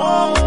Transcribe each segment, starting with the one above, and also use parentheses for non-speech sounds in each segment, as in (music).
no.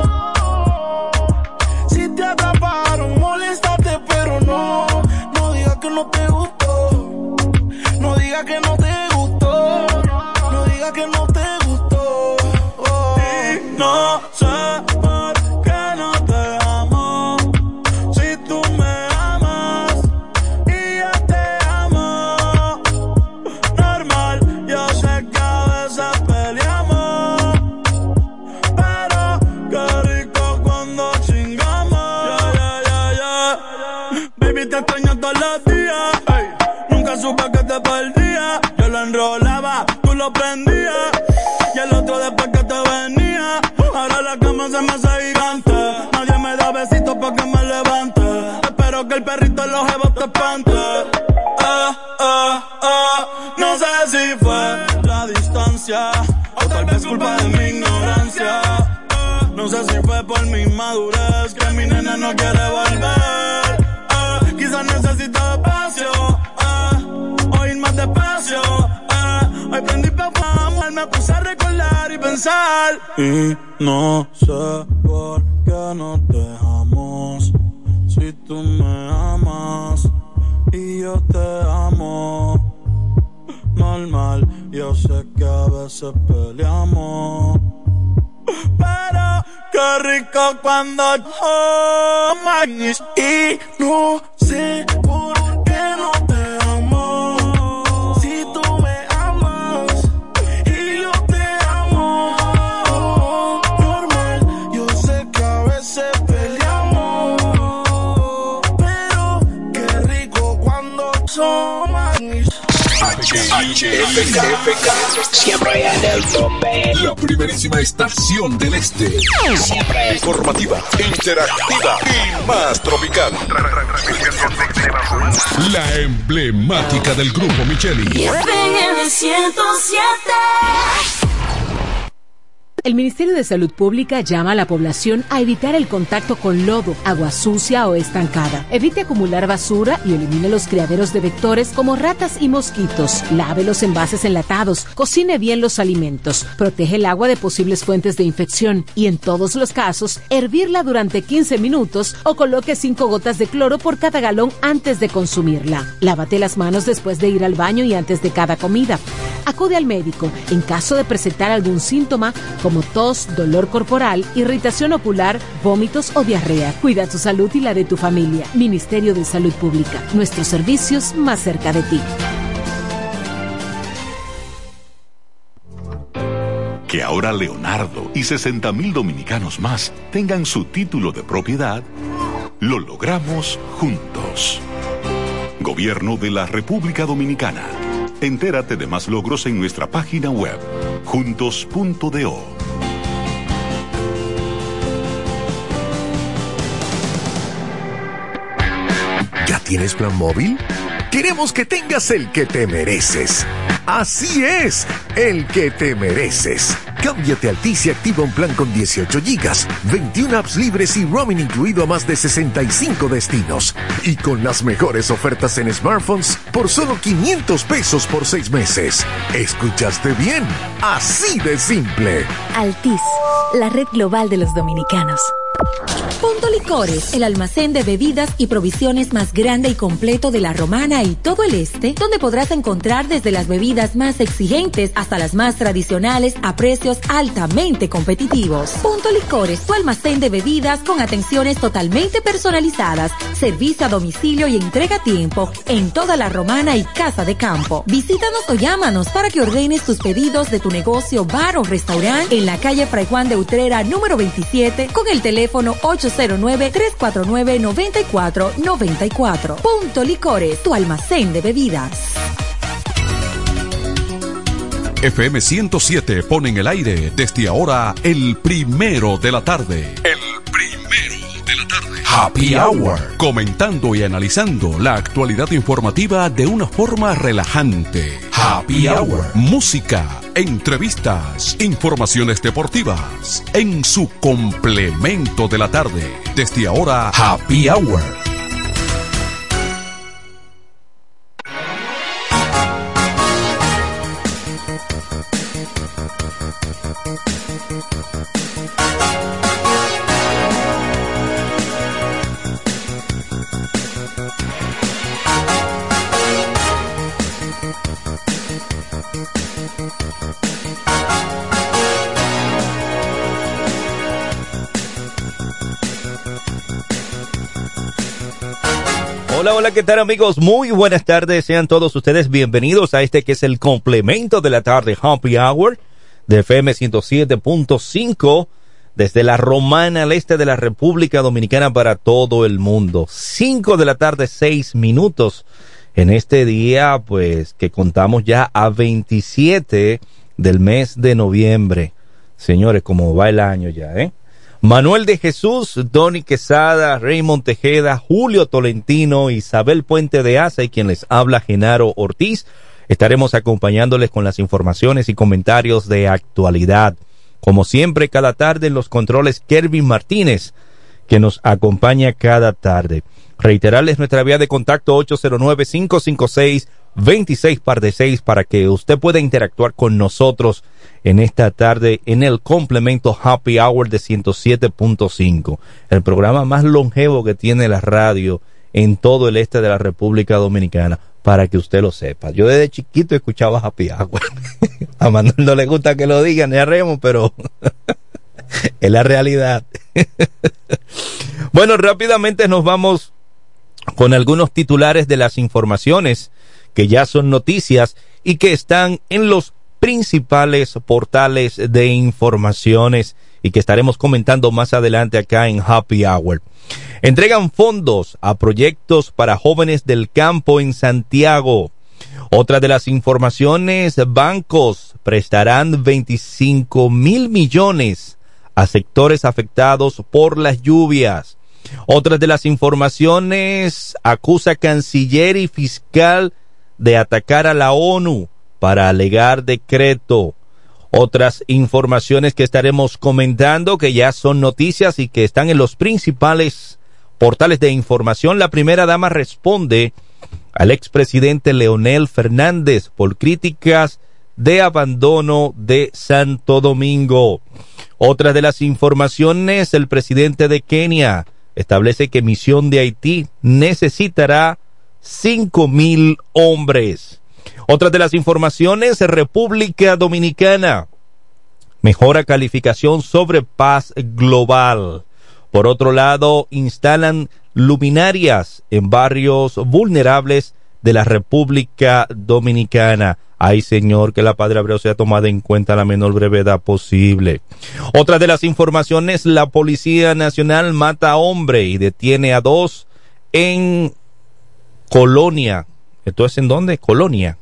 Mm-hmm. Emblemática del grupo Micheli. El Ministerio de Salud Pública llama a la población a evitar el contacto con lodo, agua sucia o estancada. Evite acumular basura y elimine los criaderos de vectores como ratas y mosquitos. Lave los envases enlatados, cocine bien los alimentos, protege el agua de posibles fuentes de infección y en todos los casos, hervirla durante 15 minutos o coloque 5 gotas de cloro por cada galón antes de consumirla. Lávate las manos después de ir al baño y antes de cada comida. Acude al médico en caso de presentar algún síntoma como tos, dolor corporal, irritación ocular, vómitos o diarrea. Cuida tu salud y la de tu familia. Ministerio de Salud Pública. Nuestros servicios más cerca de ti. Que ahora Leonardo y 60 mil dominicanos más tengan su título de propiedad, lo logramos juntos. Gobierno de la República Dominicana. Entérate de más logros en nuestra página web, juntos.do. ¿Ya tienes plan móvil? Queremos que tengas el que te mereces. Así es, el que te mereces. Cámbiate a Altis y activa un plan con 18 gigas, 21 apps libres y roaming incluido a más de 65 destinos. Y con las mejores ofertas en smartphones por solo 500 pesos por 6 meses. ¿Escuchaste bien? Así de simple. Altis, la red global de los dominicanos. Punto Licores, el almacén de bebidas y provisiones más grande y completo de la Romana y todo el este, donde podrás encontrar desde las bebidas más exigentes hasta las más tradicionales a precios altamente competitivos. Punto Licores, tu almacén de bebidas con atenciones totalmente personalizadas, servicio a domicilio y entrega a tiempo en toda la Romana y Casa de Campo. Visítanos o llámanos para que ordenes tus pedidos de tu negocio, bar o restaurante en la calle Fray Juan de Utrera número 27 con el teléfono 809-349-9494. Punto Licores, tu almacén de bebidas. FM 107 pone en el aire desde ahora el primero de la tarde. El primero de la tarde. Happy Hour. Comentando y analizando la actualidad informativa de una forma relajante. Happy Hour. Música, entrevistas, informaciones deportivas. En su complemento de la tarde. Desde ahora, Happy Hour. Hola, hola, ¿qué tal amigos? Muy buenas tardes, sean todos ustedes bienvenidos a este que es el complemento de la tarde Happy Hour de FM 107.5 desde la Romana al este de la República Dominicana para todo el mundo. 5 de la tarde, 6 minutos en este día, pues que contamos ya a 27 del mes de noviembre. Señores, como va el año ya, ¿eh? Manuel de Jesús, Donny Quesada, Raymond Tejeda, Julio Tolentino, Isabel Puente de Asa y quien les habla Genaro Ortiz. Estaremos acompañándoles con las informaciones y comentarios de actualidad. Como siempre, cada tarde en los controles Kervin Martínez, que nos acompaña cada tarde. Reiterarles nuestra vía de contacto 809-556-26 par de 6 para que usted pueda interactuar con nosotros en esta tarde en el complemento Happy Hour de 107.5, el programa más longevo que tiene la radio en todo el este de la República Dominicana, para que usted lo sepa. Yo desde chiquito escuchaba Happy Hour. (laughs) A Manuel no le gusta que lo digan, ni Remo, pero (laughs) es la realidad. (laughs) bueno, rápidamente nos vamos con algunos titulares de las informaciones que ya son noticias y que están en los principales portales de informaciones y que estaremos comentando más adelante acá en Happy Hour. Entregan fondos a proyectos para jóvenes del campo en Santiago. Otra de las informaciones, bancos prestarán 25 mil millones a sectores afectados por las lluvias. Otra de las informaciones, acusa canciller y fiscal de atacar a la ONU para alegar decreto. Otras informaciones que estaremos comentando que ya son noticias y que están en los principales portales de información. La primera dama responde al expresidente Leonel Fernández por críticas de abandono de Santo Domingo. Otra de las informaciones, el presidente de Kenia establece que misión de Haití necesitará cinco mil hombres. Otra de las informaciones, República Dominicana. Mejora calificación sobre paz global. Por otro lado, instalan luminarias en barrios vulnerables de la República Dominicana. Ay, Señor, que la Padre Abreu sea tomada en cuenta la menor brevedad posible. Otra de las informaciones, la Policía Nacional mata a hombre y detiene a dos en Colonia. ¿Esto es en dónde? Colonia.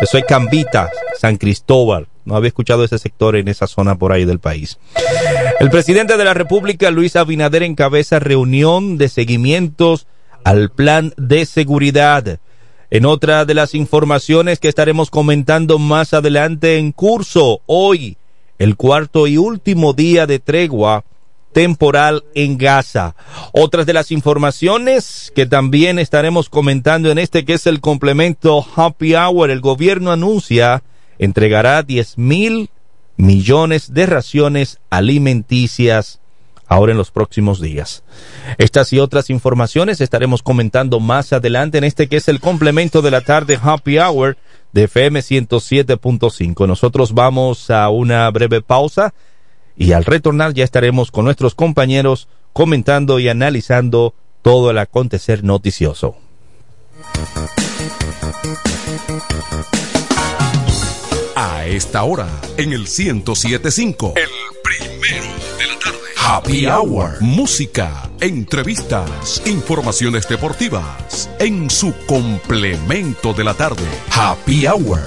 Eso es Cambita, San Cristóbal. No había escuchado ese sector en esa zona por ahí del país. El presidente de la República, Luis Abinader, encabeza reunión de seguimientos al plan de seguridad. En otra de las informaciones que estaremos comentando más adelante en curso, hoy, el cuarto y último día de tregua temporal en Gaza. Otras de las informaciones que también estaremos comentando en este que es el complemento Happy Hour, el gobierno anuncia entregará 10 mil millones de raciones alimenticias ahora en los próximos días. Estas y otras informaciones estaremos comentando más adelante en este que es el complemento de la tarde Happy Hour de FM 107.5. Nosotros vamos a una breve pausa y al retornar ya estaremos con nuestros compañeros comentando y analizando todo el acontecer noticioso. A esta hora, en el 1075, el primero de la tarde. Happy Hour. Música, entrevistas, informaciones deportivas. En su complemento de la tarde. Happy Hour.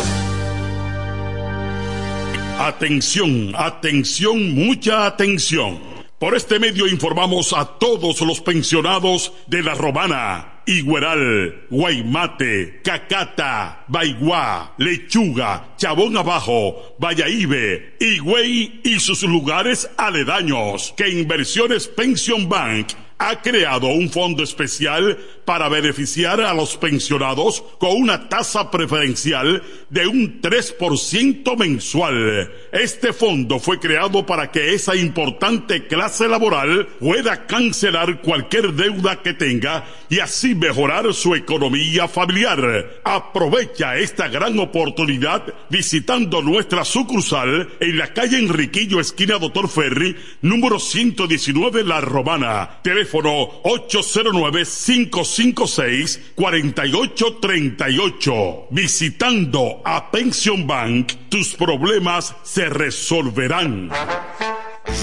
Atención, atención, mucha atención. Por este medio informamos a todos los pensionados de La Romana, Igueral, Guaymate, Cacata, Baigua, Lechuga, Chabón Abajo, Vallaibe, Higüey y sus lugares aledaños que Inversiones Pension Bank ha creado un fondo especial para beneficiar a los pensionados con una tasa preferencial de un 3% mensual. Este fondo fue creado para que esa importante clase laboral pueda cancelar cualquier deuda que tenga y así mejorar su economía familiar. Aprovecha esta gran oportunidad visitando nuestra sucursal en la calle Enriquillo, esquina Doctor Ferry, número 119 La Romana. Teléfono 809-556-4838. Visitando a Pension Bank, tus problemas se resolverán.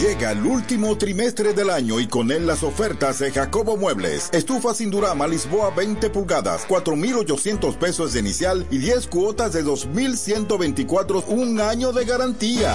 Llega el último trimestre del año y con él las ofertas de Jacobo Muebles. Estufa sin Durama Lisboa 20 pulgadas, 4,800 pesos de inicial y 10 cuotas de 2,124, un año de garantía.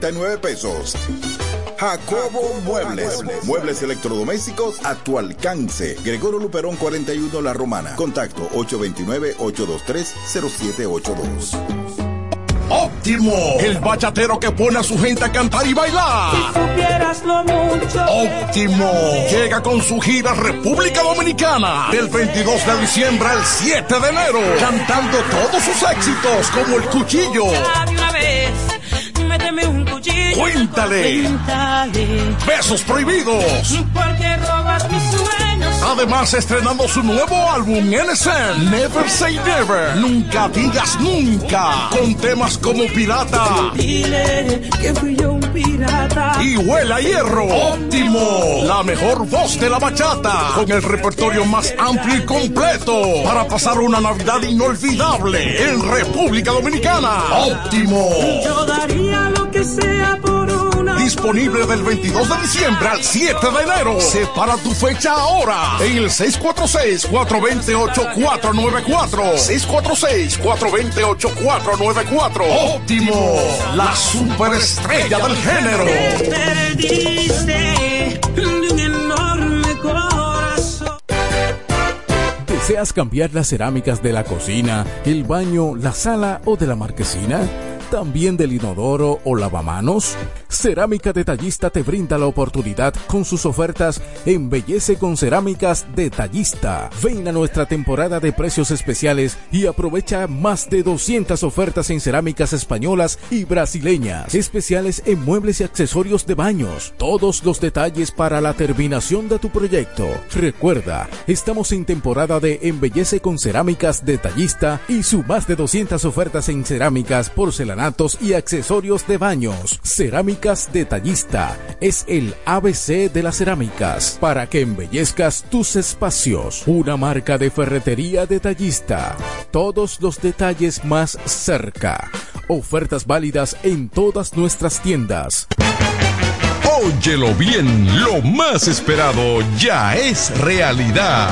12,330 pesos. Jacobo Muebles. Muebles electrodomésticos a tu alcance. Gregorio Luperón 41 La Romana. Contacto 829-823-0782. Óptimo, el bachatero que pone a su gente a cantar y bailar. Si supieras lo mucho. Óptimo, llega con su gira República Dominicana del 22 de diciembre al 7 de enero, cantando todos sus éxitos como el cuchillo. Méteme un cuchillo. Cuéntale. Cuéntale. Besos prohibidos. Porque robas mis sueños. Además, estrenando su nuevo álbum NSN, Never Say Never. Nunca digas nunca. Con temas como Pirata. Pirata. Y Huela Hierro. Óptimo. La mejor voz de la bachata. Con el repertorio más amplio y completo. Para pasar una Navidad inolvidable en República Dominicana. Óptimo. Yo daría lo que sea por. Disponible del 22 de diciembre al 7 de enero. Separa tu fecha ahora en el 646-428-494. 646-428-494. Óptimo, la superestrella del género. Perdiste de un enorme corazón. ¿Deseas cambiar las cerámicas de la cocina, el baño, la sala o de la marquesina? ¿También del inodoro o lavamanos? Cerámica Detallista te brinda la oportunidad con sus ofertas Embellece con Cerámicas Detallista. Ven a nuestra temporada de precios especiales y aprovecha más de 200 ofertas en cerámicas españolas y brasileñas. Especiales en muebles y accesorios de baños. Todos los detalles para la terminación de tu proyecto. Recuerda, estamos en temporada de Embellece con Cerámicas Detallista y su más de 200 ofertas en cerámicas, y accesorios de baños. Cerámicas Detallista es el ABC de las cerámicas para que embellezcas tus espacios. Una marca de ferretería detallista. Todos los detalles más cerca. Ofertas válidas en todas nuestras tiendas. Óyelo bien, lo más esperado ya es realidad.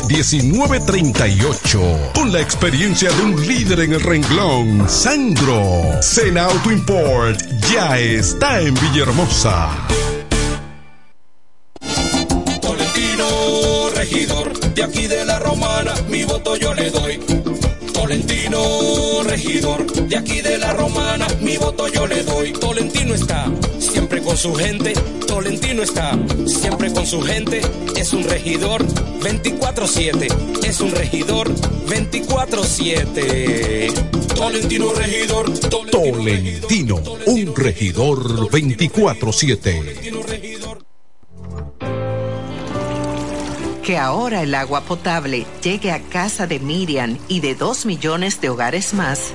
1938. Con la experiencia de un líder en el renglón, Sandro. Sena Auto Import ya está en Villahermosa. Tolentino, regidor, de aquí de la romana, mi voto yo le doy. Tolentino, regidor, de aquí de la romana, mi voto yo le doy. Tolentino está siempre con su gente, Tolentino está siempre con su gente, es un regidor 24-7, es un regidor 24-7. Tolentino regidor, Tolentino, un regidor 24-7. Que ahora el agua potable llegue a casa de Miriam y de dos millones de hogares más,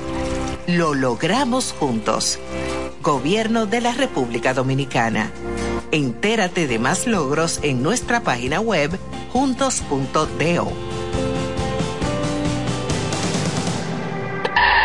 lo logramos juntos. Gobierno de la República Dominicana. Entérate de más logros en nuestra página web juntos.do.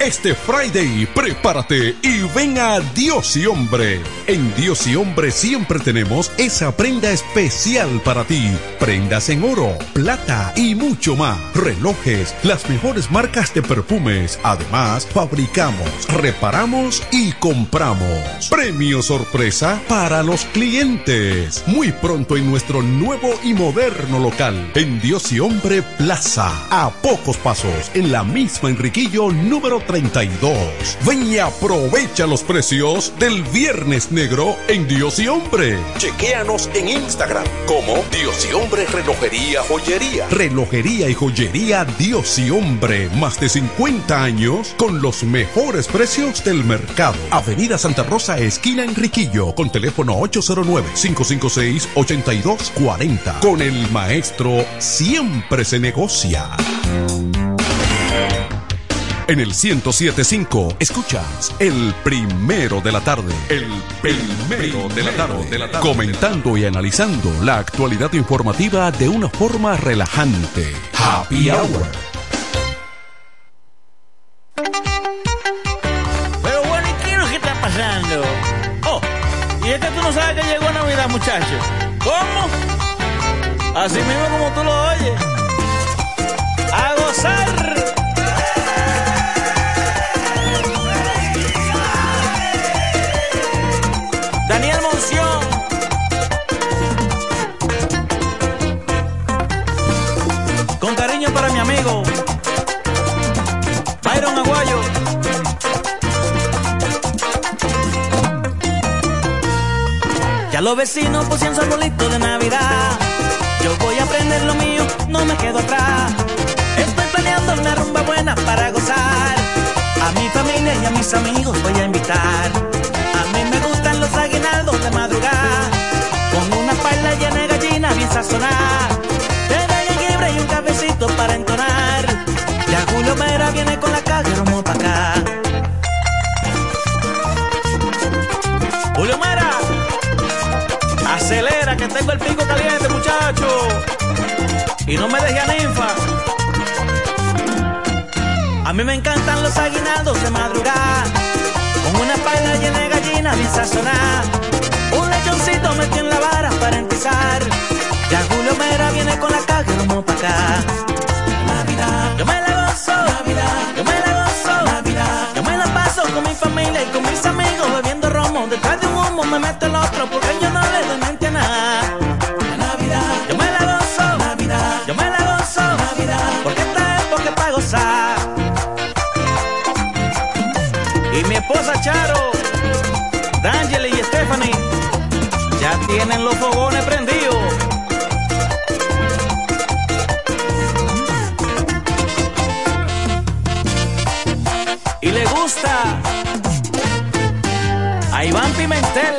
Este Friday, prepárate y ven a Dios y Hombre. En Dios y Hombre siempre tenemos esa prenda especial para ti. Prendas en oro, plata y mucho más. Relojes, las mejores marcas de perfumes. Además, fabricamos, reparamos y compramos. Premio sorpresa para los clientes. Muy pronto en nuestro nuevo y moderno local. En Dios y Hombre Plaza. A pocos pasos, en la misma Enriquillo número 32. Ven y aprovecha los precios del Viernes Negro en Dios y Hombre. Chequéanos en Instagram como Dios y Hombre Relojería Joyería. Relojería y joyería Dios y Hombre. Más de 50 años con los mejores precios del mercado. Avenida Santa Rosa, esquina Enriquillo, con teléfono 809-556-8240. Con el maestro siempre se negocia. En el 1075 escuchas el primero de la tarde. El primero de la tarde. Comentando y analizando la actualidad informativa de una forma relajante. Happy Hour. Pero bueno, ¿y qué está pasando? Oh, y es que tú no sabes que llegó Navidad, muchachos. ¿Cómo? Así mismo como tú lo oyes. A gozar. Amigo. Byron Aguayo. Ya los vecinos pusieron su arbolito de Navidad. Yo voy a aprender lo mío, no me quedo atrás. Estoy planeando una rumba buena para gozar. A mi familia y a mis amigos voy a invitar. A mí me gustan los aguinaldos de madrugada. Con una paila llena de gallina bien sazonada. Y no me deje a ninfa. A mí me encantan los aguinaldos de madrugada. Con una paila llena de gallina bien sazonada. Un lechoncito metido en la vara para empezar. Ya Julio Mera viene con la caja romo pa' acá. Navidad, yo me la gozo. Navidad, yo me la gozo. Navidad, yo me la paso con mi familia y con mis Charo, D'Angeli y Stephanie ya tienen los fogones prendidos. Y le gusta a Iván Pimentel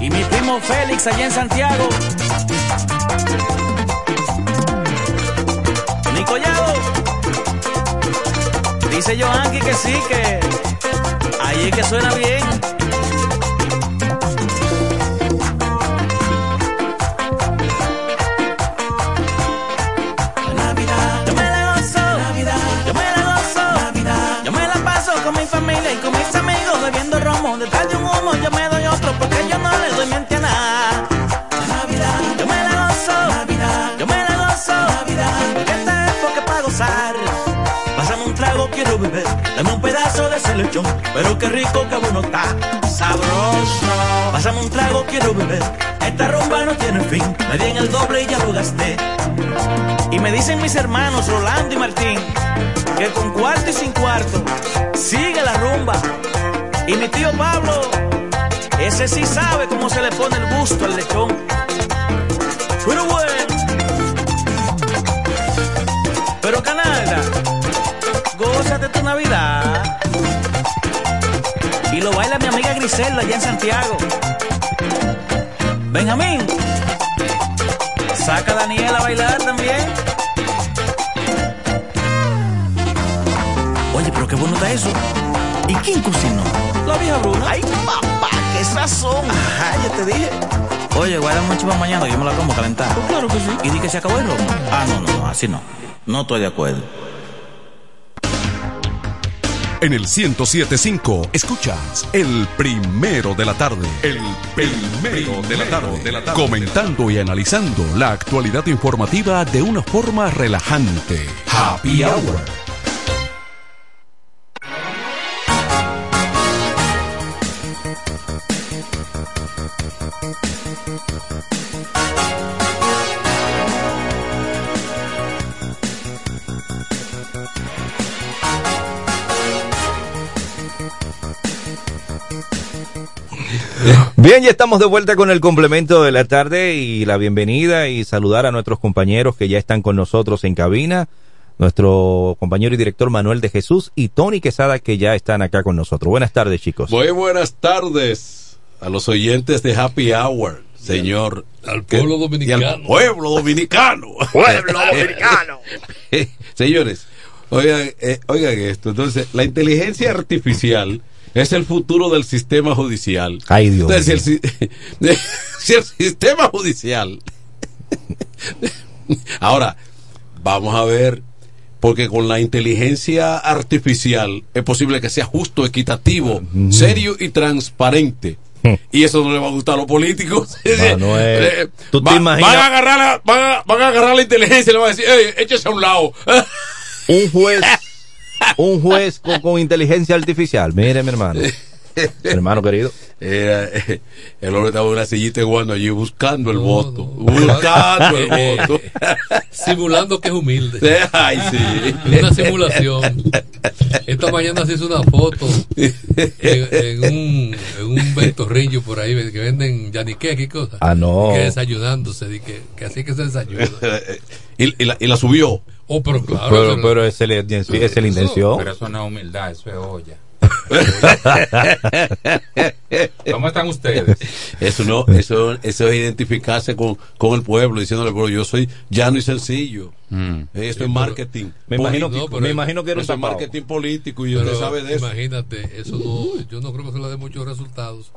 y mi primo Félix allá en Santiago. Mi collado. Dice Joanqui que sí, que ahí es que suena bien. Navidad, yo me la gozo, Navidad, yo me la gozo, Navidad, yo me la paso con mi familia y con mis amigos bebiendo romo de tal Dame un pedazo de ese lechón, pero qué rico, qué bueno está, sabroso. Pásame un trago, quiero beber. Esta rumba no tiene fin. Me di en el doble y ya lo gasté. Y me dicen mis hermanos Rolando y Martín que con cuarto y sin cuarto sigue la rumba. Y mi tío Pablo, ese sí sabe cómo se le pone el gusto al lechón. Pero bueno. Pero canalda, gózate tu Navidad. Y lo baila mi amiga Griselda allá en Santiago. Benjamín, saca a Daniel a bailar también. Oye, pero qué bueno está eso. ¿Y quién cocinó? La vieja Bruna. Ay, papá, qué sazón. Ajá, ya te dije. Oye, guarda mucho para mañana, yo me la como calentada. claro que sí. ¿Y di que se acabó el romo? Ah, no, no, no, así no. No estoy de acuerdo. En el 1075 escuchas el primero de la tarde. El primero de la tarde. De la tarde. Comentando y analizando la actualidad informativa de una forma relajante. Happy Hour. Bien, ya estamos de vuelta con el complemento de la tarde y la bienvenida y saludar a nuestros compañeros que ya están con nosotros en cabina. Nuestro compañero y director Manuel de Jesús y Tony Quesada que ya están acá con nosotros. Buenas tardes, chicos. Muy buenas tardes a los oyentes de Happy Hour, señor. Al pueblo Que- dominicano. y al pueblo dominicano. Pueblo dominicano. (laughs) (laughs) Señores, oigan, eh, oigan esto. Entonces, la inteligencia artificial es el futuro del sistema judicial. Ay, Dios Entonces, si el, si- si el sistema judicial. (laughs) Ahora, vamos a ver, porque con la inteligencia artificial es posible que sea justo, equitativo, serio y transparente. (laughs) Y eso no le va a gustar a los políticos. (laughs) Manuel, Eh, ¿tú te va- imaginas? Van a agarrar la, van a, van a agarrar la inteligencia y le van a decir, "Ey, échese a un lado. Un juez, un juez con, con inteligencia artificial. Mire, mi hermano. Mi (laughs) hermano querido. Eh, el hombre estaba en una sillita de guano allí buscando el voto. Buscando el (laughs) voto. Simulando que es humilde. Ay, sí. Una simulación. Esta mañana se hizo una foto en, en un, en un ventorrillo por ahí que venden yanique, qué cosa. Ah, no. Que desayunándose, que así que se desayuna. (laughs) y, y la, y la subió. Oh, pero claro. Pero, eso- pero esa es es la intención. Pero eso no es humildad, eso es olla. (laughs) ¿Cómo están ustedes? Eso no, eso, eso es identificarse con, con el pueblo, diciéndole, pero yo soy llano y sencillo. Mm. Eh, Esto Sí, es marketing. Me imagino. No, pero- me imagino que era un Eso es tapado. marketing político y usted sabe de eso. imagínate, eso no, yo no creo que se le dé muchos resultados,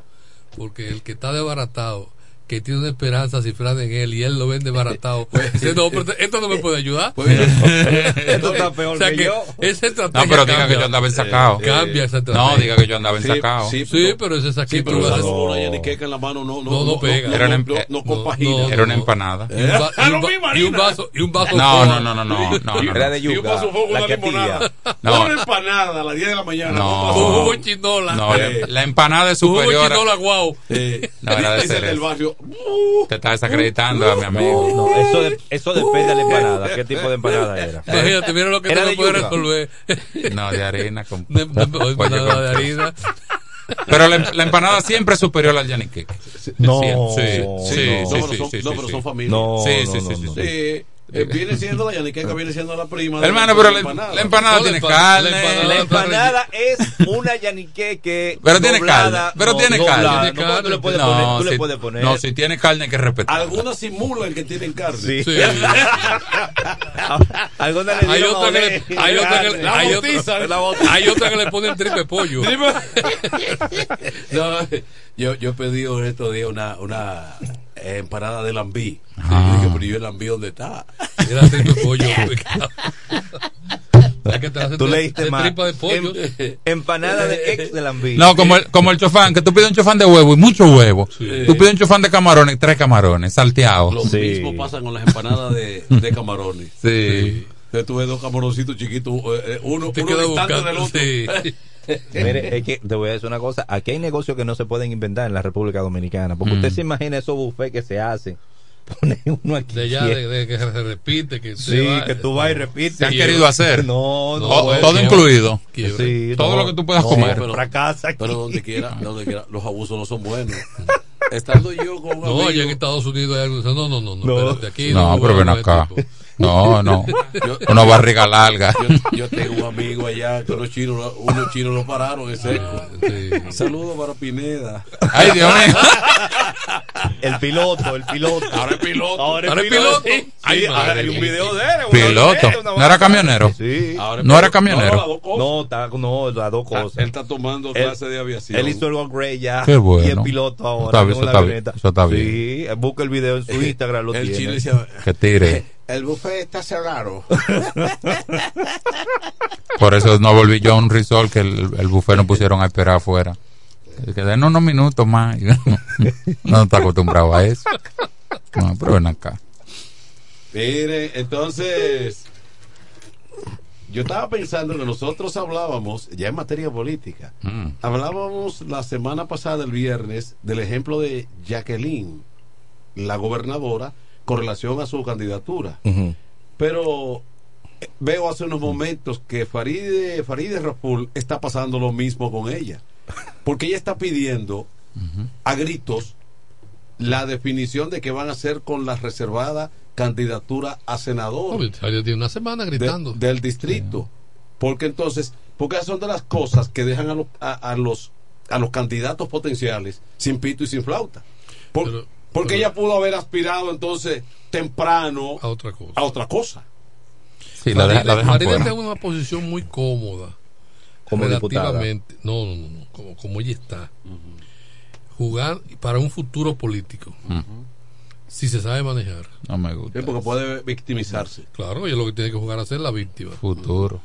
porque el que está desbaratado, que tiene una esperanza cifrada en él y él lo vende baratado, (laughs) dice, no, pero esto no me puede ayudar. (laughs) (laughs) Esto está peor O sea que que yo. esa estrategia No, pero diga cambia. que yo andaba ensacado. Cambia esa estrategia. No, diga que yo andaba Sí, ensacado. sí, Sí, pero ese saquito Sí, pero va a usando ser- una yaniqueca en la mano no, no, No, no pega. Era una no, em- no, no no, compagina. no, Era una empanada. Y un, un un vaso, y un vaso No, con- no, no, no, no, no, no. Era de Y un yuca. vaso de jugo, La una limonada. No. Una empanada a las 10 de la mañana. No. con jugo chinola. No, la, la empanada es Con jugo superior. a- chinola, guau. Eh, No, era de del barrio. Te está desacreditando a mi amigo. No, eso, de- eso depende de la empanada. ¿Qué tipo de empanada era? Imagínate, mira lo que Era no resolver. No, de harina. Con... De- de- de- pollo empanada con- de harina. Pero la, la empanada siempre es superior al yanique. No, Sí, no, sí, no, sí, pero sí, son- sí, no, sí, pero sí. son familia. No, Sí, no, sí, no, sí, sí, no. sí. Sí, eh, viene siendo la yaniqueca, (laughs) viene siendo la prima. de Hermano, la- pero la, empanada. la empanada tiene carne. la empanada- La empanada es una yaniqueque Pero tiene doblada, carne, pero no, tiene doblada, carne. No, le puedes no, poner, tú le si, puedes poner. no, si tiene carne hay que respetar. Algunas simulan que tienen carne. Sí. Sí. (laughs) Algunas le Hay otra que le, hay otra que le- La hay otra- hay otra que le ponen tripe pollo. (laughs) No, yo, yo pedí en estos días una, una eh, empanada de lambí. Ah. Y dije, pero yo el lambí, ¿dónde está? Era tripe pollo. (laughs) La que te Tú de- leíste de tripa de pollo. Em- empanada de ex de lambí. No, como el, como el chofán, que tú pides un chofán de huevo y mucho huevo. Tú pides un chofán de camarones, tres camarones, salteados. Lo Sí. mismo pasa con las empanadas de, de camarones. Sí. Entonces tuve dos camoroncitos chiquitos, eh, eh, uno, Te uno distante buscando, del otro. sí. (laughs) Mire, es que te voy a decir una cosa. Aquí hay negocios que no se pueden inventar en la República Dominicana. Porque Mm. usted se imagina esos buffets que se hacen. (laughs) Pone uno aquí. De allá, de, de que se repite, que Sí, se va- que tú vas y repites. Se han querido hacer. No, no. To- bueno. todo incluido. Sí, Todo no, lo que tú puedas no, comer. pero fracasa aquí. Pero donde quiera, (laughs) donde quiera, los abusos no son buenos. Estando yo con un No, amigo, allá en Estados Unidos hay algo que dice, no, no, no, no, No. espérate, aquí No, no pero ven acá. tipo. No, no. Yo- Una barriga larga. yo, yo tengo un amigo allá que unos chinos, lo- unos chinos lo pararon en seco. Sí. Saludos para Pineda. Ay, Dios mío. El piloto, el piloto. Ahora es piloto. Ahora Ahora es piloto. piloto. Sí, Ay, madre hay un video de él. Piloto. ¿No era camionero? Sí. Ahora No era camionero. No, cosas. No, las dos cosas. Él está tomando Él- clase de aviación. Él hizo el upgrade ya. Qué bueno. Y el piloto ahora. Eso está bien, eso está bien. Sí, busca el video en su (laughs) Instagram, lo el tiene. chino decía, Que tire. (laughs) el buffet está cerrado. (laughs) Por eso no volví yo a un resort que el, el buffet nos pusieron a esperar afuera. Que den unos minutos más. (laughs) No está acostumbrado a eso. No, pero ven acá. Mire, entonces, yo estaba pensando que nosotros hablábamos, ya en materia política, Mm. hablábamos la semana pasada, el viernes, del ejemplo de Jacqueline, la gobernadora, con relación a su candidatura. Pero eh, veo hace unos momentos que Faride, Faride Raful está pasando lo mismo con ella. Porque ella está pidiendo a gritos la definición de qué van a hacer con la reservada candidatura a senador tiene una semana de- gritando. del distrito. Porque entonces, porque esas son de las cosas que dejan a, los a, a los a los candidatos potenciales sin pito y sin flauta. Por- Pero- porque ella pudo haber aspirado entonces temprano a otra cosa. a otra cosa. Sí, la, la fuera. está en una posición muy cómoda. Como relativamente. No, no, no, no, Como, como ella está. Jugar para un futuro político. Si se sabe manejar. No me Sí, gusta. porque puede victimizarse. Claro, ella lo que tiene que jugar a ser la víctima. Futuro.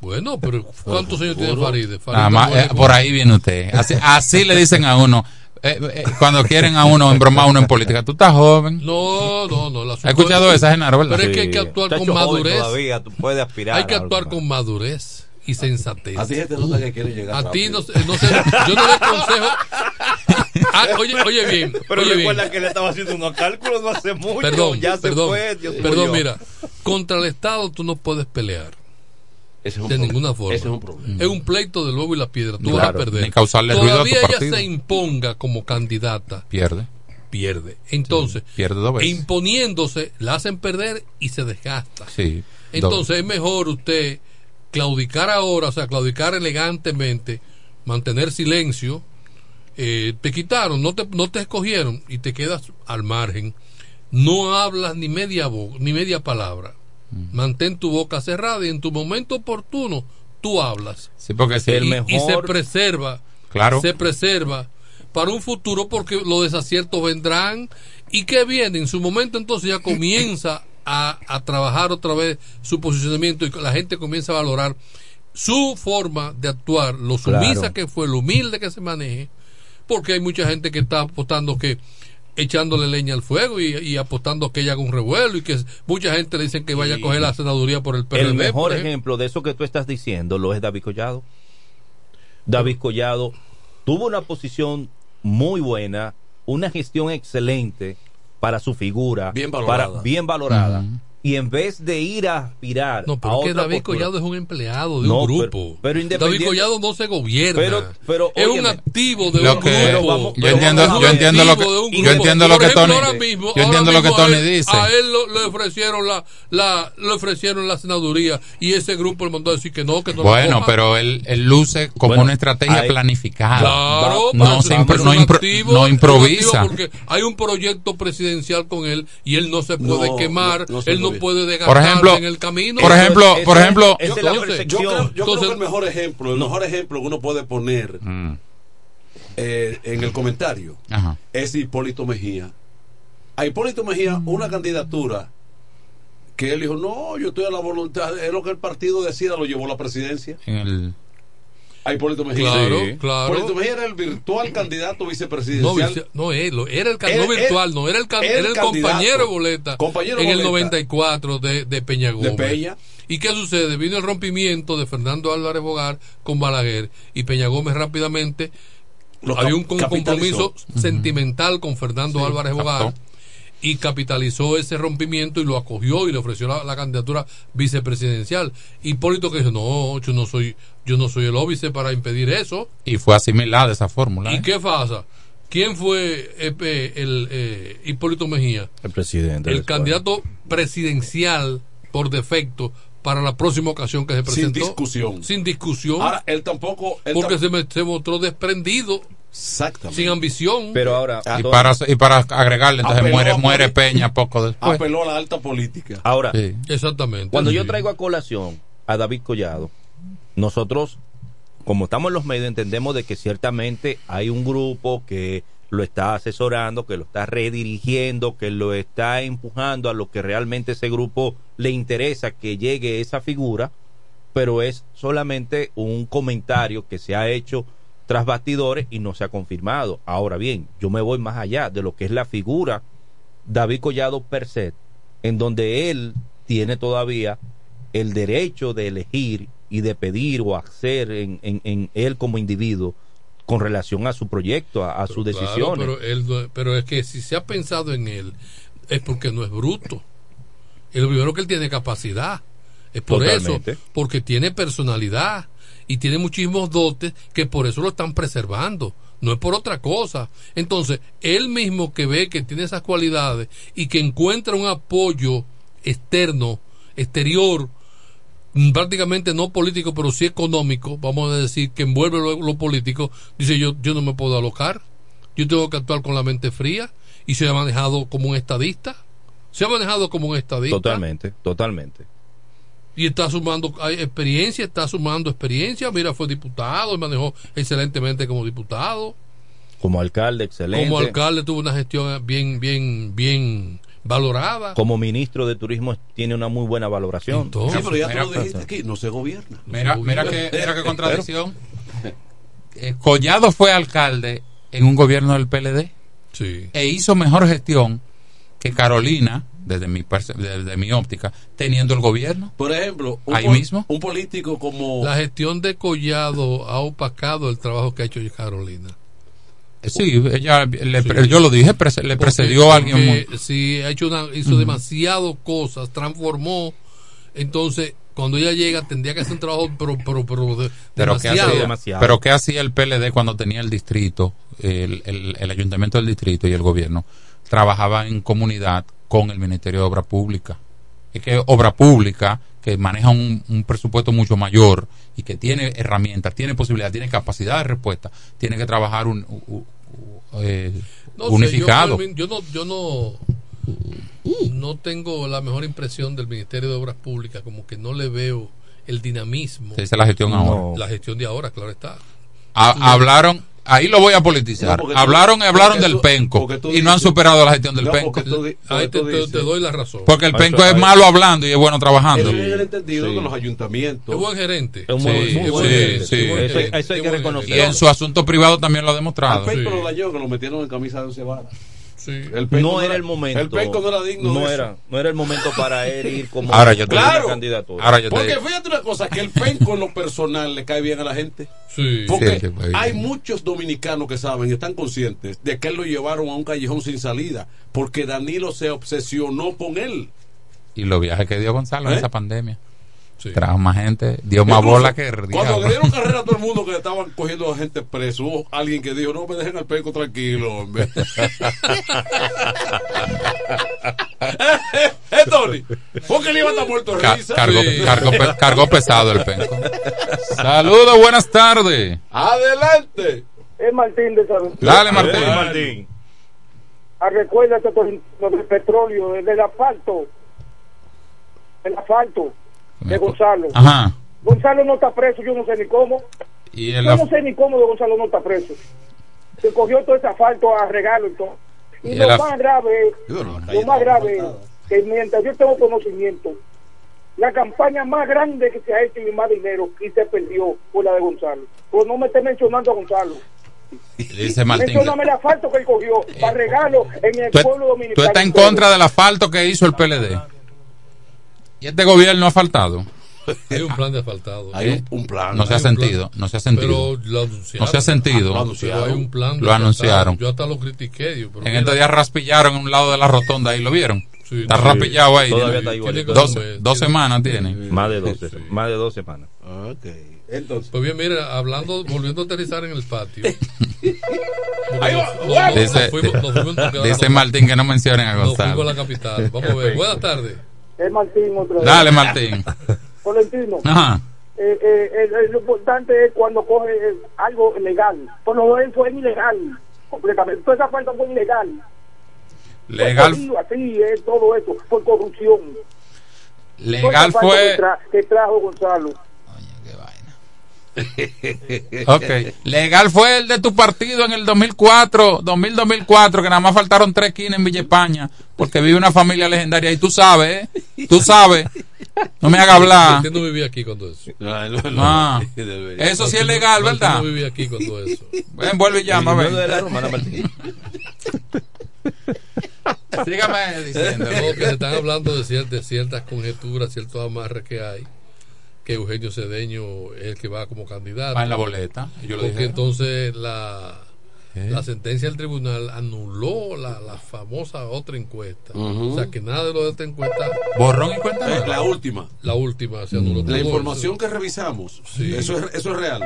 Bueno, pero ¿cuántos años tiene futuro. Faride? Faride Nada más, muere eh, por ahí viene usted. Así, así le dicen a uno. Eh, eh, cuando quieren a uno embromar a uno en política. Tú estás joven. No, no, no. la ¿Has escuchado esa, Genaro, verdad? Pero es que hay que actuar con madurez. Todavía, tú puedes aspirar. Hay que actuar con madurez y sensatez. A ti se te nota que quiere llegar A ti no, sé- no sé, yo no le aconsejo. (laughs) Ah, oye, oye bien, Pero oye recuerda bien. que le estaba haciendo unos cálculos no hace mucho. Perdón, ya se perdón, fue. Dios perdón, mira, contra el Estado tú no puedes pelear Ese es un de problema. ninguna forma. Ese es un problema. Es un pleito del huevo y la piedra, tú vas a perder. ni causarle ruido a tu Todavía ella partido. se imponga como candidata, Pierde. pierde. Entonces, Pierde dos e veces. imponiéndose, la hacen perder y se desgasta. Sí. Entonces es mejor usted claudicar ahora, o sea, claudicar elegantemente, mantener silencio. eh, te quitaron, no te, no te escogieron y te quedas al margen. No hablas ni media voz, ni media palabra. Mantén tu boca cerrada y en tu momento oportuno tú hablas. Sí, porque si el y, mejor. y se preserva, Claro. se preserva para un futuro porque los desaciertos vendrán y que viene en su momento entonces ya comienza a, a trabajar otra vez su posicionamiento y la gente comienza a valorar su forma de actuar, lo sumisa Claro. que fue, lo humilde que se maneje, porque hay mucha gente que está apostando que echándole leña al fuego y, y apostando que ella haga un revuelo y que mucha gente le dicen que vaya a coger la senaduría por el PRD. El mejor por ejemplo. ejemplo de eso que tú estás diciendo lo es David Collado. David Collado tuvo una posición muy buena, una gestión excelente para su figura, Bien valorada. para- bien valorada. Y en vez de ir a aspirar No, a pero es que otra David postura- Collado es un empleado de No, un pero- grupo. pero David independiente- Collado no se gobierna. Pero- pero, es un activo de Lo un que- grupo. vamos- yo pero entiendo, yo entiendo lo que, yo entiendo lo Por que ejemplo, Tony, ahora mismo- yo ahora entiendo lo que Tony él- dice. A él lo- le ofrecieron la, la, le ofrecieron la senaduría y ese grupo le mandó a decir que no, que no Bueno, pero él, él luce como Bueno, una estrategia planificada. Claro, no, pero se impro- no, impro- activo, no improvisa. Porque hay un proyecto presidencial con él y él no se puede quemar, no Por ejemplo, en el camino. por ejemplo, por ejemplo, Yo creo, que Entonces- el mejor ejemplo, el mejor ejemplo que uno puede poner Mm, eh, en el comentario ajá. es Hipólito Mejía. A Hipólito Mejía, una candidatura que él dijo, no, yo estoy a la voluntad, es lo que el partido decida, lo llevó a la presidencia. En el, A Hipólito Mejía. Claro, Sí. claro. Hipólito Mejía era el virtual candidato No, vicepresidencial. vice- no, él, lo- era el, Él- no él- virtual, no, era el, can- el el compañero boleta Compañero en el boleta. 94 de, de Peña de Gómez. Peña. ¿Y qué sucede? Vino el rompimiento de Fernando Álvarez Bogar con Balaguer y Peña Gómez rápidamente Lo había un capitalizó. compromiso sentimental con Fernando Sí, Álvarez Bogar captó. Y capitalizó ese rompimiento y lo acogió y le ofreció la, la candidatura vicepresidencial. Hipólito que dijo, no, yo no soy, yo no soy el óbice para impedir eso. Y fue asimilada esa fórmula. ¿Y ¿eh? qué pasa? ¿Quién fue eh, eh, el eh, Hipólito Mejía? El presidente. El candidato presidencial por defecto para la próxima ocasión que se Sin presentó. discusión. Sin discusión. Ahora, él tampoco. él porque tam- se, me- se mostró desprendido. Exactamente. Sin ambición. Pero ahora. Y para, y para agregarle, entonces Apeló muere, muere. Peña poco después. apeló a la alta política. Ahora, Sí. Exactamente. cuando yo traigo a colación a David Collado, nosotros, como estamos en los medios, entendemos de que ciertamente hay un grupo que lo está asesorando, que lo está redirigiendo, que lo está empujando a lo que realmente ese grupo le interesa que llegue esa figura, pero es solamente un comentario que se ha hecho tras bastidores y no se ha confirmado. Ahora bien, yo me voy más allá de lo que es la figura David Collado per se, en donde él tiene todavía el derecho de elegir y de pedir o hacer en, en- en él como individuo con relación a su proyecto, a, a sus Claro, decisiones. pero, él pero es que si se ha pensado en él, es porque no es bruto. El primero que él tiene capacidad. Es por Totalmente. eso, porque tiene personalidad y tiene muchísimos dotes que por eso lo están preservando. No es por otra cosa. Entonces, él mismo que ve que tiene esas cualidades y que encuentra un apoyo externo, exterior, mm, prácticamente no político, pero sí económico, vamos a decir, que envuelve lo, político, dice yo, yo no me puedo alocar, yo tengo que actuar con la mente fría y se ha manejado como un estadista, se ha manejado como un estadista Totalmente, totalmente. Y está sumando hay experiencia, está sumando experiencia, mira, fue diputado y manejó excelentemente como diputado, Como alcalde, excelente. como alcalde tuvo una gestión bien, bien, bien valorada. Como ministro de turismo tiene una muy buena valoración. Sí, pero ya tú lo dijiste aquí, no se gobierna. Mira, mira que, mira qué (laughs) contradicción. Eh, Collado fue alcalde en un gobierno del PLD Sí. e hizo mejor gestión que Carolina, desde mi, desde mi óptica, teniendo el gobierno. Por ejemplo, un, Ahí mismo. un político como. La gestión de Collado ha opacado el trabajo que ha hecho Carolina. Sí, ella, le- yo lo dije, le precedió a alguien muy... Sí, ha hecho una, hizo Ujú. demasiado cosas, transformó. Entonces, cuando ella llega, tendría que hacer un trabajo, pero, pero, pero de- Pero ¿qué, demasiado. hacía, pero ¿qué hacía el PLD cuando tenía el distrito, el, el- el ayuntamiento del distrito y el gobierno? Trabajaba en comunidad con el Ministerio de Obra Pública. Es que Obra Pública, que maneja un, un presupuesto mucho mayor y que tiene herramientas, tiene posibilidad, tiene capacidad de respuesta, tiene que trabajar un, eh, No sé, unificado. yo, yo no, yo no, no tengo la mejor impresión del Ministerio de Obras Públicas, como que no le veo el dinamismo. Se dice la gestión ahora. La gestión de ahora, claro está. Ha- hablaron, ahí lo voy a politizar. No, tú- hablaron y hablaron porque del tú- penco tú y no han superado la gestión del No, penco. porque tú Ahí te- te- te doy la razón. Porque el Eso- penco es malo hablando y es bueno trabajando. Él es el entendido con los ayuntamientos. Es buen gerente. Sí, muy- sí, muy buen sí, gerente, sí. Eso- eso hay que gerente. Y en su asunto privado también lo ha demostrado. Al Penco lo dañó que lo metieron en camisa de once varas. Sí. El Penco no era el momento. El Penco no era digno no de era, eso. no era el momento para él ir como (laughs) Ahora yo te- Claro. candidatura. Ahora yo te Porque digo. fíjate una cosa, que el penco en lo personal le cae bien a la gente. Sí. Porque Sí, hay muchos dominicanos que saben y están conscientes de que él lo llevaron a un callejón sin salida. Porque Danilo se obsesionó con él. Y los viajes que dio Gonzalo en ¿Eh? esa pandemia. Trajo más gente, dio más Incluso, bola que el Cuando diablo. le dieron carrera a todo el mundo que estaban cogiendo a gente preso, hubo alguien que dijo, no me dejen al penco tranquilo, hombre. (laughs) (laughs) ¿Eh, Tony? ¿Por qué le iba a estar muerto de cargó, Sí. cargó pe- cargó pesado el penco. Saludos, buenas tardes. Adelante. Es Martín de San Dale, Martín. Dale, Martín. Ah, recuerda que lo del petróleo, del asfalto, el asfalto de Gonzalo. Ajá. Gonzalo no está preso, yo no sé ni cómo. Y Yo no sé ni cómo de Gonzalo no está preso. Se cogió todo ese asfalto a regalo y todo. Y, Y lo más grave, Bueno, la calle lo más grave, que mientras yo tengo conocimiento, la campaña más grande que se ha hecho y más dinero y se perdió fue la de Gonzalo. Pero no me esté mencionando a Gonzalo. Dice Martín. Mencióname el asfalto que él cogió para regalo en el Tú, pueblo tú dominicano. estás en contra del asfalto que hizo el PLD. Y este gobierno ha faltado. Hay un plan de asfaltado. Hay un, un plan. No se ha sentido, no se ha sentido. Pero lo anunciaron. No se ha sentido. Lo hay un plan. de Lo anunciaron. Yo hasta lo critiqué. Pero En mira, estos días raspillaron en un lado de la rotonda, ahí lo vieron. Sí, está sí. raspillado ahí. Todavía Tiene- está igual. Dos, dos semanas tiene. Más de 12, más de dos semanas. Ok. Entonces. Pues bien, mira, hablando, volviendo a aterrizar en el patio. (laughs) Nos- nos- Dice, nos fuimos- nos fuimos- nos quedamos- dice Martín que no mencionen a Nos fuimos a Gonzalo. la capital. Vamos a ver. Buenas tardes. Es Martín otra vez. Dale, Martín. (laughs) Tolentino. Ajá. Eh, eh, eh, lo importante es cuando coge eh, algo legal. Por lo menos fue ilegal. Completamente. Toda esa falta fue ilegal. Legal, así, eh, todo eso. Por corrupción. legal fue. Que, tra- que trajo Gonzalo. (laughs) Ok. Legal fue el de tu partido en el 2004, 2000-2004, que nada más faltaron tres quines en Villa España, porque vive una familia legendaria. Y tú sabes, ¿eh? Tú sabes. No me hagas hablar. Martín no vivía aquí cuando eso. No, no, no. Ah, (laughs) eso sí es legal, ¿verdad? no vivía aquí cuando eso. Ven, vuelve y llama, ven. Sígame diciendo. Que se están hablando de ciertas, de ciertas conjeturas, ciertos amarres que hay, que Eugenio Cedeño es el que va como candidato. Va en la boleta. Yo lo Porque entonces la, ¿Eh? la sentencia del tribunal anuló la, la famosa otra encuesta. O sea que nada de lo de esta encuesta, Borrón y cuenta Eh, nueva. la última. la última, se anuló todo La eso. información que revisamos. Sí. Eso, es, eso es real.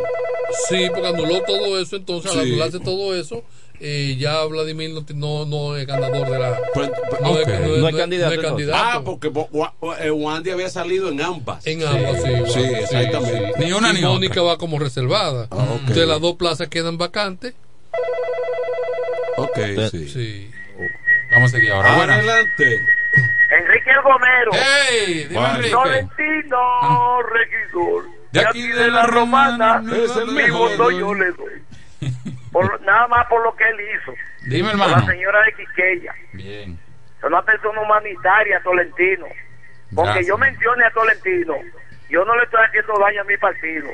Sí, porque anuló todo eso, entonces al Sí. anularse todo eso, eh, ya Vladimir no, no, no es ganador de la... Pues, pues, No, Ok. es, No es candidato, entonces. Ah, porque eh, Wandy había salido en ambas. En ambas, sí. Sí, bueno, exactamente. Ni una y ni Mónica otra. va como reservada. Ah, ok. Entonces las dos plazas quedan vacantes. Ok, sí. Sí. Vamos a seguir ahora. Adelante. Enrique el Gomero. ¡Ey! Dime, Bueno. Enrique. Tolentino, regidor. De aquí de la romana. Es el Mi voto yo le doy. Por- nada más por lo que él hizo. Dime, Por la hermano. señora de Quiqueya. Bien. Es una persona humanitaria, Tolentino. Porque Gracias. yo mencione a Tolentino, yo no le estoy haciendo daño a mi partido.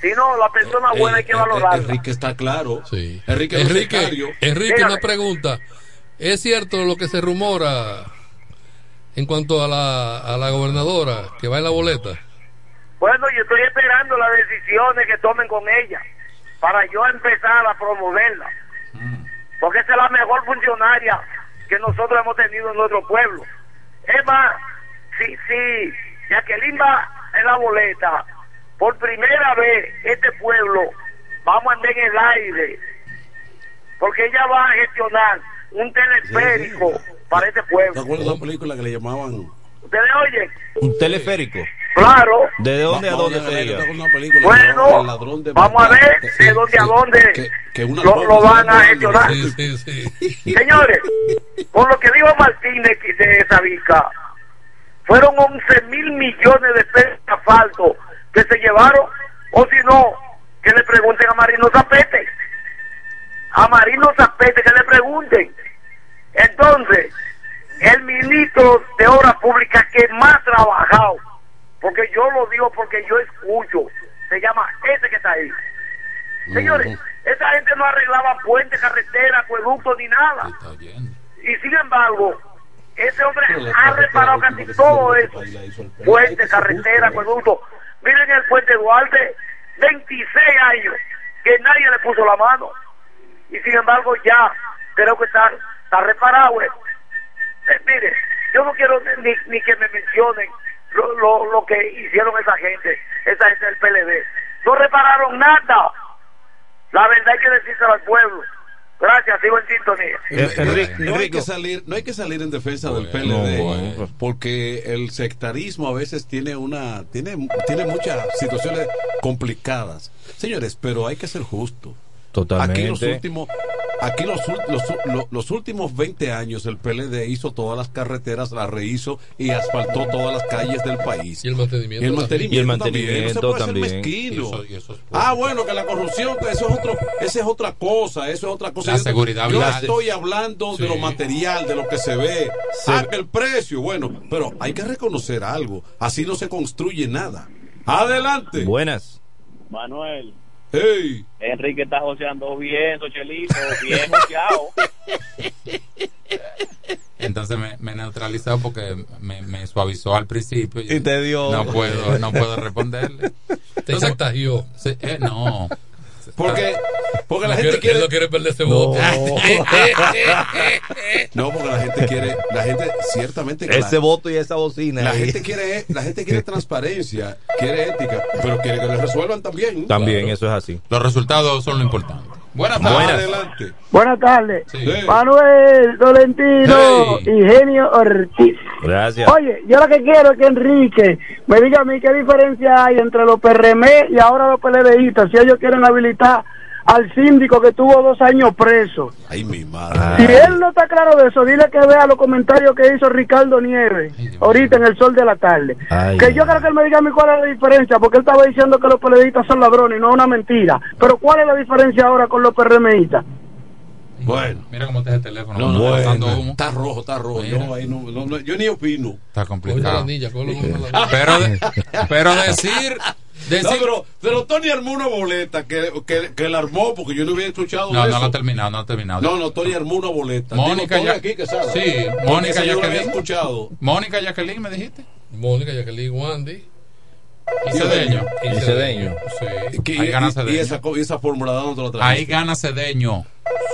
Sino la persona buena hay que Eh, eh, valorarla. Enrique está claro. Sí. Enrique, Enrique. Enrique, Dígame. una pregunta. ¿Es cierto lo que se rumora en cuanto a la, a la gobernadora que va en la boleta? Bueno, yo estoy esperando las decisiones que tomen con ella para yo empezar a promoverla. Porque esa es la mejor funcionaria que nosotros hemos tenido en nuestro pueblo. Es más, si, si Jacqueline va en la boleta, por primera vez este pueblo vamos a andar en el aire. Porque ella va a gestionar un teleférico para este ¿Te pueblo. acuerdas de una película que le llamaban? ¿Ustedes oyen? Un teleférico. Claro. ¿De dónde a dónde ver, ¿te sería? Bueno, El ladrón de vamos a ver de dónde a dónde que- que una lo, van a gestionar. Sí, sí, sí. Señores, por lo que dijo Martínez de Sabica, fueron 11 mil millones de pesos de asfalto que se llevaron, o si no, que le pregunten a Marino Zapete. A Marino Zapete, que le pregunten. Entonces, el ministro de Obras Públicas que más trabajado, porque yo lo digo porque yo escucho, se llama ese que está ahí. Señores, esa gente no arreglaba puentes, carreteras, acueductos ni nada. Y sin embargo, ese hombre ha reparado casi todo eso. Puentes, carreteras, acueductos. Miren el puente Duarte, 26 años que nadie le puso la mano. Y sin embargo ya creo que está, está reparado. eh. Eh, mire, yo no quiero ni, ni que me mencionen lo, lo, lo que hicieron esa gente, esa gente del PLD. No repararon nada. La verdad hay que decírselo al pueblo. Gracias, sigo en sintonía. Eh, Enrique, no hay que salir no hay que salir en defensa del PLD porque el sectarismo a veces tiene una tiene tiene muchas situaciones complicadas señores pero hay que ser justo aquí los totalmente. últimos aquí los, ul- los, lo- los últimos 20 años el PLD hizo todas las carreteras las rehizo y asfaltó todas las calles del país Y el mantenimiento. y el también. mantenimiento, Y el también, no se puede mantenimiento ser mezquino. Y eso- y eso es ah, bueno, que la corrupción, que eso es otro, esa es otra cosa, eso es otra cosa. La Yo- seguridad Yo estoy hablando de lo material, de lo que se ve. Ah, que el precio, bueno, pero hay que reconocer algo. Así no se construye nada. Adelante. Buenas. Manuel, Hey. Enrique está joseando bien, Sochelito, bien joseado. Entonces me, me neutralizó porque me, me suavizó al principio. Y te dio- No puedo, no puedo responderle. (laughs) Te chantajeó. Sí, eh, no. Porque, porque la No gente quiere- quiere. él no quiere perder ese voto. (laughs) No, porque la gente quiere, la gente ciertamente que Ese la, voto y esa bocina. la ahí. gente quiere, la gente quiere (laughs) transparencia, quiere ética, pero quiere que le resuelvan también. También, Claro. eso es así. Los resultados son lo importante. Buenas tardes. Buenas. Adelante. Buenas tardes. Sí. Manuel Tolentino Hey. y Genio Ortiz. Gracias. Oye, yo lo que quiero es que Enrique me diga a mí qué diferencia hay entre los PRM y ahora los PLDistas, si ellos quieren habilitar al síndico que tuvo dos años preso. Ay, mi Si madre. él no está claro de eso, dile que vea los comentarios que hizo Ricardo Nieves ahorita en el sol de la tarde. Ay, que yo creo que él me diga a mí cuál es la diferencia, porque él estaba diciendo que los PLDistas son ladrones y no es una mentira. Pero ¿cuál es la diferencia ahora con los PRMistas? Bueno. Mira cómo está el teléfono. No, no, está bueno. Está rojo, está rojo. Yo, ahí no, no- no- yo ni opino. Está complicado. Pero, de- pero decir, decir No, pero, pero Tony armó una boleta que, que, que la armó porque yo no había escuchado no, de no eso. lo ha terminado, no ha terminado. No, no, Tony armó una boleta. Mónica Digo, ya- aquí que sabe. Sí, Mónica la Jacqueline. escuchado. Mónica Jacqueline, me dijiste. Mónica, Jacqueline, Wandy. Y Cedeño. Y Cedeño. Sí. Ahí gana y, Cedeño. y esa, y esa fórmula ¿dónde te la trajiste? Ahí gana Cedeño.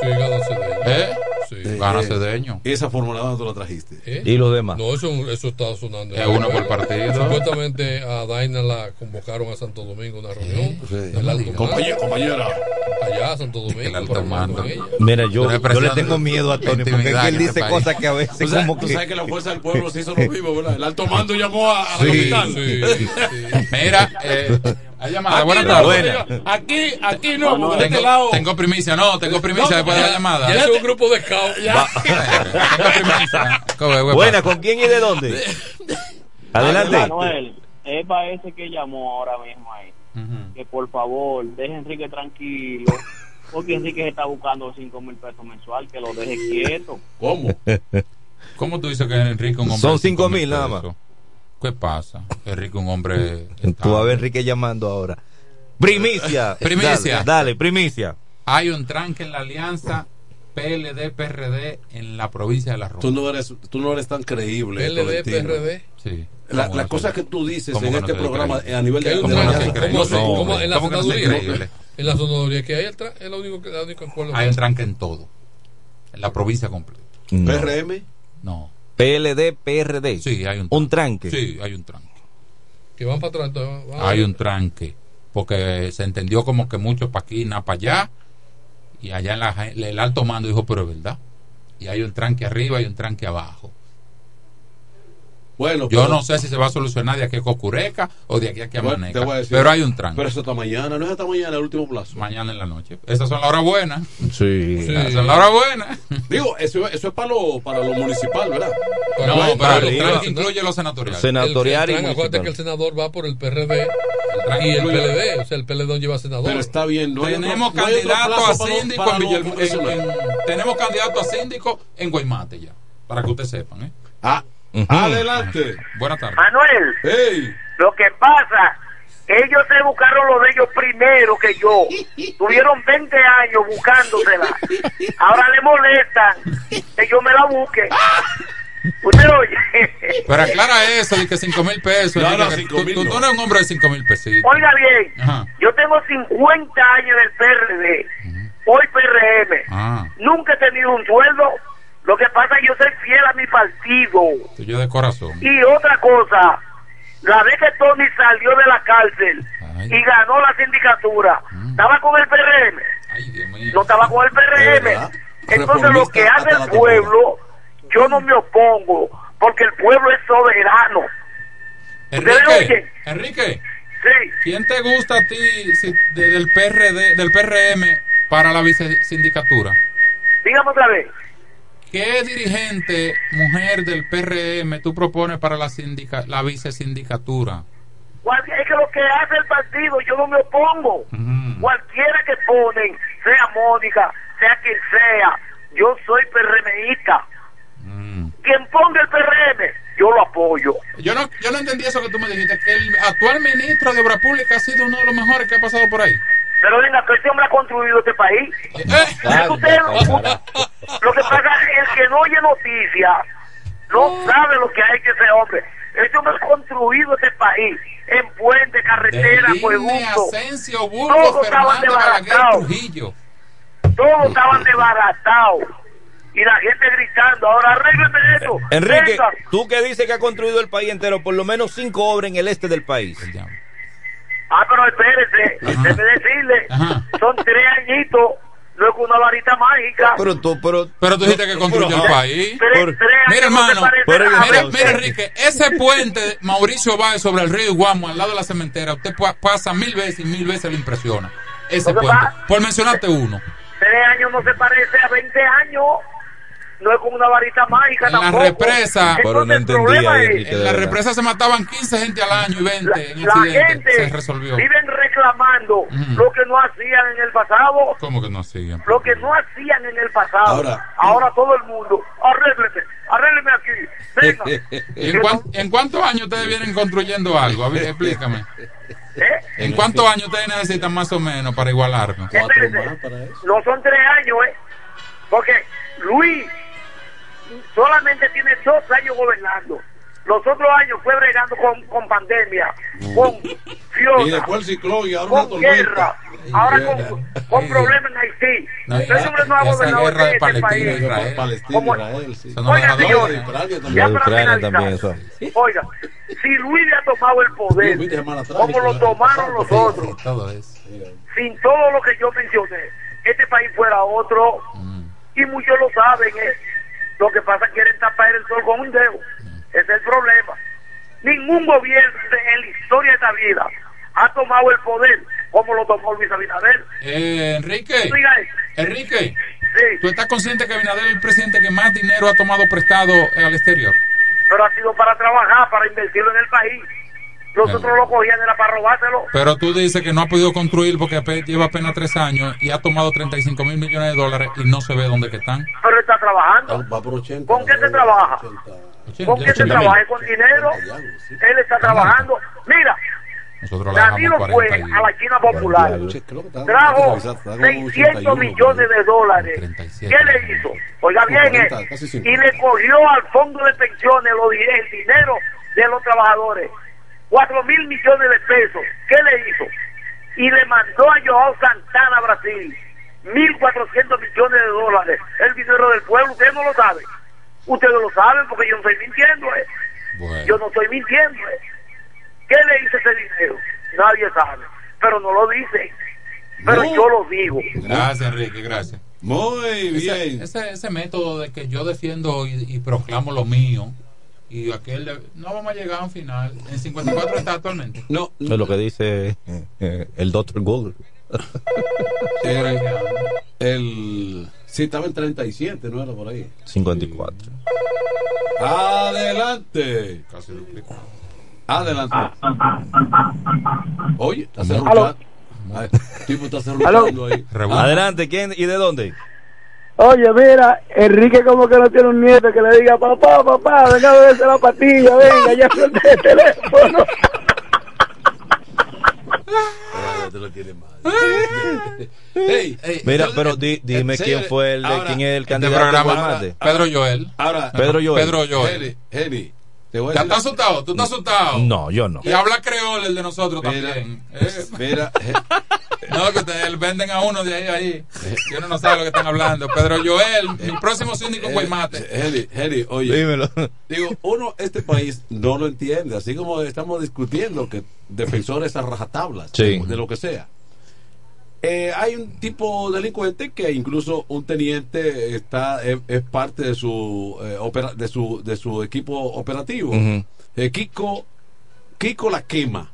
Sí, gana Cedeño. ¿Eh? Sí. Eh. ¿Y esa fórmula ¿dónde te la trajiste? ¿Eh? Y los demás. No, eso, eso está sonando. Es uno por partido. Supuestamente a Daina la convocaron a Santo Domingo a una reunión. Sí. Compañera, compañera. Allá a Santo Domingo. Mira, yo, Una yo le tengo miedo a Tony porque es intimidad que él este dice país. cosas que a veces Tú sabes, como tú que... sabes que la fuerza del pueblo se hizo lo mismo, ¿verdad? El alto mando llamó a, a la capital. Sí, sí. Mira, eh, hay llamada. Aquí Buenas no, tardes. Buena. Aquí, aquí no, porque de este Tengo, lado. tengo primicia, no, tengo primicia después de la llamada. Ya es un grupo de scout. (laughs) Tengo primicia. ¿Cómo es, Buena, ¿con quién y de dónde? (laughs) Adelante. Manuel, es para ese que llamó ahora mismo ahí. Que por favor, deje a Enrique tranquilo. Porque Enrique se está buscando 5 mil pesos mensual. Que lo deje quieto. ¿Cómo? ¿Cómo tú dices que Enrique un hombre Son de cinco cinco mil nada pesos? ¿Qué pasa? Enrique un hombre... Tú vas a ver Enrique llamando ahora. Primicia. (laughs) Primicia. Dale, dale, primicia. Hay un tranque en la alianza PLD-PRD en la provincia de La Rosa. Tú no eres, tú no eres tan creíble. LD, Tolentino. PRD. Sí. La, ¿Cómo cosas soy- que tú dices cómo en no este programa creíble? a nivel de un de ¿Cómo no ¿cómo así? No, ¿Cómo en la ¿cómo que no soy senaduría? creíble? En la senaduría que hay el es lo único que la única acuerdo. Hay un tranque en todo. En la provincia completa. No. PRM. No. PLD, PRD. Sí, hay un Un tranque. Sí, hay un tranque. Que van para atrás. Hay un tranque. Porque se entendió como que mucho para aquí, nada para allá. Y allá en la, el alto mando dijo, pero es verdad. Y hay un tranque arriba y un tranque abajo. Bueno, Yo pero- no sé si se va a solucionar de aquí a Cocureca o de aquí a que Bueno, pero hay un tranque. Pero eso está mañana, no es hasta mañana el último plazo. Mañana en la noche. Esas son las horas buenas. Sí. Sí. Esas son las horas buenas. Digo, eso, eso es para lo, para lo municipal, ¿verdad? No, para- pero para el incluye los senatoriales. Sena- Senatorial el, y el, tran- acuérdate que el senador va por el PRD El y el PLD. O sea, el PLD no lleva senador. Pero está bien, no tenemos otro- no candidato a para lo- síndico para en, lo Villa- congresional. en- en- tenemos candidato a síndico en Guaymate ya para que ustedes sepan ¿eh? Ah, Adelante. buenas tardes Manuel, Hey, lo que pasa, ellos se buscaron lo de ellos primero que yo. Tuvieron 20 años buscándosela. Ahora le molestan que yo me la busque. ¿Usted oye? pero aclara eso de que 5 mil pesos No, no, tú, mil tú- no. tú no eres un hombre de 5 mil pesitos Oiga bien, Ajá. yo tengo 50 años en el PRD, hoy PRM. ah Nunca he tenido un sueldo. Lo que pasa es que yo soy fiel a mi partido. tuyo de corazón Y otra cosa, la vez que Tony salió de la cárcel Ay. y ganó la sindicatura, ¿estaba con el PRM? ay Dios mío No estaba con el PRM. Entonces lo que hace el pueblo, yo no me opongo, porque el pueblo es soberano. ¿Ustedes Enrique? Enrique Sí. ¿quién te gusta a ti si- de- del PRD del PRM para la vicesindicatura? Dígame otra vez. ¿Qué dirigente mujer del PRM tú propones para la sindica, la vicesindicatura? Es que lo que hace el partido, yo no me opongo. Ujú. Cualquiera que ponen, sea Mónica, sea quien sea, yo soy PRMista. Mm. Quien ponga el PRM, yo lo apoyo. Yo no, yo no entendí eso que tú me dijiste, que el actual ministro de Obra Pública ha sido uno de los mejores que ha pasado por ahí. Pero venga, que este hombre ha construido este país. Eh, usted- lo que pasa es que el que no oye noticias No sabe lo que hay que ese hombre. Ellos me han construido este país en puente, carretera, Burgos, Todos estaban desbaratados. Trujillo. Todos estaban desbaratados. Y la gente gritando, ahora arrégleme eso. Enrique, Venga. tú que dices que ha construido el país entero, por lo menos cinco obras en el este del país. Ah, pero espérese, déjeme decirle, son tres añitos, no es una varita mágica. Pero tú, pero, Pero tú dijiste que construyó el país. Tres- tres Mira, hermano, mira, mira, veinte. Enrique, ese puente Mauricio Báez sobre el río Iguamo, al lado de la cementera, usted pa- pasa mil veces y mil veces le impresiona. Ese puente. pasa- Por mencionarte uno. Tres años no se parece a 20 años. No es con una varita mágica En la tampoco. represa. Entonces, el problema es, En la represa se mataban 15 gente al año y 20 en la gente Se resolvió. viven reclamando lo que no hacían en el pasado, ¿Cómo que no siguen? lo que no hacían en el pasado. Ahora- Ahora, todo el mundo, arrégleme, arrégleme aquí. Venga. ¿Y (laughs) en, cuán- en cuántos años ustedes vienen construyendo algo? A ver, explícame. ¿En cuántos años ustedes necesitan más o menos para igualarnos? Espérese, no son tres años, ¿eh? Porque Luis solamente tiene dos años gobernando. Los otros años fue bregando con, con pandemia, con (laughs) Fiona, Y después el ciclón y ahora una con guerra, ahora con, con problemas en Haití. No, Ese hombre no ha gobernado guerra de este Palestina país. Israel. Palestina, Como- Israel, sí. Oiga, señores, también. ya De para Ucrania finalizar, también, eso. Oiga, si Luis le ha tomado el poder, Luis, como lo tomaron los otros, Todo sin todo lo que yo mencioné, este país fuera otro, y muchos lo saben, ¿eh? Lo que pasa es que quieren tapar el sol con un dedo, ese es el problema. Ningún gobierno en la historia de esta vida ha tomado el poder como lo tomó Luis Abinader. Eh, Enrique. Enrique, ¿tú estás consciente que Abinader es el presidente que más dinero ha tomado prestado al exterior? Pero ha sido para trabajar, para invertirlo en el país. Los otros lo cogían era para robárselo. Pero tú dices que no ha podido construir porque lleva apenas tres años y ha tomado 35 mil millones de dólares y no se ve dónde que están. Pero está trabajando. Va por 80. ¿Con qué se trabaja? ¿Con qué se 80 trabaja? ¿Con dinero? Él está trabajando. Mira, Nosotros Danilo fue 40 y- a la China Popular. Trajo 600 millones de dólares. ¿Qué le hizo? Oiga bien, eh, y le cogió al fondo de pensiones el dinero de los trabajadores. 4 mil millones de pesos. ¿Qué le hizo? Y le mandó a Joao Santana a Brasil 1.400 millones de dólares. El dinero del pueblo. Usted no lo sabe. Ustedes lo saben porque yo no estoy mintiendo. eh. Yo no estoy mintiendo. eh. ¿Qué le hizo ese dinero? Nadie sabe. Pero no lo dicen. Pero No. yo lo digo. Gracias, Enrique, gracias. Muy bien. Ese, ese método de que yo defiendo y, y proclamo lo mío y aquel de- no vamos a llegar a un final. En 54 está actualmente. No, Es lo que dice eh, eh, el doctor Google. (laughs) El, el, sí, estaba en 37, ¿no era por ahí? 54. Adelante. Casi duplicó. Adelante. Oye, está Aló. cerruchando. Ay, el tipo está cerruchando ahí. Adelante, ¿quién y de dónde? Oye, mira, Enrique como que no tiene un nieto que le diga, papá, papá, venga a beberse la patilla, venga, ya suelte el teléfono. Te lo tiene mal. Ey, ey, Mira, pero di- dime eh, quién fue el, ahora, quién es el este candidato programa- de Guaymate. Pedro Joel. Ahora, Pedro Joel. Pedro Joel. Henry, Henry, te voy a ¿Ya decir- estás asustado? ¿Tú estás asustado? No, yo no. Y habla creol el de nosotros Mira, también. Eh, Mira, eh, (laughs) No, que ustedes venden a uno de ahí ahí. Y uno no sabe lo que están hablando. Pedro Joel, mi próximo síndico Guaymate. Henry, Henry, oye. Dímelo. Digo, uno, este país no lo entiende, así como estamos discutiendo que defensores a rajatablas, Sí. de lo que sea. Eh, hay un tipo delincuente que incluso un teniente está es, es parte de su, eh, opera- de su de su equipo operativo. Eh, Kiko Kiko la quema.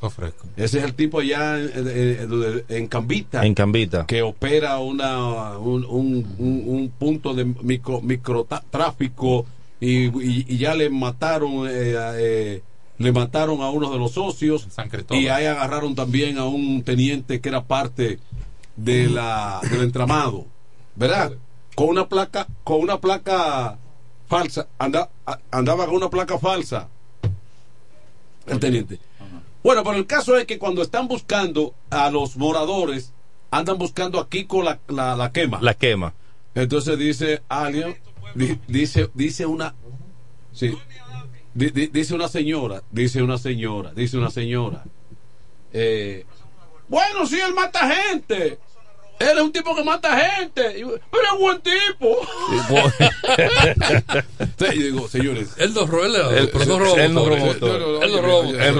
Ofrezco. Ese es el tipo allá en, en- en Cambita En Cambita. que opera una, un, un- un- un punto de micro, microtráfico y, y- y ya le mataron eh, a, eh, le mataron a uno de los socios San y ahí agarraron también a un teniente que era parte de la del entramado verdad con una placa con una placa falsa anda- a- andaba con una placa falsa el teniente bueno, pero el caso es que cuando están buscando a los moradores, andan buscando a Kiko la, la, la quema. La quema. Entonces dice alguien, di- dice, dice una, Sí. Di- di- dice una señora, dice una señora, dice una señora. eh, bueno, sí, él mata gente. Él es un tipo que mata gente. Pero es buen tipo. Entonces, (laughs) yo digo, señores. Él no roba, él, no roba él no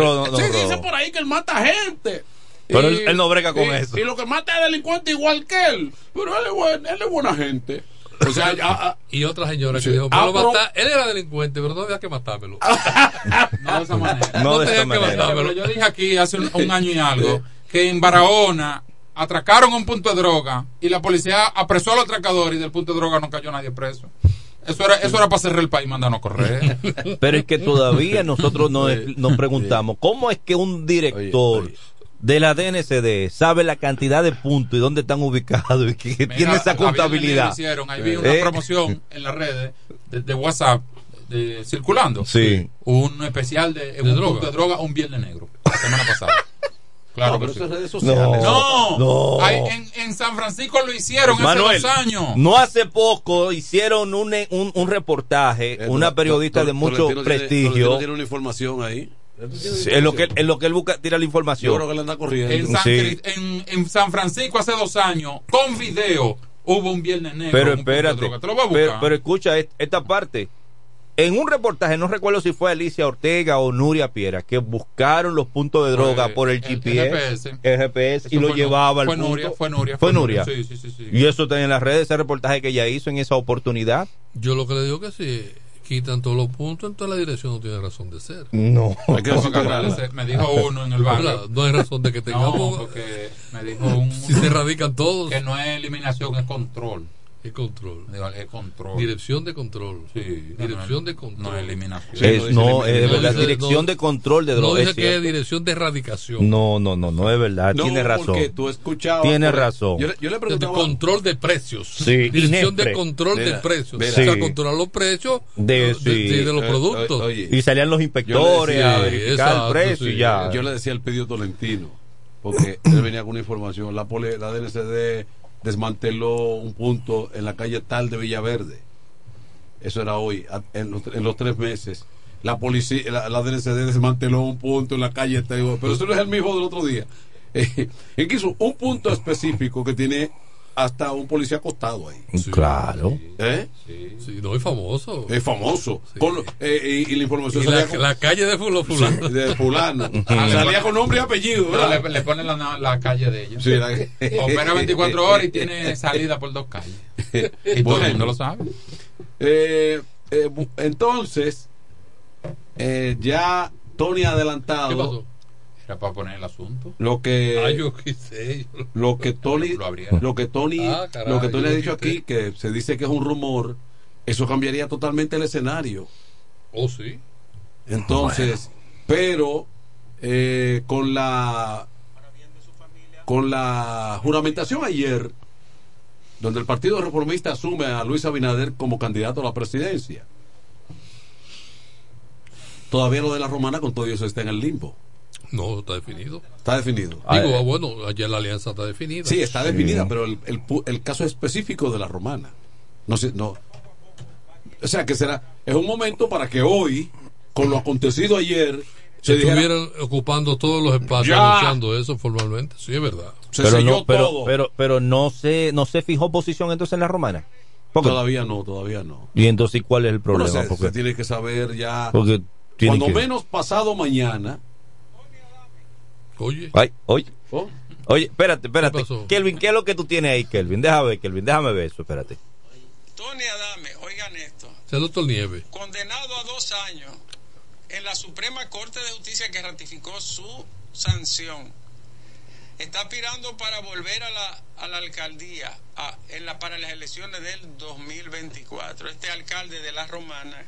roba Sí, dice por ahí que él mata gente. Pero él- él no brega con y- eso. Y lo que mata es delincuente igual que él. Pero él es, buen- él es buena gente. O sea, ya, ah, Y otra señora que Sí. dijo, Ah, pero pero- matar- él era delincuente, pero no había que matármelo. (laughs) No de esa manera. No de tenía esa que manera. matármelo. Yo dije aquí hace un, un año y algo que en Barahona atracaron un punto de droga y la policía apresó a los atracadores y del punto de droga no cayó nadie preso. Eso era, eso era para cerrar el país y mandarnos a correr. Pero es que todavía nosotros nos, nos preguntamos, ¿cómo es que un director de la DNCD sabe la cantidad de puntos y dónde están ubicados y que Mira, tiene esa contabilidad? hicieron, ahí vi una Eh, promoción en las redes de, de WhatsApp de- circulando. Sí. Un especial de, un droga? de droga, un viernes negro, la semana pasada. (laughs) Claro no, pero eso es redes sociales. No, No. Hay- en, en San Francisco lo hicieron Manuel, hace dos años. no hace poco hicieron un, un, un reportaje, Eh, una periodista de mucho Tolentino tiene- prestigio. Tolentino tiene una información ahí. Sí, en lo que en lo que él busca tira la Yo información. creo que le anda corriendo. En San, Sí. En, en San Francisco hace dos años, con video, hubo un viernes negro. Pero espérate, pero, pero escucha est- esta parte. En un reportaje, no recuerdo si fue Alicia Ortega o Nuria Piera, que buscaron los puntos de droga Fue por el el GPS, GPS. el GPS y lo fue llevaba al fue punto. Nuria, fue Nuria, Fue fue Nuria. Nuria. Sí, sí, sí, sí. Y eso está en las redes, ese reportaje que ella hizo en esa oportunidad. Yo lo que le digo que si quitan todos los puntos, entonces la dirección no tiene razón de ser. No. Hay que me dijo uno en el barrio. No hay razón de que No, tengamos. porque me dijo un, (laughs) si se erradican todos, que no es eliminación, es control. Es control. Es control. Dirección de control. Sí, Dirección no, de control. No es eliminación. Sí, Es- no, es de No verdad, dice- dirección no- de control de No drogas. dije es que es dirección de erradicación. No, no, no, no es verdad. No, tiene razón. porque tú escuchabas. Tiene razón. Yo, le- yo le de preguntaba. control de precios. Sí, Dirección de control de precios. mira. O sea, Sí. controlar los precios De- de, sí. de- de los productos. o- oye, Y salían los inspectores Yo le decía, a verificar exacto, el precio sí. y ya. Yo le decía al pedido Tolentino, porque él venía con una información. La, poli- la DNCD desmanteló un punto en la calle tal de Villaverde. Eso era hoy, en los, tres meses. La policía, la, la DNCD desmanteló un punto en la calle tal. Pero eso no es el mismo del otro día. (laughs) Eh, incluso un punto específico que tiene hasta un policía acostado ahí. Claro. ¿Eh? Sí, no es famoso. Es famoso. Con eh, y, y la información Y la, salía con- la calle de Fulo Fulano. Sí, de fulano. (laughs) Salía con nombre y apellido. Le, le ponen la, la calle de ellos. Sí, la- Opera 24 horas y tiene salida por dos calles. (laughs) Y todo Bueno. el mundo lo sabe. Eh, eh, entonces, eh, ya Tony ha ¿Qué adelantado pasó? Era para poner el asunto. lo que Ah, yo qué sé. yo- lo que Tony Lo abrieron. lo que Tony Ah, caray, lo que Tony ha dicho quité. aquí que se dice que es un rumor eso cambiaría totalmente el escenario Oh, sí. entonces pero eh, con la con la juramentación ayer donde el Partido Reformista asume a Luis Abinader como candidato a la presidencia todavía lo de la romana con todo eso está en el limbo No, está definido. está definido Digo, Ah, ah, bueno, ayer la alianza está definida. Sí, está definida, pero el, el, pu- el caso específico de la romana. No sé, no. O sea, que será. Es un momento para que hoy, con lo acontecido ayer, se dijera, Estuvieran ocupando todos los espacios Ya. anunciando eso formalmente. Sí, es verdad. se pero selló no, pero, todo. pero, pero no se, no se fijó posición entonces en la romana. Porque- Todavía no, todavía no. y entonces ¿cuál es el Bueno, problema? se, porque, se tiene que saber ya. porque Cuando que- menos pasado mañana. Oye, Ay, oye, ¿oh? oye, espérate, espérate. Kelvin, ¿qué es lo que tú tienes ahí, Kelvin? Déjame ver, Kelvin, déjame ver eso, espérate. Tony Adame, oigan esto, doctor Nieve. condenado a dos años en la Suprema Corte de Justicia que ratificó su sanción, está aspirando para volver a la, a la alcaldía a- en la, para las elecciones del 2024. Este alcalde de La Romana.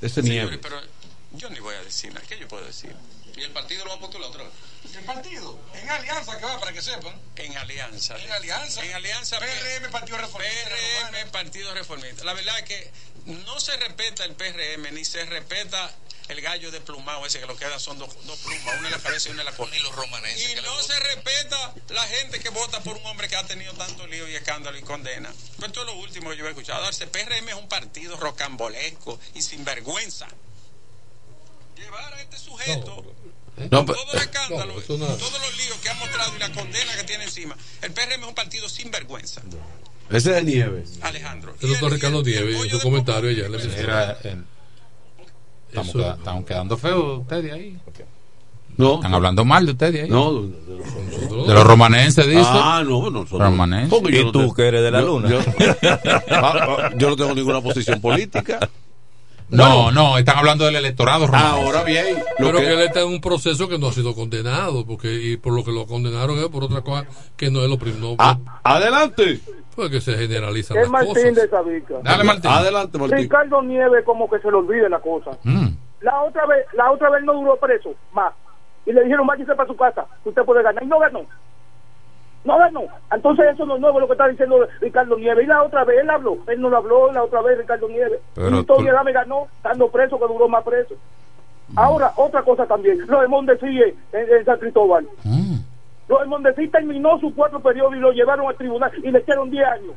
Ese Señores, nieve. pero yo ni voy a decir nada. ¿Qué yo puedo decir? ¿Y el partido lo va a postular otra vez? ¿El partido? En alianza que va, para que sepan. En alianza. En alianza. En alianza. PRM, Partido Reformista. PRM, Partido Reformista. La verdad es que no se respeta el PRM ni se respeta el gallo de plumado ese que lo queda son dos, dos plumas, una en la cabeza y una en la cola. Y los romaneses. Y no se respeta la gente que vota por un hombre que ha tenido tanto lío y escándalo y condena. Pues esto es lo último que yo he escuchado. El PRM es un partido rocambolesco y sinvergüenza. Llevar a este sujeto No, pero- todo el escándalo, No, no. todos los líos que ha mostrado y la condena que tiene encima. El PRM es un partido sinvergüenza. Ese es de Nieves. Alejandro. El doctor Ricardo Nieves en su comentario ayer le. Era, eh, estamos, queda- estamos quedando feos ustedes ahí. No. Están hablando mal de ustedes ahí. No, de- Nosotros- De los romanenses, dice. Ah, no, nosotros. Romanenses. ¿Y tú que eres de la yo- luna? Yo, (laughs) (laughs) Ah, ah, yo no tengo ninguna posición política. No, no, están hablando del electorado romanense. Ahora bien, lo Pero que, que- él está en un proceso que no ha sido condenado, porque y por lo que lo condenaron es por otra cosa que no es lo primero. Ah, adelante. Porque se generalizan Es las Martín cosas. de Sabica. Dale, Martín. Adelante, Martín. Ricardo Nieves como que se le olvide la cosa. Mm. La otra vez, la otra vez no duró preso, más. Y le dijeron, váyase para su casa, usted puede ganar. Y no ganó. No ganó. Entonces eso no es nuevo lo que está diciendo Ricardo Nieves. Y la otra vez él habló. Él no lo habló la otra vez Ricardo Nieves. Pero y Tony tú- Adame ganó, estando preso, que duró más preso. Ahora, otra cosa también. Lo de Mondesí en, en San Cristóbal. Mm. Lo de Mondesí terminó su cuatro periodo y lo llevaron al tribunal y le echaron 10 años.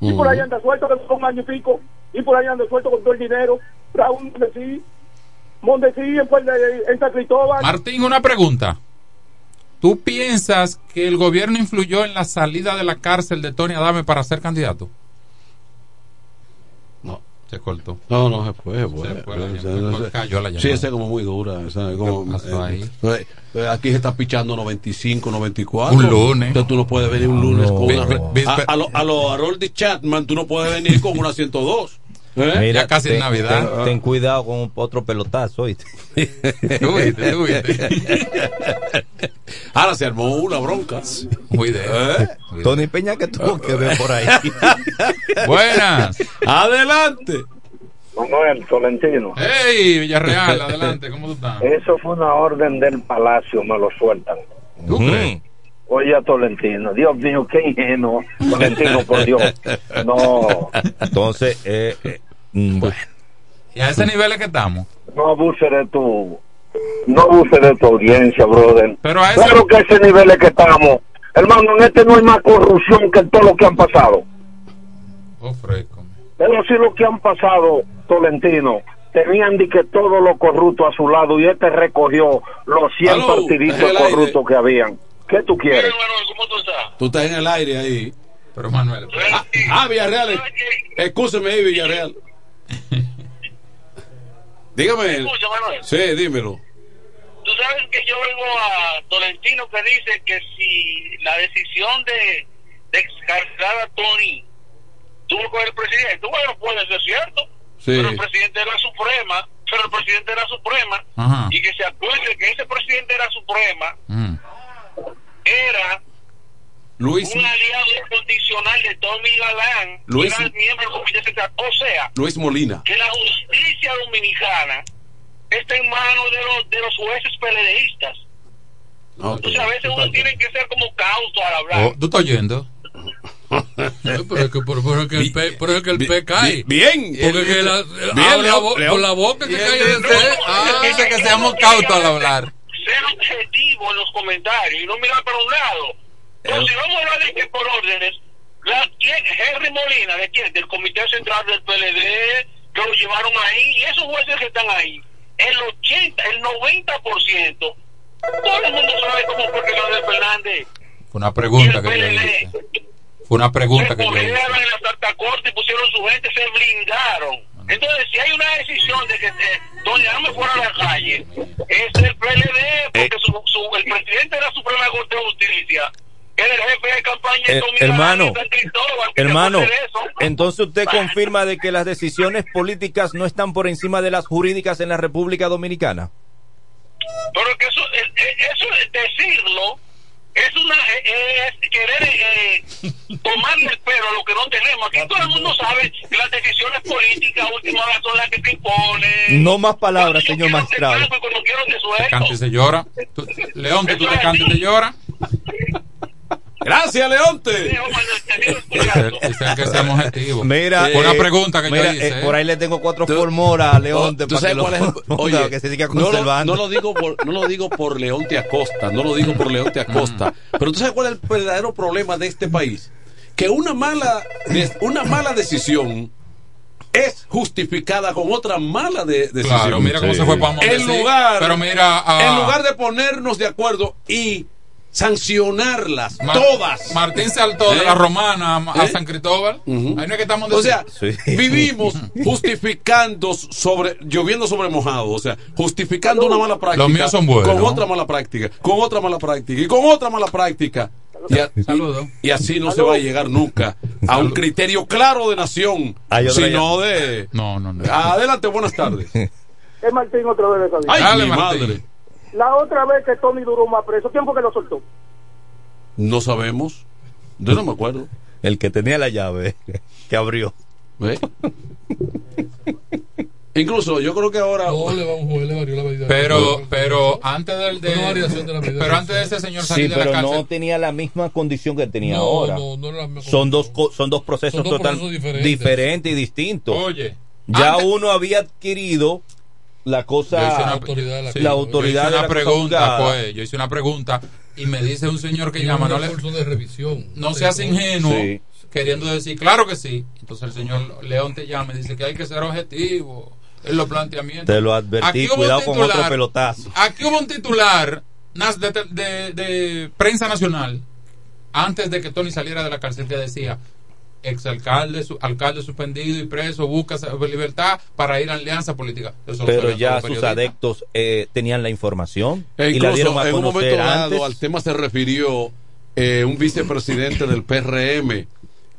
Y por ahí anda suelto que son un año y pico. Y por ahí anda suelto con todo el dinero. Raúl Mondesí. Mondesí en, en San Cristóbal. Martín, una pregunta. ¿Tú piensas que el gobierno influyó en la salida de la cárcel de Tony Adame para ser candidato? No. Se cortó. No, no, se fue, se fue. Se fue la llamada. no sé. Cayó la Sí, esa es como muy dura. esa como, eh, eh, aquí se está pichando 95, 94. Un lunes. Entonces tú no puedes venir un lunes No. con una. A, a lo, a lo Chapman, tú no puedes venir con una 102. ¿Eh? Mira, casi es ten, Navidad. Ten, ten cuidado con otro pelotazo, (laughs) ¿oíste? Ahora se armó una bronca. Cuide. ¿Eh? (laughs) Tony Peña que tuvo que ver por ahí. (laughs) Buenas. Adelante. Manuel Tolentino. Hey, Villarreal, adelante, ¿cómo tú estás? Eso fue una orden del palacio, me lo sueltan. ¿Tú crees? Oye, a Tolentino, Dios mío, qué ingenuo. Tolentino, por Dios. No, Entonces, eh, eh, mm, bueno. ¿Y a ese nivel es que estamos? no abuse de tu, no abuse de tu audiencia, brother. Pero a ese- Claro que a ese nivel es que estamos. Hermano, en este no hay más corrupción que todo lo que han pasado. Ofrezco. Pero sí lo que han pasado, Tolentino, tenían de que todo lo corrupto a su lado y este recogió los 100 Aló, partiditos en corruptos que habían. ¿Qué tú quieres? Tú estás en el aire ahí. Pero Manuel, Ah, ah, Villarreal. Escúcheme ahí, Villarreal. (laughs) Dígame. Escucha, Manuel. Sí, dímelo. Tú sabes que yo oigo a Tolentino que dice que si la decisión de, de excarcelar a Tony tuvo que ver el presidente, bueno, puede ser cierto, Sí. pero el presidente de la Suprema, pero el presidente de la Suprema, Ajá. y que se acuerde que ese presidente de la Suprema Mm. Era Luis, un aliado incondicional de Tommy Galán, Luis- que era miembro del Comité Central. O sea, Luis Molina. que la justicia dominicana está en manos de los, de los jueces peledeístas. No, Entonces a veces uno tiene que ser como cauto al hablar. Oh, ¿Tú estás oyendo? (laughs) Eh, pero es que, por, por eso es que el P, por eso es que el P cae. Bien. Porque que la, Bien, la por la boca que Bien, cae del dice- P. Ah, dice que seamos cautos al hablar. Ser objetivo en los comentarios y no mirar para un lado. Entonces, si vamos a hablar de que por órdenes, la, ¿quién? Henry Molina, ¿de quién? Del Comité Central del PLD, que lo llevaron ahí, y esos jueces que están ahí, el 80, el 90%, todo el mundo sabe cómo fue que Leonel Fernández Fue una pregunta que yo PLD hice. Fue una pregunta que yo hice. en la Santa Corte y pusieron su gente, se blindaron. Entonces, si hay una decisión de que eh, Doña Dame fuera a la calle, es el PLD, porque su, su- el presidente de la Suprema Corte de Justicia era el jefe de campaña Eh, hermano, hermano, entonces usted confirma de que las decisiones políticas no están por encima de las jurídicas en la República Dominicana. Pero que eso, eh, eh, eso es decirlo es una eh, es querer eh, (laughs) tomarle el pelo a lo que no tenemos. Aquí todo el mundo sabe que las decisiones políticas últimas son las que se imponen. No más palabras, señor magistrado. Te se llora. León, que tú te cantas y te lloras. Gracias, Leonte. Mira, una eh, pregunta que mira, yo hice. eh, por ahí le tengo cuatro formoras a Leonte ¿Tú para sabes que, lo, cuál es (laughs) oye, que se siga no lo, conservando. no lo digo por, no lo digo por Leonte Acosta, no lo digo por Leonte Acosta, (laughs) pero tú sabes cuál es el verdadero problema de este país, que una mala, una mala decisión es justificada con otra mala de- decisión. Claro, mira cómo se fue para En lugar, Pero mira, ah, en lugar de ponernos de acuerdo y sancionarlas Mar- todas. Martín saltó de ¿Eh? la Romana a, a ¿Eh? San Cristóbal. Ahí no es que estamos O sea, (laughs) vivimos (laughs) justificando sobre, lloviendo sobre mojado, o sea, justificando una mala práctica Los míos son buenos. con otra mala práctica, con otra mala práctica y con otra mala práctica. Y, a- y así no se va a llegar nunca a un criterio claro de nación, sino de... No, no, no. Adelante, buenas tardes. (laughs) Es Martín otra vez de esa. Ay, Dale, mi Martín. madre. La otra vez que Tony duró más preso, ¿quién fue que lo soltó? No sabemos. Yo no me acuerdo. (laughs) El que tenía la llave, que abrió. ¿Ve? Incluso yo creo que ahora... No, le va un juez, le varió la medida. Pero, pero antes del de, de la pero antes de ese señor salir Sí, de la pero cárcel, no tenía la misma condición que tenía No, ahora. no, no era la misma son dos son dos procesos Son dos total procesos diferentes. diferentes y distintos. Oye, ya antes- uno había adquirido la cosa Yo hice una, autoridad de la sí, la yo autoridad hice de una la pregunta, pues, yo hice una pregunta y me dice un señor que Y llama, no, le- de revisión. no seas ingenuo, Sí. queriendo decir, claro que sí. Entonces el señor León te llama y dice que hay que ser objetivo en los planteamientos. Te lo advertí, Aquí hubo un cuidado con titular- otro pelotazo. Aquí hubo un titular nas- de, de- de prensa nacional antes de que Tony saliera de la cárcel que decía exalcalde, su, alcalde suspendido y preso busca libertad para ir a alianza política. Eso Pero ya sus adeptos eh, tenían la información E y la incluso dieron a en un momento dado antes. al tema se refirió eh, un vicepresidente del PRM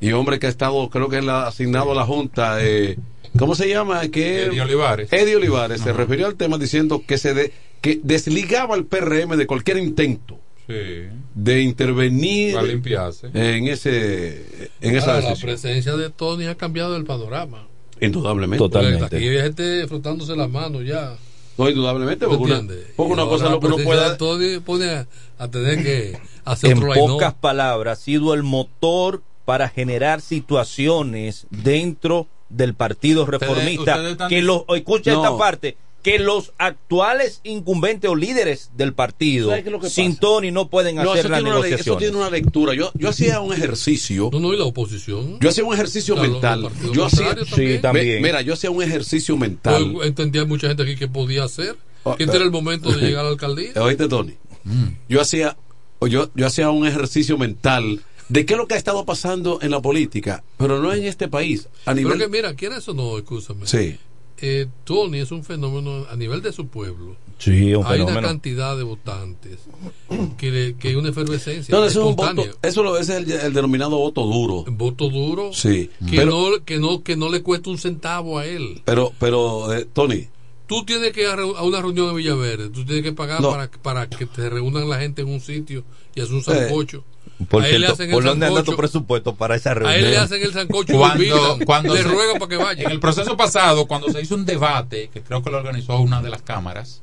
y hombre que ha estado, creo que es la- asignado a la Junta, eh, ¿cómo se llama? Que, Eddie Olivares. Eddie Olivares se refirió al tema diciendo que se de- que desligaba al PRM de cualquier intento Sí. de intervenir Para limpiarse. en ese en esa la presencia de Tony ha cambiado el panorama. Indudablemente. Totalmente. Aquí hay gente frotándose las manos ya. No, indudablemente, ¿Tú porque una, porque una cosa lo que uno pueda Tony pone a, a tener que (laughs) hacer en otro pocas palabras, ha sido el motor para generar situaciones dentro del Partido Reformista. ustedes están que los, escucha No. esta parte, que los actuales incumbentes o líderes del partido, ¿Sabes qué es lo que sin? Tony, no pueden No, hacer eso una, le- eso tiene una lectura. Yo, yo hacía un ejercicio. No, no, y la oposición. Yo hacía un ejercicio Claro, mental. Yo hacía, también. Sí, también. Mira, yo hacía un ejercicio mental. Pues, entendía mucha gente aquí que podía hacer. Oh, Que este era el momento de (laughs) llegar a la alcaldía. Oíste, Tony. Yo hacía, o yo, yo hacía un ejercicio mental de qué es lo que ha estado pasando en la política, pero no en este país. A Pero nivel. que mira, ¿quieres o no? Escúchame. Sí. Eh, Tony es un fenómeno a nivel de su pueblo. Sí, un Hay una cantidad de votantes que, le- que hay una efervescencia eso es un voto, eso es el, el denominado voto duro. voto duro Sí. que, Pero, no, que, no, que no le cuesta un centavo a él. pero, pero eh, Tony, Tú tienes que ir a una reunión en Villaverde, tú tienes que pagar No. para, para que te reúnan la gente en un sitio y hacer un sancocho. Por a cierto, ¿por dónde anda tu presupuesto para esa A él le reunión? hacen el sancocho Cuando, cuando le se- ruegan para que vaya. En el proceso pasado, cuando se hizo un debate, que creo que lo organizó una de las cámaras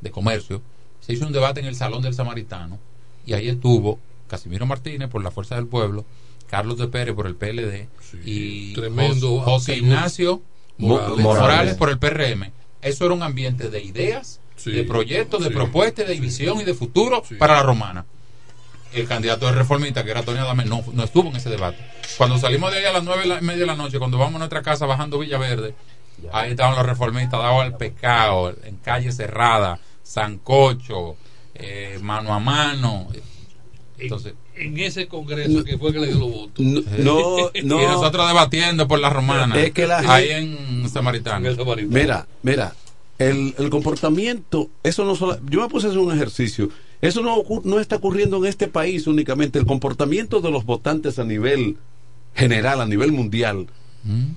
de comercio, se hizo un debate en el Salón del Samaritano y ahí estuvo Casimiro Martínez por la Fuerza del Pueblo, Carlos de Pérez por el PLD y tremendo Jos- José. Ignacio Morales. Morales. por el PRM. Eso era un ambiente de ideas, Sí, de proyectos, de sí. propuestas, de visión y de futuro para la romana. El candidato de reformista, que era Tony Adame, no, no estuvo en ese debate. Cuando salimos de ahí a las nueve y la- media de la noche, cuando vamos a nuestra casa bajando Villaverde, ahí estaban los reformistas dados al pecado, en calle cerrada, Sancocho, eh, mano a mano. Entonces, En ese congreso que fue que le dio los votos. no, no, (laughs) y nosotros debatiendo por la romana, Es que la ahí en Samaritano. En Samaritano. Mira, mira, el, el comportamiento, eso no solo, yo me puse a hacer un ejercicio, eso no, no está ocurriendo en este país únicamente, el comportamiento de los votantes a nivel general, a nivel mundial,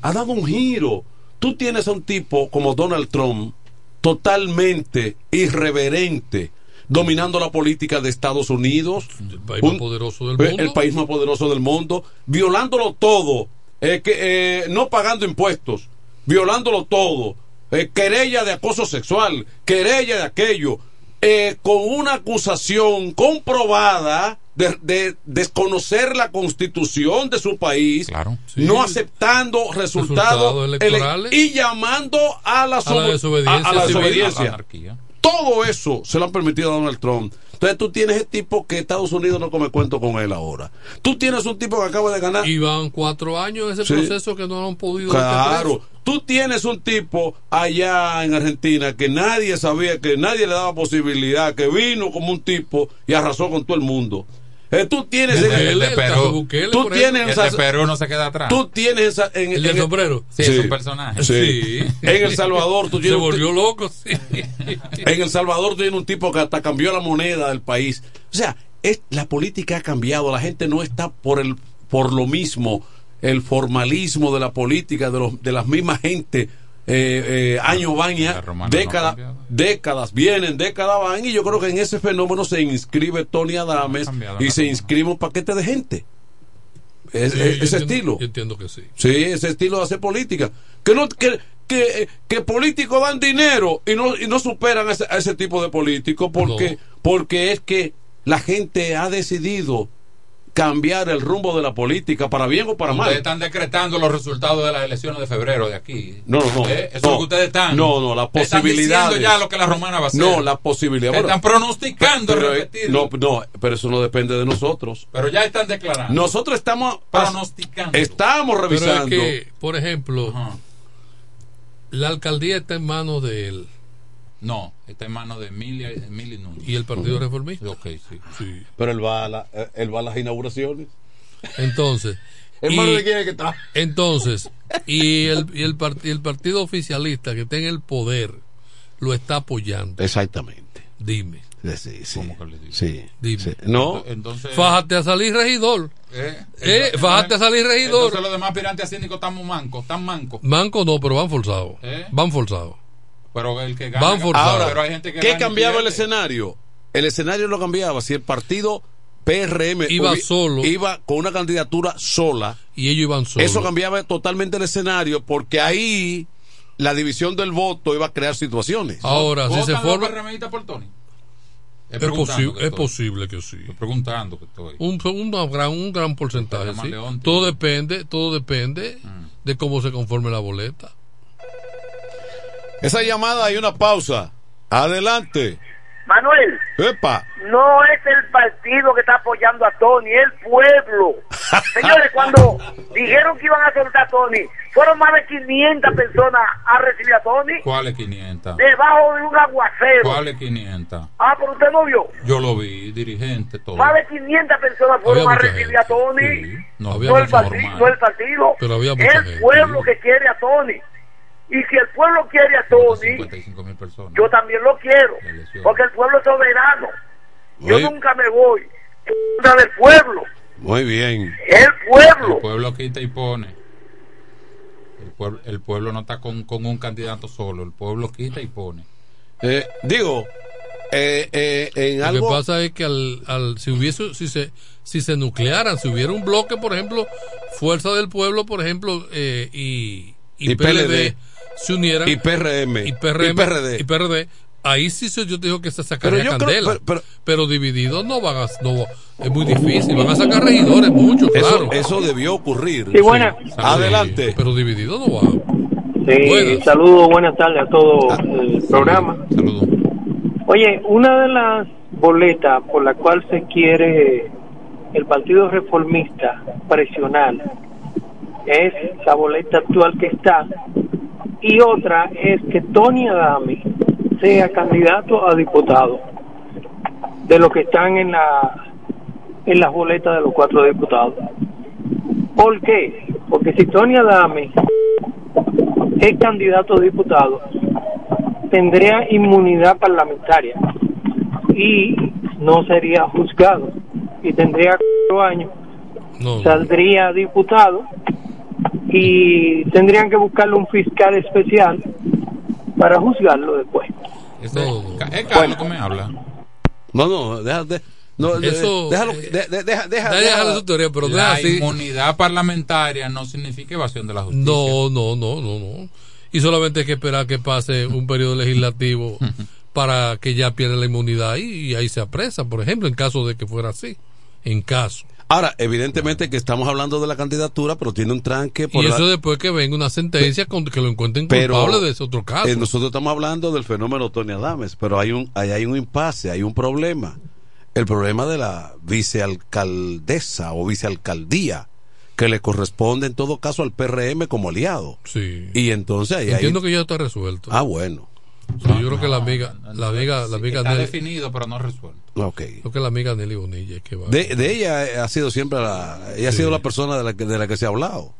ha dado un giro. Tú tienes a un tipo como Donald Trump, totalmente irreverente, dominando la política de Estados Unidos, El país un- más poderoso del eh, mundo. el país más poderoso del mundo, violándolo todo, eh, que, eh, no pagando impuestos, violándolo todo, eh, querella de acoso sexual, querella de aquello, eh, con una acusación comprobada de, de desconocer la constitución de su país, no aceptando resultados, ele- electorales. y llamando a la, A la sobe- desobediencia a- a la civil. desobediencia. A la anarquía. Todo eso se lo han permitido a Donald Trump. Entonces tú tienes ese tipo que Estados Unidos no come cuento con él ahora. Tú tienes un tipo que acaba de ganar. Y van cuatro años ese Sí. proceso que no han podido. Claro, tú tienes un tipo allá en Argentina que nadie sabía, que nadie le daba posibilidad, que vino como un tipo y arrasó con todo el mundo. Eh, tú tienes El el de el- Perú. tú tienes El esa- Perú no se queda atrás. Tú tienes esa- en, El en- sombrero. Sí, es un personaje. Sí. Sí. En El Salvador tú Se tienes un volvió loco, sí. En El Salvador tú tienes un tipo que hasta cambió la moneda del país. O sea, es, la política ha cambiado. La gente no está por el por lo mismo, el formalismo de la política, de, los, de las mismas gente. Eh, eh, años van y no décadas, décadas vienen, décadas van y yo creo que en ese fenómeno se inscribe Tony Adames y se inscribe un paquete de gente. Es- Sí, es- yo ese entiendo- estilo. yo entiendo que sí. Sí, ese estilo de hacer política. Que no que, que, que políticos dan dinero y no, y no superan a ese, a ese tipo de políticos porque, porque es que la gente ha decidido cambiar el rumbo de la política para bien o para mal. Ustedes están decretando los resultados de las elecciones de febrero de aquí. No, no, no. ¿Eh? Eso es lo que ustedes están. No, no, las Están posibilidades. diciendo ya lo que la romana va a hacer. No, la posibilidad. Están pronosticando pero, repetirlo. no, no, pero eso no depende de nosotros. Pero ya están declarando. Nosotros estamos pronosticando. Estamos Pero revisando. es que, por ejemplo, la alcaldía está en manos de él. No, está en manos de Emilia, Emilia Núñez. ¿Y el Partido Reformista? Ok, sí. Pero él va a, la- él va a las inauguraciones. Entonces. (laughs) ¿En manos de quién es que está? Entonces, y el, y el, part- y el partido oficialista que está en el poder lo está apoyando. Exactamente. Dime. Sí, sí. le Sí. Dime. sí. No. Entonces. Fájate a salir regidor. Eh, Eh, fájate a salir regidor. Entonces los demás aspirantes a síndico están muy mancos, están mancos. Manco no, pero van forzados. ¿Eh? Van forzados. Pero el que gana. Van forzados. Ahora, pero hay gente que ¿qué cambiaba el escenario? El escenario lo cambiaba si el partido PRM Iba hubi- solo. iba con una candidatura sola. Y ellos iban solos. Eso cambiaba totalmente el escenario porque ahí la división del voto iba a crear situaciones. Ahora, si se ¿Votan forma. por Tony? Es, posible, que es estoy. posible que sí. Estoy preguntando que estoy. Un, una gran, un gran porcentaje, Llama sí. León, Todo depende, todo depende Mm. de cómo se conforme la boleta. Esa llamada hay una pausa. Adelante. Manuel, Epa. no es el partido que está apoyando a Tony, es el pueblo. (laughs) Señores, cuando dijeron que iban a soltar a Tony, fueron más de 500 personas a recibir a Tony ¿Cuál es 500? debajo de un aguacero. ¿Cuál es 500? Ah, pero usted no vio. Yo lo vi, dirigente, todo. Más de 500 personas fueron a recibir a Tony. No, No, había el mucho partido, normal. no el partido. Pero había el gente. pueblo que quiere a Tony. Y si el pueblo quiere a Tony, 55 mil personas. yo también lo quiero. Porque el pueblo es soberano. Yo nunca me voy contra del pueblo. Muy bien. El pueblo. El pueblo quita y pone. El pueblo, el pueblo no está con, con un candidato solo. El pueblo quita y pone. Eh, digo, eh, eh, en Lo algo. que pasa es que al, al- si hubiese, si se, si se nuclearan, si hubiera un bloque, por ejemplo, Fuerza del Pueblo, por ejemplo, eh, y, y, Y PLD, PLD, se unieran y PRM, y PRM y PRD. y PRD, ahí sí se- yo te digo que se sacaría Pero creo- candela. pero- pero, divididos no van a, no, es muy difícil, van a sacar regidores mucho, Eso, claro. eso debió ocurrir. Sí, buena. Adelante. Pero divididos no van. Sí, Buenas. saludos, buenas tardes a todo el programa. Oye, una de las boletas por la cual se quiere el Partido Reformista presionar es la boleta actual que está y otra es que Tony Adame sea candidato a diputado de los que están en la en las boletas de los cuatro diputados. ¿Por qué? Porque si Tony Adame es candidato a diputado, tendría inmunidad parlamentaria y no sería juzgado y tendría cuatro años, saldría diputado y tendrían que buscarle un fiscal especial para juzgarlo después. Este, Es Carlos que me habla. No, no, déjate. No, Eso, déjalo, eh, de- de- deja, deja, deja- deja su teoría, pero la así. inmunidad parlamentaria no significa evasión de la justicia. No, no, no, no, no. Y solamente hay que esperar que pase un periodo (laughs) para que ya pierda la inmunidad y, y ahí se apresa, por ejemplo, en caso de que fuera así. en caso. Ahora, evidentemente que estamos hablando de la candidatura, pero tiene un tranque por y la- eso después que venga una sentencia con que lo encuentren Pero, culpable de ese otro caso. eh, nosotros estamos hablando del fenómeno Tony Adames, pero hay un, hay un impasse, hay un problema. El problema de la vicealcaldesa o vicealcaldía, que le corresponde en todo caso al PRM como aliado. Sí. Y entonces ahí hay- Entiendo que ya está resuelto. Ah, bueno. Sí, yo creo que la amiga, la amiga, la amiga Está Nelly- definido, pero no resuelto. Ok. Creo que la amiga Nelly Bonilla es que va. De, de ella ha sido siempre la, ella ha sido la persona de la que, de la que se ha hablado.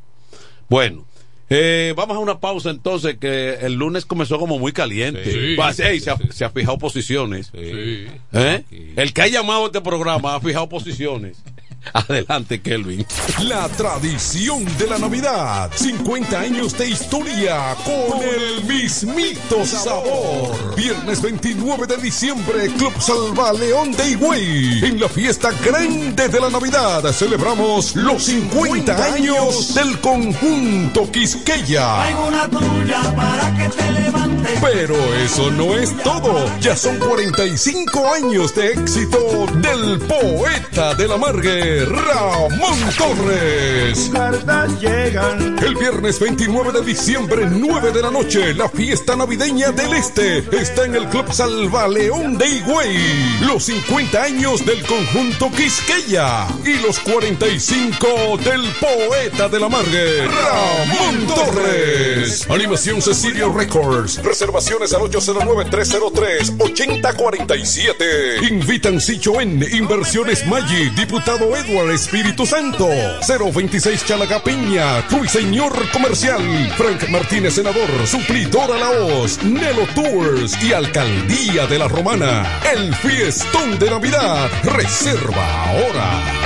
Bueno, eh, vamos a una pausa entonces que el lunes comenzó como muy caliente. Sí. Se, ha, se ha fijado posiciones. Sí. ¿Eh? El que ha llamado a este programa ha fijado posiciones. (laughs) Adelante, Kelvin. La tradición de la Navidad. 50 años de historia con el mismito sabor. Viernes 29 de diciembre, Club Salva León de Higüey. En la fiesta grande de la Navidad celebramos los 50 años del conjunto Quisqueya. una tuya para que te levantes. Pero eso no es todo. Ya son 45 años de éxito del poeta de la Margue, Ramón Torres. llegan. El viernes 29 de diciembre, 9 de la noche, la fiesta navideña del Este está en el Club Salva León de Higüey. Los 50 años del conjunto Quisqueya y los 45 del poeta de la Margue, Ramón Torres. Animación Cecilio Records. Reservaciones al 809-303-8047. Invitan Sichoen, Inversiones Maggi, Diputado Edward Espíritu Santo. 026 Chalacapiña, Ruiseñor Comercial. Frank Martínez, senador, suplidor a la hoz, Nelo Tours y Alcaldía de la Romana. El fiestón de Navidad. Reserva ahora.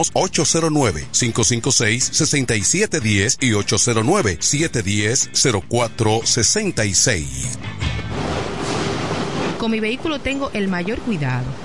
809-556-6710 y 809-710-0466. Con mi vehículo tengo el mayor cuidado.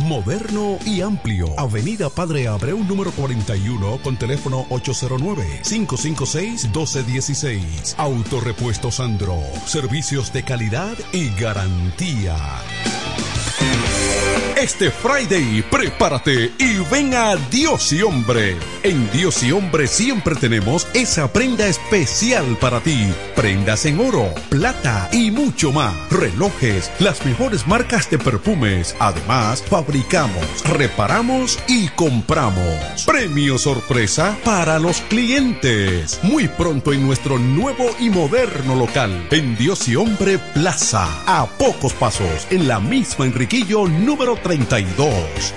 Moderno y amplio. Avenida Padre Abreu número 41 con teléfono 809-556-1216. Autorepuesto Sandro. Servicios de calidad y garantía. Este Friday, prepárate y ven a Dios y Hombre. En Dios y Hombre siempre tenemos esa prenda especial para ti. Prendas en oro, plata y mucho más. Relojes, las mejores marcas de perfumes. Además, fabricamos, reparamos y compramos. Premio sorpresa para los clientes. Muy pronto en nuestro nuevo y moderno local. En Dios y Hombre Plaza. A pocos pasos, en la misma Enriquillo número 32.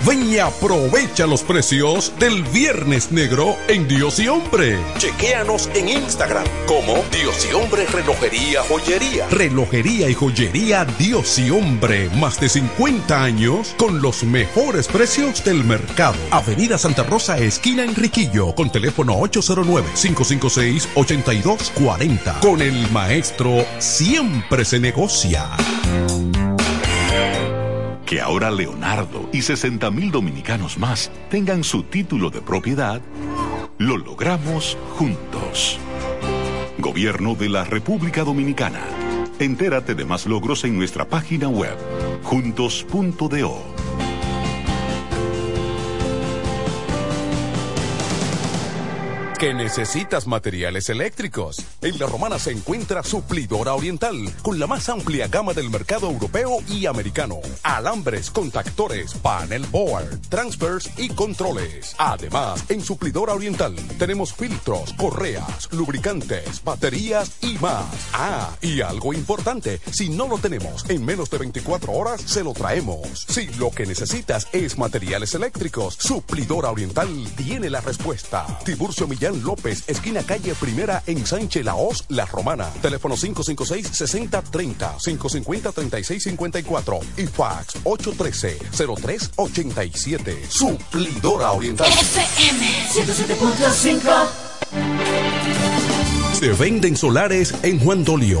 Ven y aprovecha los precios del Viernes Negro en Dios y Hombre. Chequéanos en Instagram como Dios y Hombre Relojería Joyería. Relojería y joyería Dios y Hombre. Más de 50 años con los mejores precios del mercado. Avenida Santa Rosa, esquina Enriquillo, con teléfono 809-556-8240. Con el maestro siempre se negocia. Que ahora Leonardo y 60 mil dominicanos más tengan su título de propiedad, lo logramos juntos. Gobierno de la República Dominicana. Entérate de más logros en nuestra página web, juntos.do. que necesitas materiales eléctricos. En La Romana se encuentra Suplidora Oriental, con la más amplia gama del mercado europeo y americano. Alambres, contactores, panel board, transfers y controles. Además, en Suplidora Oriental tenemos filtros, correas, lubricantes, baterías y más. Ah, y algo importante, si no lo tenemos en menos de 24 horas, se lo traemos. Si lo que necesitas es materiales eléctricos, Suplidora Oriental tiene la respuesta. Tiburcio Millán López, esquina calle Primera en Sánchez Laos, La Romana. Teléfono 556-6030, 550-3654 y fax 813-0387. Suplidora Oriental. FM 107.5 Se venden solares en Juan Dolio,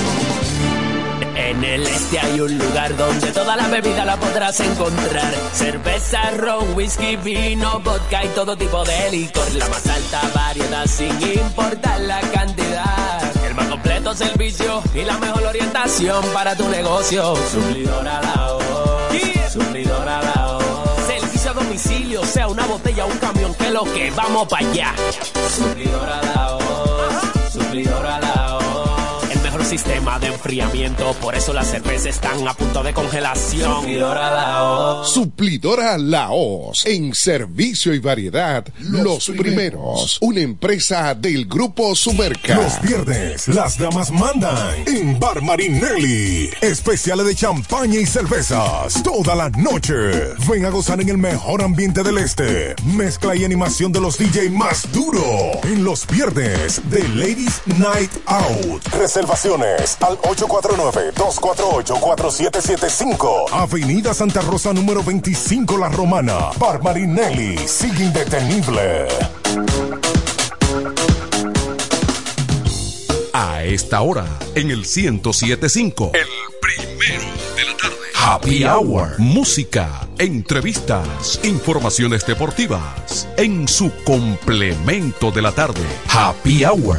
En el este hay un lugar donde toda la bebida la podrás encontrar. Cerveza, ron, whisky, vino, vodka y todo tipo de licor. La más alta variedad sin importar la cantidad. El más completo servicio y la mejor orientación para tu negocio. Suplidora la Suplidora la Servicio a domicilio, sea una botella o un camión, que lo que vamos para allá. Suplidora la Suplidora la El mejor sistema de enfriamiento, por eso las cervezas están a punto de congelación. Suplidora la Suplidora Laos. En servicio y variedad, los, primeros. Una empresa del Grupo Sumerca. Los viernes, las damas mandan en Bar Marinelli. Especiales de champaña y cervezas. Toda la noche. Ven a gozar en el mejor ambiente del este. Mezcla y animación de los DJ más duro. En los viernes de Ladies Night Out. Al 849-248-4775. Avenida Santa Rosa número 25 La Romana. Bar Marinelli. Sigue indetenible. A esta hora, en el 1075. El primero de la tarde. Happy Hour. Música, entrevistas, informaciones deportivas. En su complemento de la tarde. Happy Hour.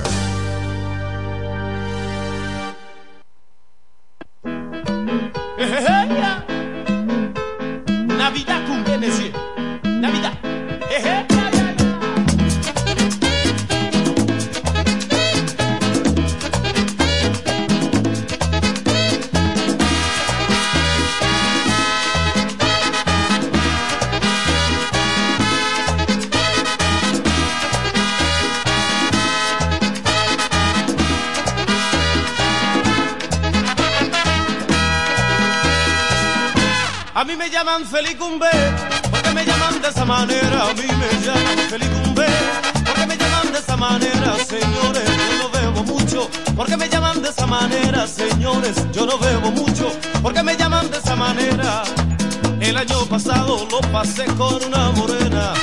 Llaman Felicumbe, porque me llaman de esa manera. A mí me llaman Felicumbe, porque me llaman de esa manera, señores. Yo no bebo mucho, porque me llaman de esa manera, señores. Yo no bebo mucho, porque me llaman de esa manera. El año pasado lo pasé con una morena,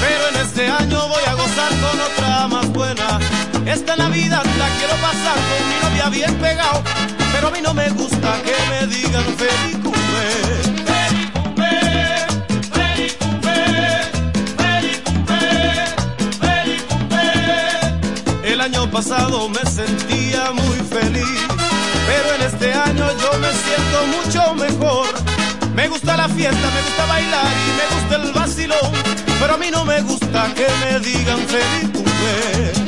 pero en este año voy a gozar con otra más buena. Esta Navidad la quiero pasar con mi novia bien pegado, pero a mí no me gusta que me digan Felicumbe. Año pasado me sentía muy feliz, pero en este año yo me siento mucho mejor. Me gusta la fiesta, me gusta bailar y me gusta el vacilón, pero a mí no me gusta que me digan feliz cumple.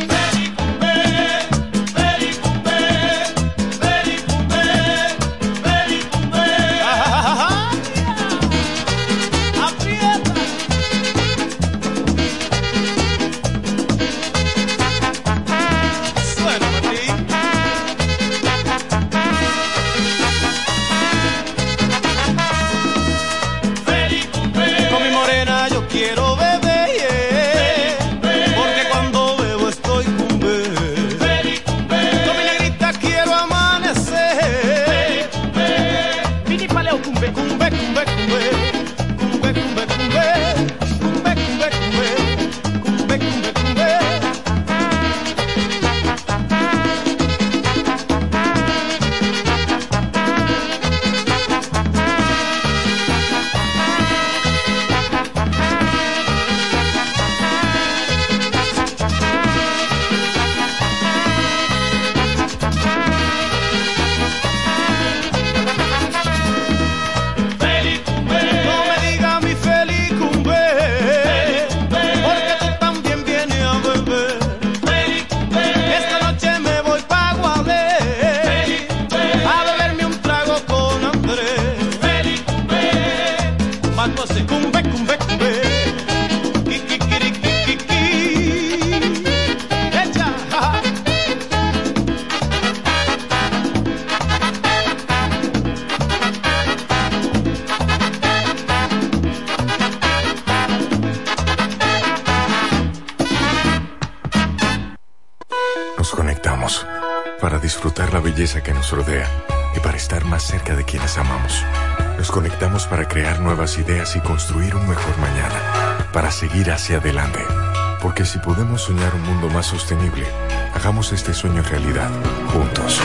Más sostenible, hagamos este sueño realidad, juntos.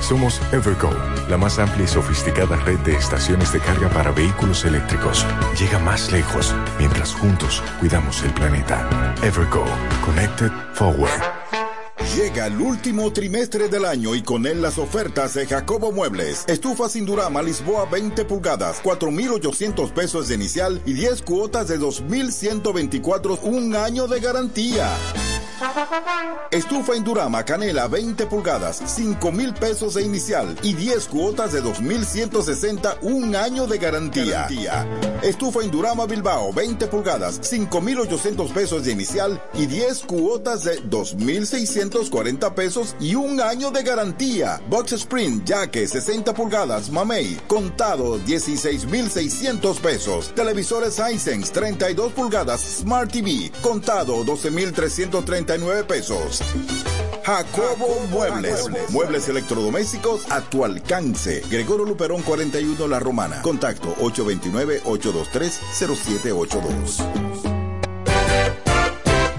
Somos Evergo, la más amplia y sofisticada red de estaciones de carga para vehículos eléctricos. Llega más lejos mientras juntos cuidamos el planeta. Evergo, Connected Forward. Llega el último trimestre del año y con él las ofertas de Jacobo Muebles. Estufa sin Durama Lisboa 20 pulgadas, 4.800 pesos de inicial y 10 cuotas de 2.124, un año de garantía. Estufa Indurama Canela 20 pulgadas, 5 mil pesos de inicial y 10 cuotas de 2,160, un año de garantía. Estufa Indurama Bilbao 20 pulgadas, 5,800 pesos de inicial y 10 cuotas de 2,640 pesos y un año de garantía. Box Spring Jaque 60 pulgadas, Mamey, contado 16,600 pesos. Televisores Hisense 32 pulgadas, Smart TV, contado 12,330 pesos. Jacobo Muebles. Muebles electrodomésticos a tu alcance. Gregorio Luperón 41 La Romana. Contacto 829-823-0782.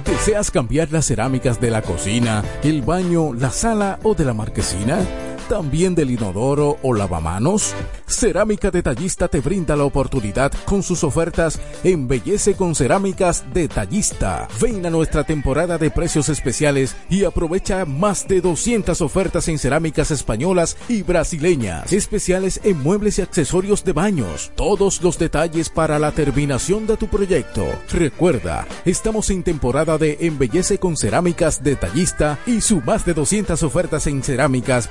¿Deseas cambiar las cerámicas de la cocina, el baño, la sala o de la marquesina? También del inodoro o lavamanos? Cerámica Detallista te brinda la oportunidad con sus ofertas Embellece con Cerámicas Detallista. Ven a nuestra temporada de precios especiales y aprovecha más de 200 ofertas en cerámicas españolas y brasileñas, especiales en muebles y accesorios de baños. Todos los detalles para la terminación de tu proyecto. Recuerda, estamos en temporada de Embellece con Cerámicas Detallista y su más de 200 ofertas en cerámicas,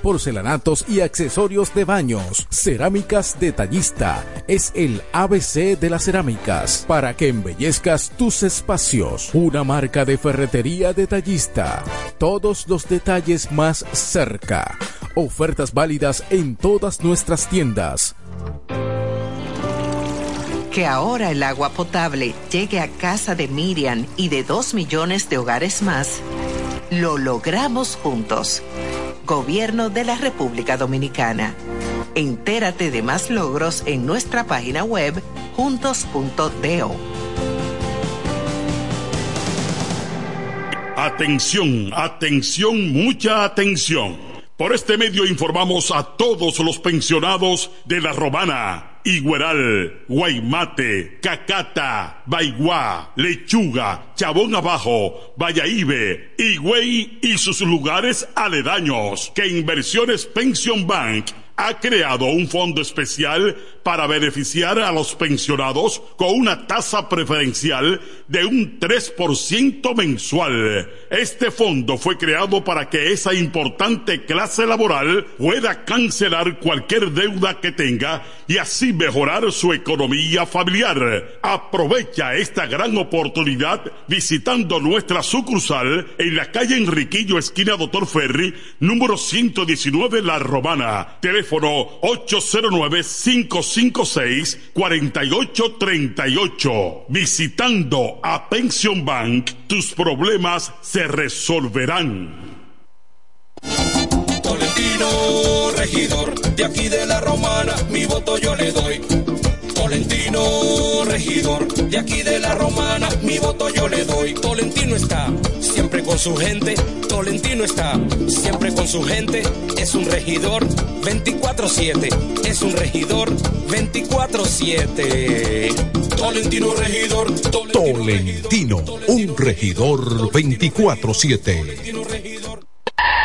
y accesorios de baños. Cerámicas Detallista es el ABC de las cerámicas para que embellezcas tus espacios. Una marca de ferretería detallista. Todos los detalles más cerca. Ofertas válidas en todas nuestras tiendas. Que ahora el agua potable llegue a casa de Miriam y de dos millones de hogares más, lo logramos juntos. Gobierno de la República Dominicana. Entérate de más logros en nuestra página web juntos.do. Atención, atención, mucha atención. Por este medio informamos a todos los pensionados de La Romana, Igueral, Guaymate, Cacata, Baigua, Lechuga, Chabón Abajo, Vallaibe, Higüey y sus lugares aledaños que Inversiones Pension Bank ha creado un fondo especial para beneficiar a los pensionados con una tasa preferencial de un 3% mensual. Este fondo fue creado para que esa importante clase laboral pueda cancelar cualquier deuda que tenga y así mejorar su economía familiar. Aprovecha esta gran oportunidad visitando nuestra sucursal en la calle Enriquillo, esquina Doctor Ferry, número 119 La Romana. Teléfono 809 556 4838. Visitando a Pension Bank, tus problemas se resolverán. Tolentino, regidor de aquí de la Romana, mi voto yo le doy. Tolentino, regidor de aquí de la Romana, mi voto yo le doy. Tolentino está siempre con su gente, Tolentino está siempre con su gente, es un regidor 24-7, es un regidor 24-7. Tolentino regidor, Tolentino, un regidor 24-7.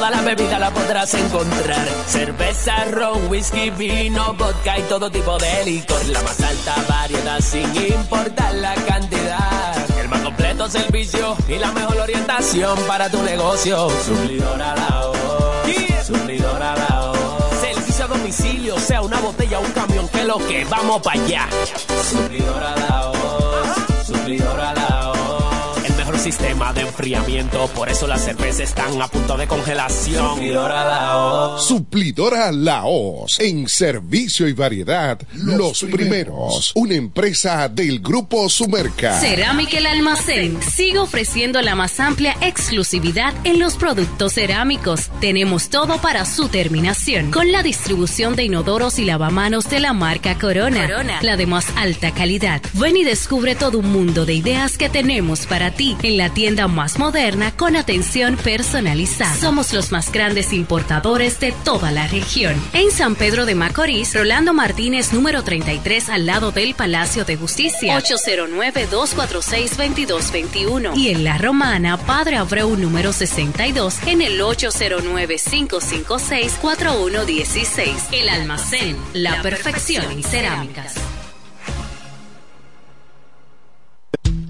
toda la bebida la podrás encontrar. Cerveza, ron, whisky, vino, vodka y todo tipo de licor. La más alta variedad sin importar la cantidad. El más completo servicio y la mejor orientación para tu negocio. Suplidor a la voz. Suplidor a la. Servicio a domicilio, sea una botella o un camión, que lo que vamos para allá. Suplidor a la voz. Suplidor a la. Sistema de enfriamiento, por eso las cervezas están a punto de congelación. Suplidor a la voz. Suplidora Laos. En servicio y variedad, los, primeros. Una empresa del Grupo Sumerca. Cerámica El Almacén sigue ofreciendo la más amplia exclusividad en los productos cerámicos. Tenemos todo para su terminación, con la distribución de inodoros y lavamanos de la marca Corona, Corona. la de más alta calidad. Ven y descubre todo un mundo de ideas que tenemos para ti en la tienda más moderna con atención personalizada. Somos los más grandes importadores de toda la región. En San Pedro de Macorís, Rolando Martínez, número 33, al lado del Palacio de Justicia, 809-246-2221. Y en La Romana, Padre Abreu, número 62, en el 809-556-4116. El almacén, la perfección en cerámicas.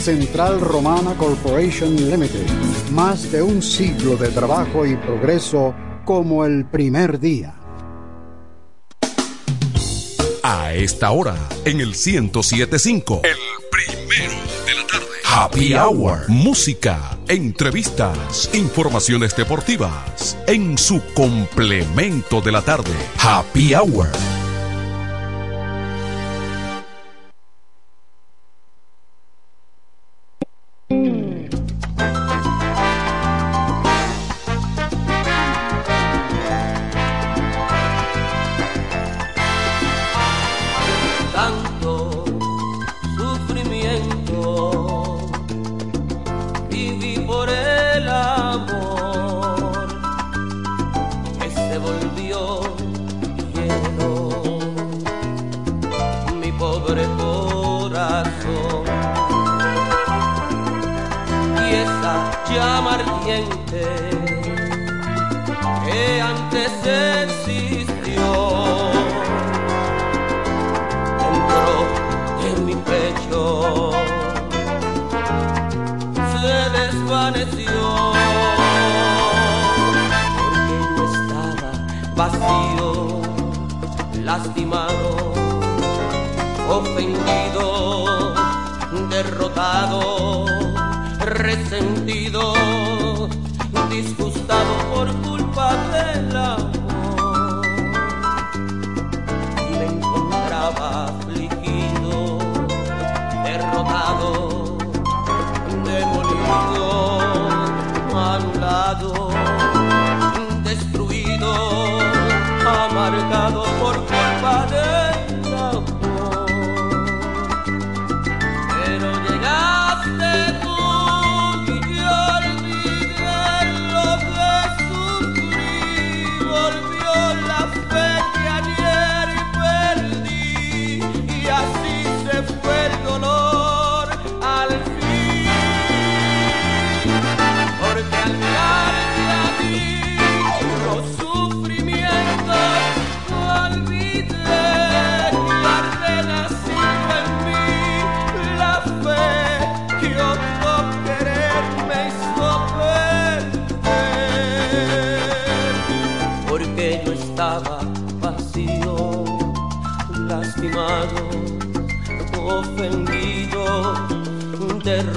Central Romana Corporation Limited. Más de un siglo de trabajo y progreso como el primer día. A esta hora, en el 1075. El primero de la tarde. Happy Hour. Música, entrevistas, informaciones deportivas. En su complemento de la tarde. Happy Hour.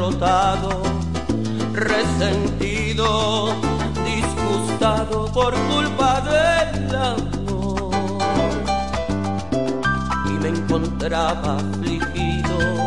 Derrotado, resentido, disgustado por culpa del amor. Y me encontraba afligido,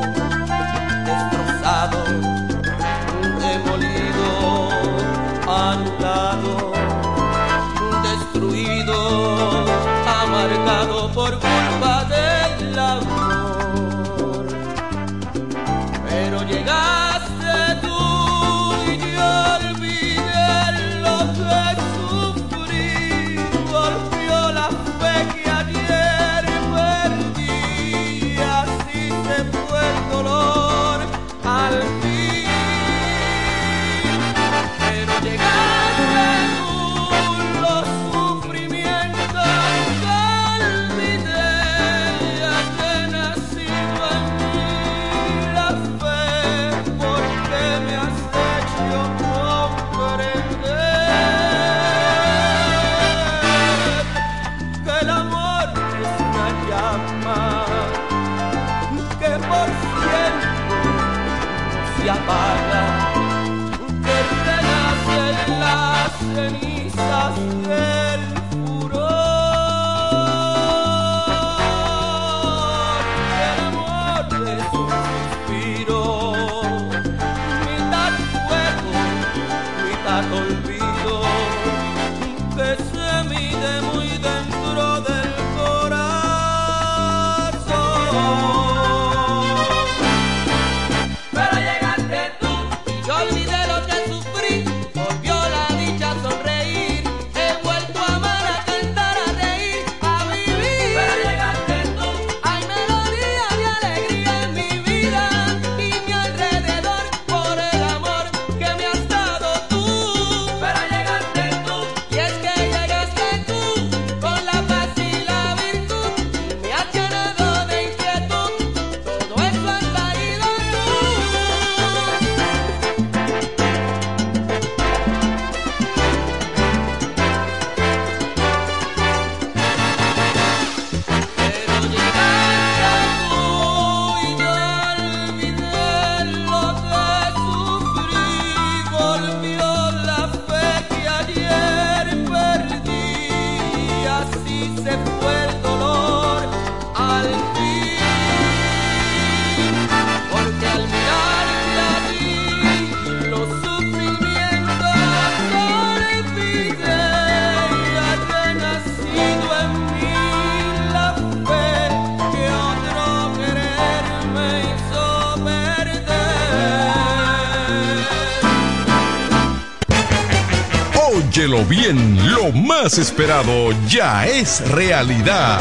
bien, lo más esperado ya es realidad.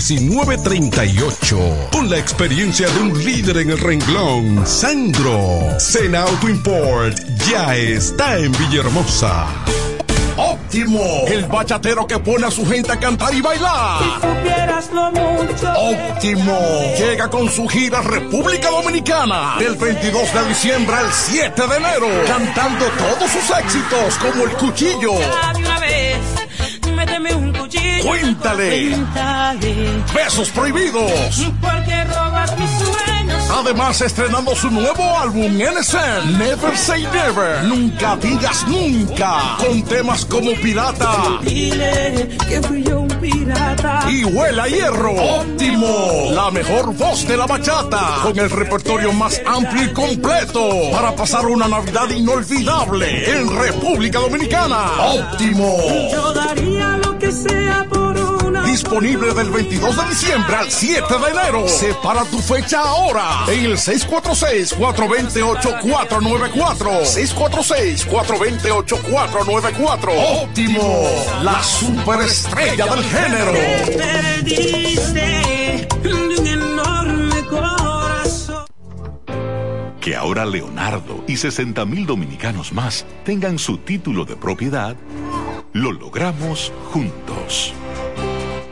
809-866-1938. Con la experiencia de un líder en el renglón, Sandro. Sena Auto Import ya está en Villahermosa. Óptimo, el bachatero que pone a su gente a cantar y bailar. supieras lo mucho Óptimo, llega con su gira República Dominicana del 22 de diciembre al 7 de enero, cantando todos sus éxitos como El Cuchillo. Cuéntale. Besos prohibidos. Además, estrenando su nuevo álbum NSN, Never Say Never, Nunca Digas Nunca, con temas como Pirata y Huela Hierro. Óptimo, la mejor voz de la bachata, con el repertorio más amplio y completo, para pasar una Navidad inolvidable en República Dominicana. Óptimo. yo daría sea por una Disponible del 22 de diciembre al 7 de enero. Separa tu fecha ahora en el 646-428-494. 646-428-494. Óptimo, la superestrella del género. diste de un enorme corazón. Que ahora Leonardo y 60 mil dominicanos más tengan su título de propiedad, lo logramos juntos.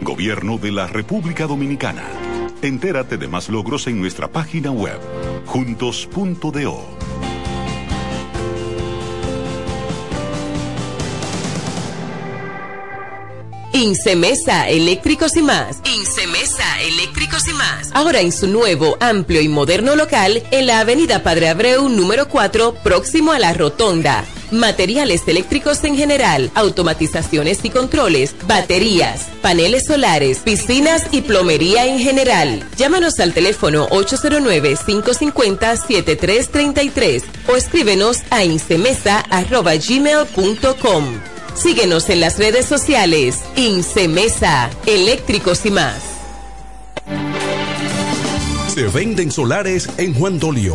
Gobierno de la República Dominicana. Entérate de más logros en nuestra página web, juntos.do. Incemesa Eléctricos y más. Incemesa Eléctricos y más. Ahora en su nuevo, amplio y moderno local en la Avenida Padre Abreu número 4, próximo a la Rotonda. Materiales eléctricos en general, automatizaciones y controles, baterías, paneles solares, piscinas y plomería en general. Llámanos al teléfono 809-550-7333 o escríbenos a incemesa.gmail.com. Síguenos en las redes sociales. Incemesa, eléctricos y más. Se venden solares en Juan Dolio,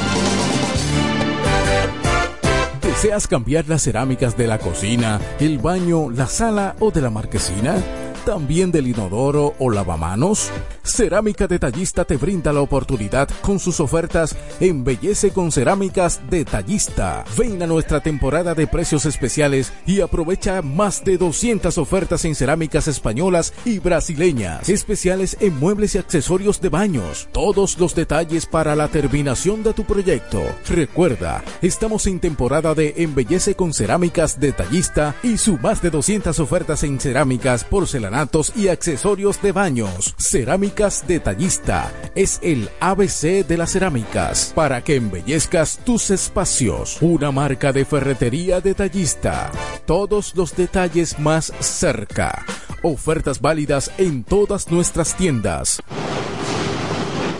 ¿Deseas cambiar las cerámicas de la cocina, el baño, la sala o de la marquesina? ¿También del inodoro o lavamanos? Cerámica Detallista te brinda la oportunidad con sus ofertas Embellece con Cerámicas Detallista. Ven a nuestra temporada de precios especiales y aprovecha más de 200 ofertas en cerámicas españolas y brasileñas. Especiales en muebles y accesorios de baños. Todos los detalles para la terminación de tu proyecto. Recuerda, estamos en temporada de Embellece con Cerámicas Detallista y su más de 200 ofertas en cerámicas, y accesorios de baños. Cerámicas Detallista es el ABC de las cerámicas para que embellezcas tus espacios. Una marca de ferretería detallista. Todos los detalles más cerca. Ofertas válidas en todas nuestras tiendas.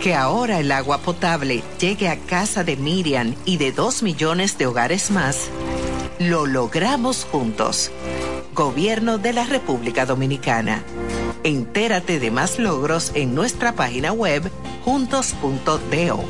Que ahora el agua potable llegue a casa de Miriam y de dos millones de hogares más, lo logramos juntos. Gobierno de la República Dominicana. Entérate de más logros en nuestra página web juntos.do.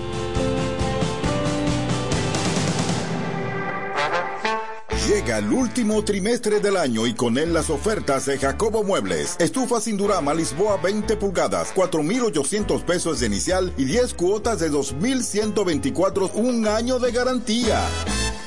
Llega el último trimestre del año y con él las ofertas de Jacobo Muebles. Estufa sin Durama Lisboa 20 pulgadas, 4,800 pesos de inicial y 10 cuotas de 2,124, un año de garantía.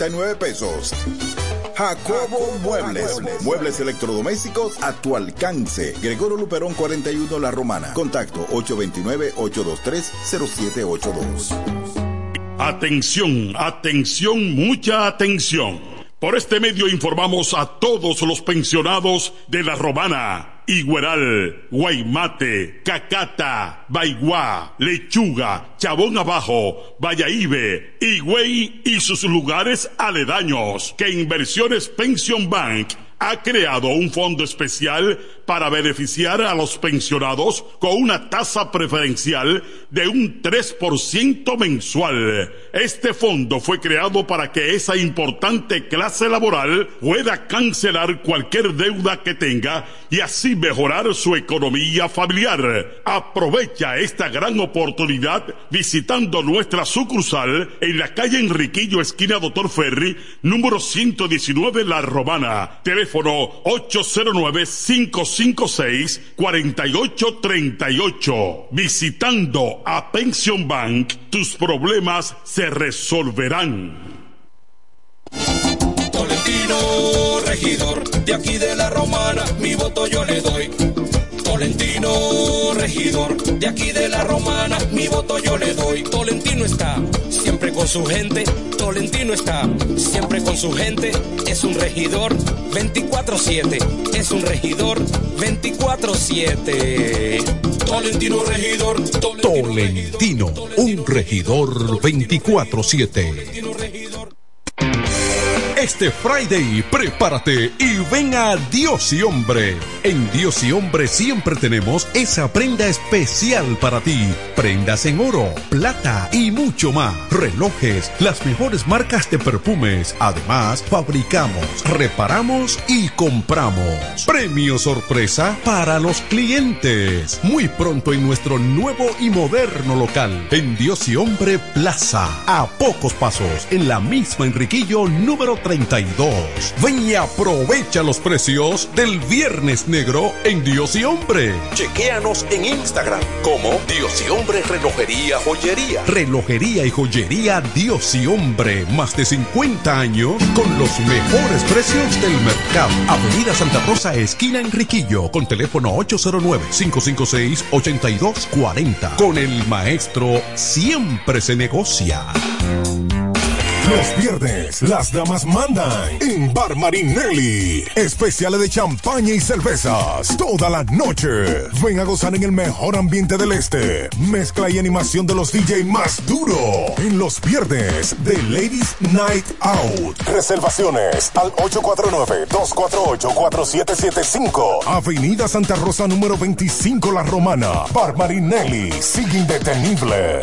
12.339 pesos. Jacobo Muebles. Muebles electrodomésticos a tu alcance. Gregorio Luperón 41 La Romana. Contacto 829-823-0782. Atención, atención, mucha atención. Por este medio informamos a todos los pensionados de La Romana, Igueral, Guaymate, Cacata, Baigua, Lechuga, Chabón Abajo, Vallaíbe, Higüey y sus lugares aledaños que Inversiones Pension Bank ha creado un fondo especial para beneficiar a los pensionados con una tasa preferencial de un 3% mensual. Este fondo fue creado para que esa importante clase laboral pueda cancelar cualquier deuda que tenga y así mejorar su economía familiar. Aprovecha esta gran oportunidad visitando nuestra sucursal en la calle Enriquillo, esquina Doctor Ferry, número 119 La Romana. Teléfono 809-556-4838. Visitando a Pension Bank, tus problemas se resolverán. Tolentino, regidor, de aquí de la romana, mi voto yo le doy. Tolentino, regidor, de aquí de la romana, mi voto yo le doy. Tolentino está siempre con su gente, Tolentino está siempre con su gente, es un regidor 24-7, es un regidor 24-7. Tolentino regidor, Tolentino, un regidor 24-7. Este Friday, prepárate y ven a Dios y Hombre. En Dios y Hombre siempre tenemos esa prenda especial para ti. Prendas en oro, plata y mucho más. Relojes, las mejores marcas de perfumes. Además, fabricamos, reparamos y compramos. Premio sorpresa para los clientes. Muy pronto en nuestro nuevo y moderno local. En Dios y Hombre Plaza. A pocos pasos. En la misma Enriquillo número 32. Ven y aprovecha los precios del Viernes Negro en Dios y Hombre. Chequéanos en Instagram como Dios y Hombre Relojería Joyería. Relojería y Joyería Dios y Hombre. Más de 50 años con los mejores precios del mercado. Avenida Santa Rosa, esquina Enriquillo, con teléfono 809-556-8240. Con el maestro siempre se negocia. Los viernes, las damas mandan en Bar Marinelli. Especiales de champaña y cervezas toda la noche. Ven a gozar en el mejor ambiente del este. Mezcla y animación de los DJ más duro. En los viernes de Ladies Night Out. Reservaciones al 849-248-4775. Avenida Santa Rosa número 25 La Romana. Bar Marinelli. Sigue indetenible.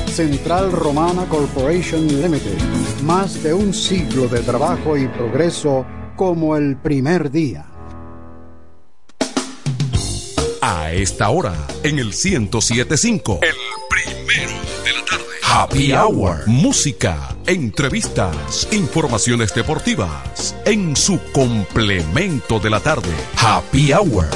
Central Romana Corporation Limited. Más de un siglo de trabajo y progreso como el primer día. A esta hora, en el 1075. El primero de la tarde. Happy Hour. Música, entrevistas, informaciones deportivas. En su complemento de la tarde. Happy Hour.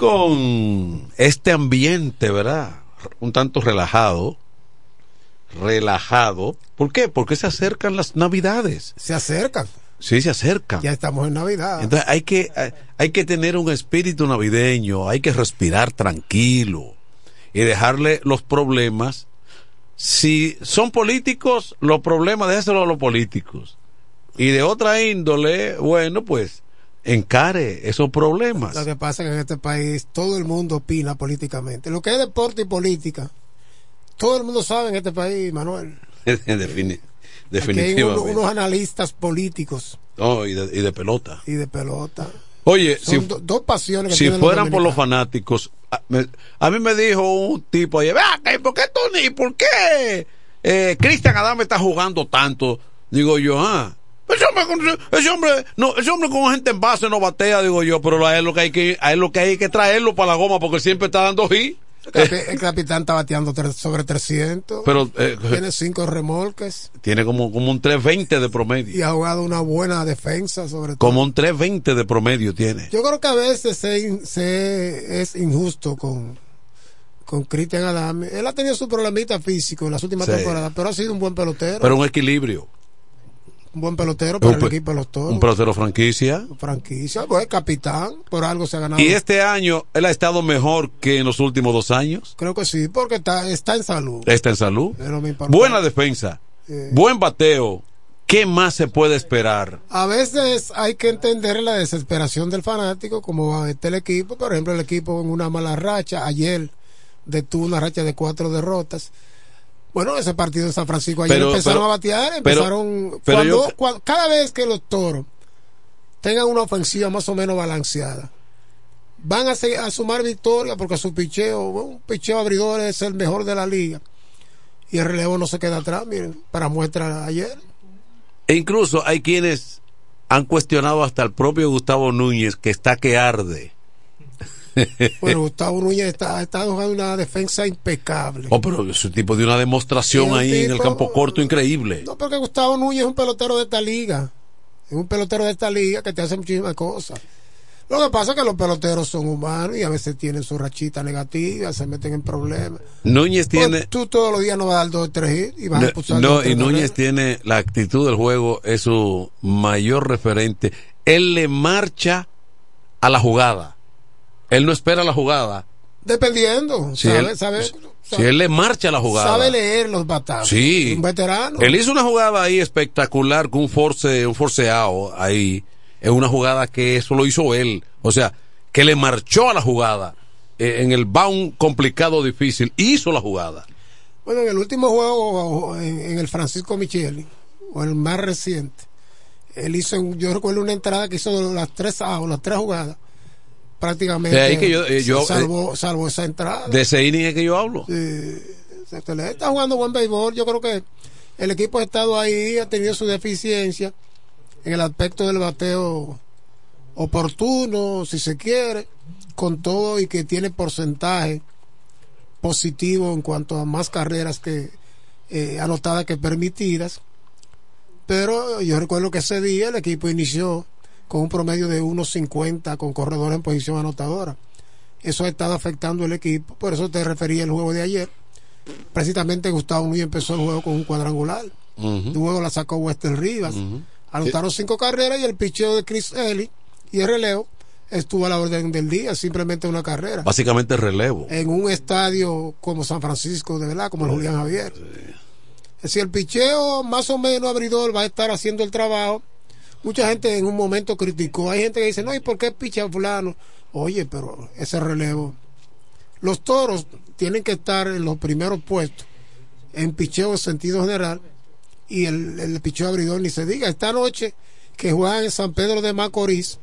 Con este ambiente, ¿verdad? Un tanto relajado. Relajado. ¿Por qué? Porque se acercan las navidades. Se acercan. Sí, se acercan. Ya estamos en Navidad. Entonces hay que, hay- que tener un espíritu navideño, hay que respirar tranquilo y dejarle los problemas. Si son políticos, los problemas déjeselo a los políticos. Y de otra índole, bueno, pues encare esos problemas. Lo que pasa es que en este país todo el mundo opina políticamente. Lo que es deporte y política, todo el mundo sabe en este país, Manuel. (laughs) Hay definitivamente. uno- unos analistas políticos No, y, de, y de pelota. y de pelota. Oye, Son si, do- dos pasiones que si fueran por los fanáticos, a, me- a mí me dijo un tipo ayer, "Ve acá, ¿y por qué Tony? ¿Por qué eh, Cristian Adame está jugando tanto? Digo yo, ah. Ese hombre, con- ese hombre, no, ese hombre con gente en base no batea, digo yo, pero a él lo que hay que, a él lo que hay que traerlo para la goma porque siempre está dando hit. El, capi- el capitán está bateando sobre 300. Pero eh, tiene cinco remolques tiene como, como un 320 de promedio. y ha jugado una buena defensa sobre todo. Como un 320 de promedio tiene. Yo creo que a veces se, se- es injusto con con Cristian Adame. Él ha tenido su problemita físico en las últimas Sí. temporadas, pero ha sido un buen pelotero. Pero un equilibrio. Un buen pelotero para Un el equipo de los toros. Un pelotero franquicia. franquicia, pues capitán, por algo se ha ganado. Y este año él ha estado mejor que en los últimos dos años. Creo que sí, porque está, está en salud. Está en salud. Buena defensa. Buen bateo. ¿Qué más se puede esperar? A veces hay que entender la desesperación del fanático, como va este el equipo. Por ejemplo, el equipo en una mala racha. Ayer detuvo una racha de cuatro derrotas. Bueno, ese partido de San Francisco ayer Pero- empezaron pero- a batear, empezaron. pero cuando, yo- cada vez que los toros tengan una ofensiva más o menos balanceada, van a, a sumar victorias porque su picheo, un picheo abridor es el mejor de la liga. Y el relevo no se queda atrás, miren, para muestra ayer. E incluso hay quienes han cuestionado hasta el propio Gustavo Núñez que está que arde. (laughs) Bueno, Gustavo Núñez está, está jugando una defensa impecable. Oh, pero es un tipo de una demostración ahí en el campo corto increíble. No, porque Gustavo Núñez es un pelotero de esta liga. Es un pelotero de esta liga que te hace muchísimas cosas. Lo que pasa es que los peloteros son humanos y a veces tienen su rachita negativa, se meten en problemas. Núñez tiene. Pues tú todos los días no vas a dar dos o tres hits y vas a No, expulsar no, y Núñez tiene la actitud del juego, es su mayor referente. Él le marcha a la jugada. Él no espera la jugada. Dependiendo, Si sabe, él, sabe, si él le marcha la jugada. sabe leer los batazos. Sí. Un veterano. Él hizo una jugada ahí espectacular con un force, un forceado ahí. Es una jugada que eso lo hizo él. O sea, que le marchó a la jugada eh, en el bound complicado, difícil. Hizo la jugada. Bueno, en el último juego, en, en el Francisco Micheli, o el más reciente, él hizo, yo recuerdo una entrada que hizo las tres outs, las tres jugadas, prácticamente. De ahí que yo- eh, yo, salvó, salvó esa entrada. De ese inning es que yo hablo. Sí, está jugando buen béisbol. Yo creo que el equipo ha estado ahí, ha tenido su deficiencia en el aspecto del bateo oportuno, si se quiere, con todo y que tiene porcentaje positivo en cuanto a más carreras que eh, anotadas que permitidas. Pero yo recuerdo que ese día el equipo inició con un promedio de 1.50 con corredores en posición anotadora. Eso ha estado afectando el equipo, por eso te refería al juego de ayer. Precisamente Gustavo Núñez empezó el juego con un cuadrangular. Luego la sacó Wester Rivas. Anotaron cinco carreras y el picheo de Chris Ellie y el relevo estuvo a la orden del día, simplemente una carrera. Básicamente relevo. En un estadio como San Francisco, de verdad, como el Julián Javier. Decir, el picheo más o menos abridor va a estar haciendo el trabajo. Mucha gente en un momento criticó. Hay gente que dice, no, ¿y por qué picha fulano? Oye, pero ese relevo. Los toros tienen que estar en los primeros puestos en picheo en sentido general y el, el picheo abridor ni se diga. Esta noche que juegan en San Pedro de Macorís,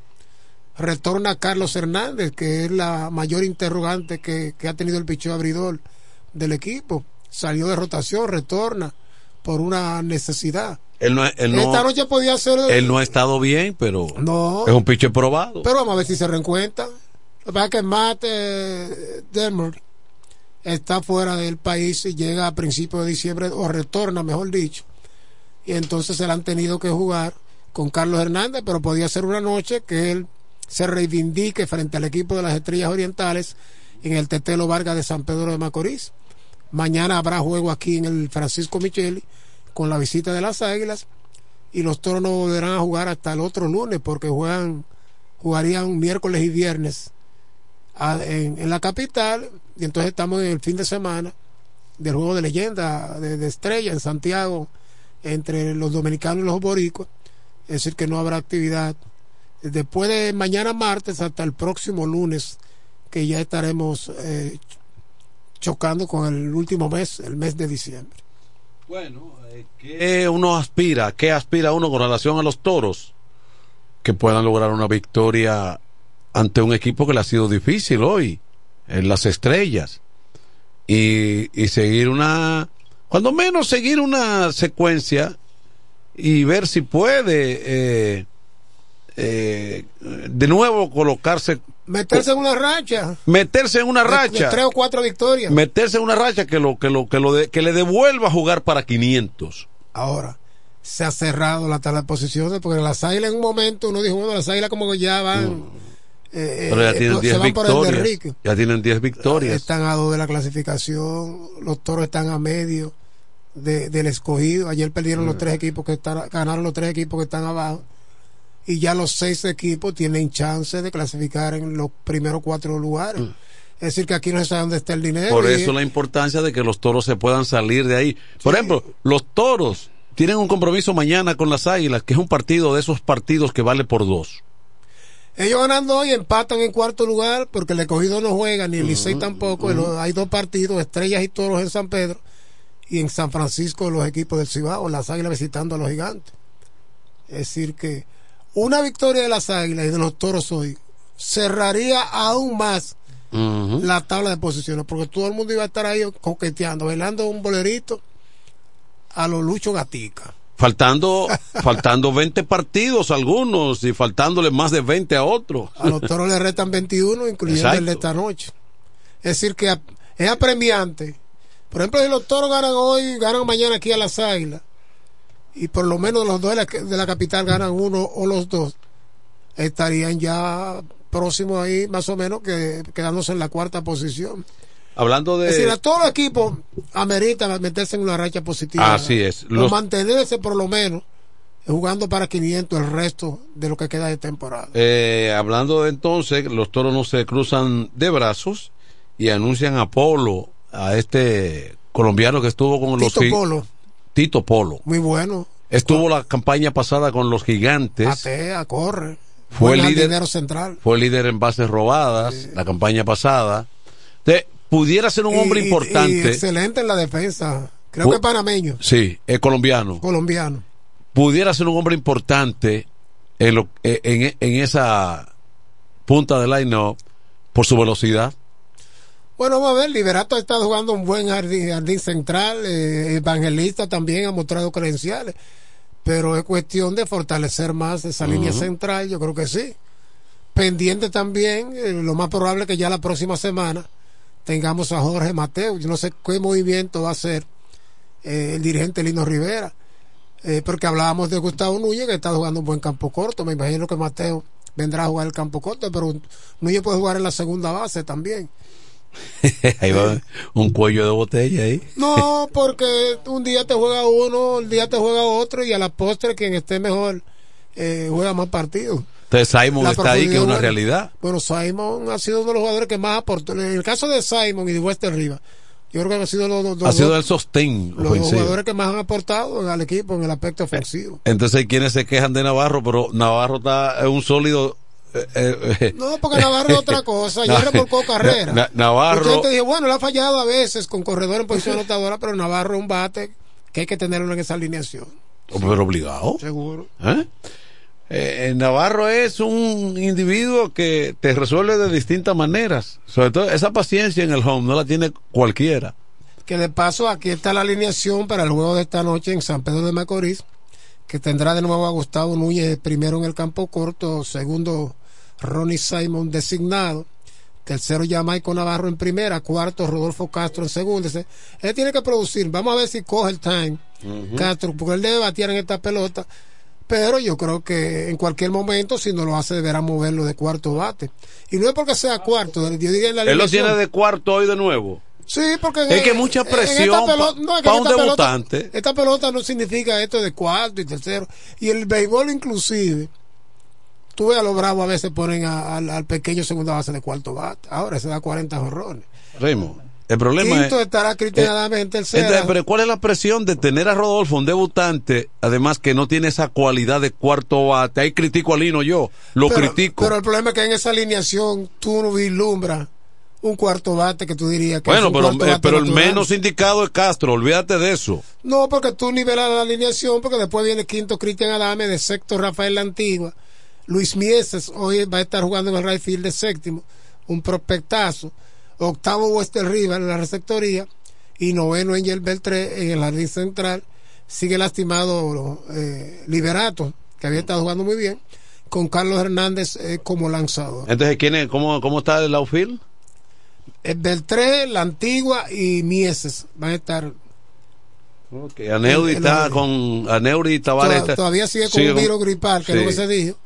retorna Carlos Hernández, que es la mayor interrogante que, que ha tenido el picheo abridor del equipo. Salió de rotación, retorna por una necesidad. Él no, él no- Esta noche podía ser. él no ha estado bien, pero No. es un pitcher probado. Pero vamos a ver si se reencuentra. Lo que pasa es que Matt eh, Dermot está fuera del país y llega a principios de diciembre, o retorna, mejor dicho. Y entonces se la han tenido que jugar con Carlos Hernández, pero podía ser una noche que él se reivindique frente al equipo de las Estrellas Orientales en el Tetelo Vargas de San Pedro de Macorís. Mañana habrá juego aquí en el Francisco Micheli con la visita de las Águilas y los toros no volverán a jugar hasta el otro lunes porque juegan jugarían miércoles y viernes en, en la capital y entonces estamos en el fin de semana del juego de leyenda de, de estrella en Santiago entre los dominicanos y los boricuas. Es decir que no habrá actividad. Después de mañana martes hasta el próximo lunes que ya estaremos eh, chocando con el último mes el mes de diciembre Bueno, ¿qué uno aspira? ¿Qué aspira uno con relación a los toros? Que puedan lograr una victoria ante un equipo que le ha sido difícil hoy, en las estrellas. Y, y seguir una, cuando menos seguir una secuencia y ver si puede eh, eh, de nuevo colocarse, meterse en una racha meterse en una de- de racha tres o cuatro victorias meterse en una racha que lo que lo que lo de- que le devuelva a jugar para 500 Ahora, se ha cerrado la tabla de posiciones porque las águilas en un momento uno dijo, bueno, las águilas como que ya van. eh, pero ya eh, tienen se 10 van por el de victorias ya tienen 10 victorias Están a dos de la clasificación, los toros están a medio de- del escogido. Ayer perdieron Mm. los tres equipos que están, ganaron los tres equipos que están abajo. Y ya los seis equipos tienen chance de clasificar en los primeros cuatro lugares. Es decir, que aquí no se sabe dónde está el dinero. Mm. por y- eso la importancia de que los toros se puedan salir de ahí por ejemplo los toros tienen un compromiso mañana con las águilas que es un partido de esos partidos que vale por dos Ellos ganando hoy empatan en cuarto lugar porque el escogido no juega, ni el Licey tampoco. Hay dos partidos, Estrellas y Toros en San Pedro. Y en San Francisco los equipos del Cibao, las Águilas visitando a los Gigantes. Es decir que una victoria de las Águilas y de los Toros hoy cerraría aún más la tabla de posiciones porque todo el mundo iba a estar ahí coqueteando, bailando un bolerito a los Lucho Gatica. faltando (laughs) faltando 20 partidos algunos y faltándole más de 20 a otros A los toros le restan 21, incluyendo el de esta noche. Es decir, que es apremiante. Por ejemplo, si los toros ganan hoy, ganan mañana aquí a las águilas, y por lo menos los dos de la, de la capital ganan uno o los dos, estarían ya próximos ahí, más o menos, que quedándose en la cuarta posición. hablando de Es decir, a todos los equipos amerita meterse en una racha positiva. Así es. O Los- mantenerse por lo menos jugando para 500 el resto de lo que queda de temporada. Eh, hablando de entonces, los toros no se cruzan de brazos y anuncian a Polo, a este colombiano que estuvo con los Tito Polo, Tito Polo. muy bueno. Estuvo la campaña pasada con los gigantes. Patea, corre. Fue Buen líder, jardinero central. fue líder en bases robadas la campaña pasada. Entonces, pudiera ser un hombre Y- importante. y excelente en la defensa. Creo Pu- que panameño, Sí, es colombiano. colombiano. Pudiera ser un hombre importante en, lo, eh, en, en esa punta del line por su velocidad. Bueno, vamos a ver, Liberato ha estado jugando un buen jardín, jardín central, eh, Evangelista también ha mostrado credenciales, pero es cuestión de fortalecer más esa línea central, yo creo que sí. Pendiente también, eh, lo más probable que ya la próxima semana tengamos a Jorge Mateo, yo no sé qué movimiento va a hacer eh, el dirigente Lino Rivera, porque hablábamos de Gustavo Núñez que está jugando un buen campo corto, me imagino que Mateo vendrá a jugar el campo corto, pero Núñez puede jugar en la segunda base también. (laughs) ahí va un cuello de botella ahí. No, porque un día te juega uno, el día te juega otro y a la postre quien esté mejor eh, juega más partidos. Entonces Simon La está ahí, que es una realidad. Bueno, Simon ha sido uno de los jugadores que más aportó. En el caso de Simon y de Wester Rivas, yo creo que han sido los, los- Ha los- sido el sostén los ofensivo. jugadores que más han aportado al equipo en el aspecto ofensivo. Entonces hay quienes se quejan de Navarro, pero Navarro está en un sólido. Eh, eh, No, porque Navarro es otra cosa. (laughs) Ya remolcó carrera. Na- Navarro- bueno, le ha fallado a veces con corredor en posición anotadora, pero Navarro es un bate que hay que tenerlo en esa alineación. Pero obligado. Seguro. ¿Eh? Eh, Navarro es un individuo que te resuelve de distintas maneras. Sobre todo esa paciencia en el home no la tiene cualquiera. Que de paso aquí está la alineación para el juego de esta noche en San Pedro de Macorís, que tendrá de nuevo a Gustavo Núñez primero en el campo corto, segundo Ronnie Simon designado, tercero Jamaico Navarro en primera, cuarto Rodolfo Castro en segundo. Ese- Él tiene que producir, vamos a ver si coge el time Castro, porque él debe batear en esta pelota, Pero yo creo que en cualquier momento, si no lo hace, deberá moverlo de cuarto bate. Y no es porque sea cuarto, yo diría en la Él lo tiene de cuarto hoy de nuevo. Sí, porque Es que mucha presión pelota- pa- no, es que pa' en un esta pelota- debutante. esta pelota no significa esto de cuarto y tercero. Y el béisbol inclusive, tú ves a los bravos a veces ponen a- al, al pequeño segunda base de cuarto bate. Ahora se da 40 jorrones. Remo, el problema Quinto es... estará cristianamente el Entonces, pero ¿cuál es la presión de tener a Rodolfo, un debutante, además que no tiene esa cualidad de cuarto bate? Ahí critico a Lino yo, lo pero, critico. Pero el problema es que en esa alineación tú no vislumbras un cuarto bate que tú dirías que es bueno, un pero, eh, bate pero el menos indicado es Castro, olvídate de eso. No, porque tú nivelas la alineación, porque después viene quinto Cristian Adame, de sexto Rafael La Antigua, Luis Mieses hoy va a estar jugando en el right field de séptimo, un prospectazo, octavo Wester River en la receptoría y noveno Angel Beltré en el jardín central, sigue lastimado eh, Liberato, que había estado jugando muy bien, con Carlos Hernández eh, como lanzador. Entonces, ¿quién es, cómo, ¿cómo está el outfield? Eh, Beltré, La Antigua y Mieses van a estar El- el- está con Tavares. Toda- todavía sigue con un virus gripal, que sí. es lo que se dijo.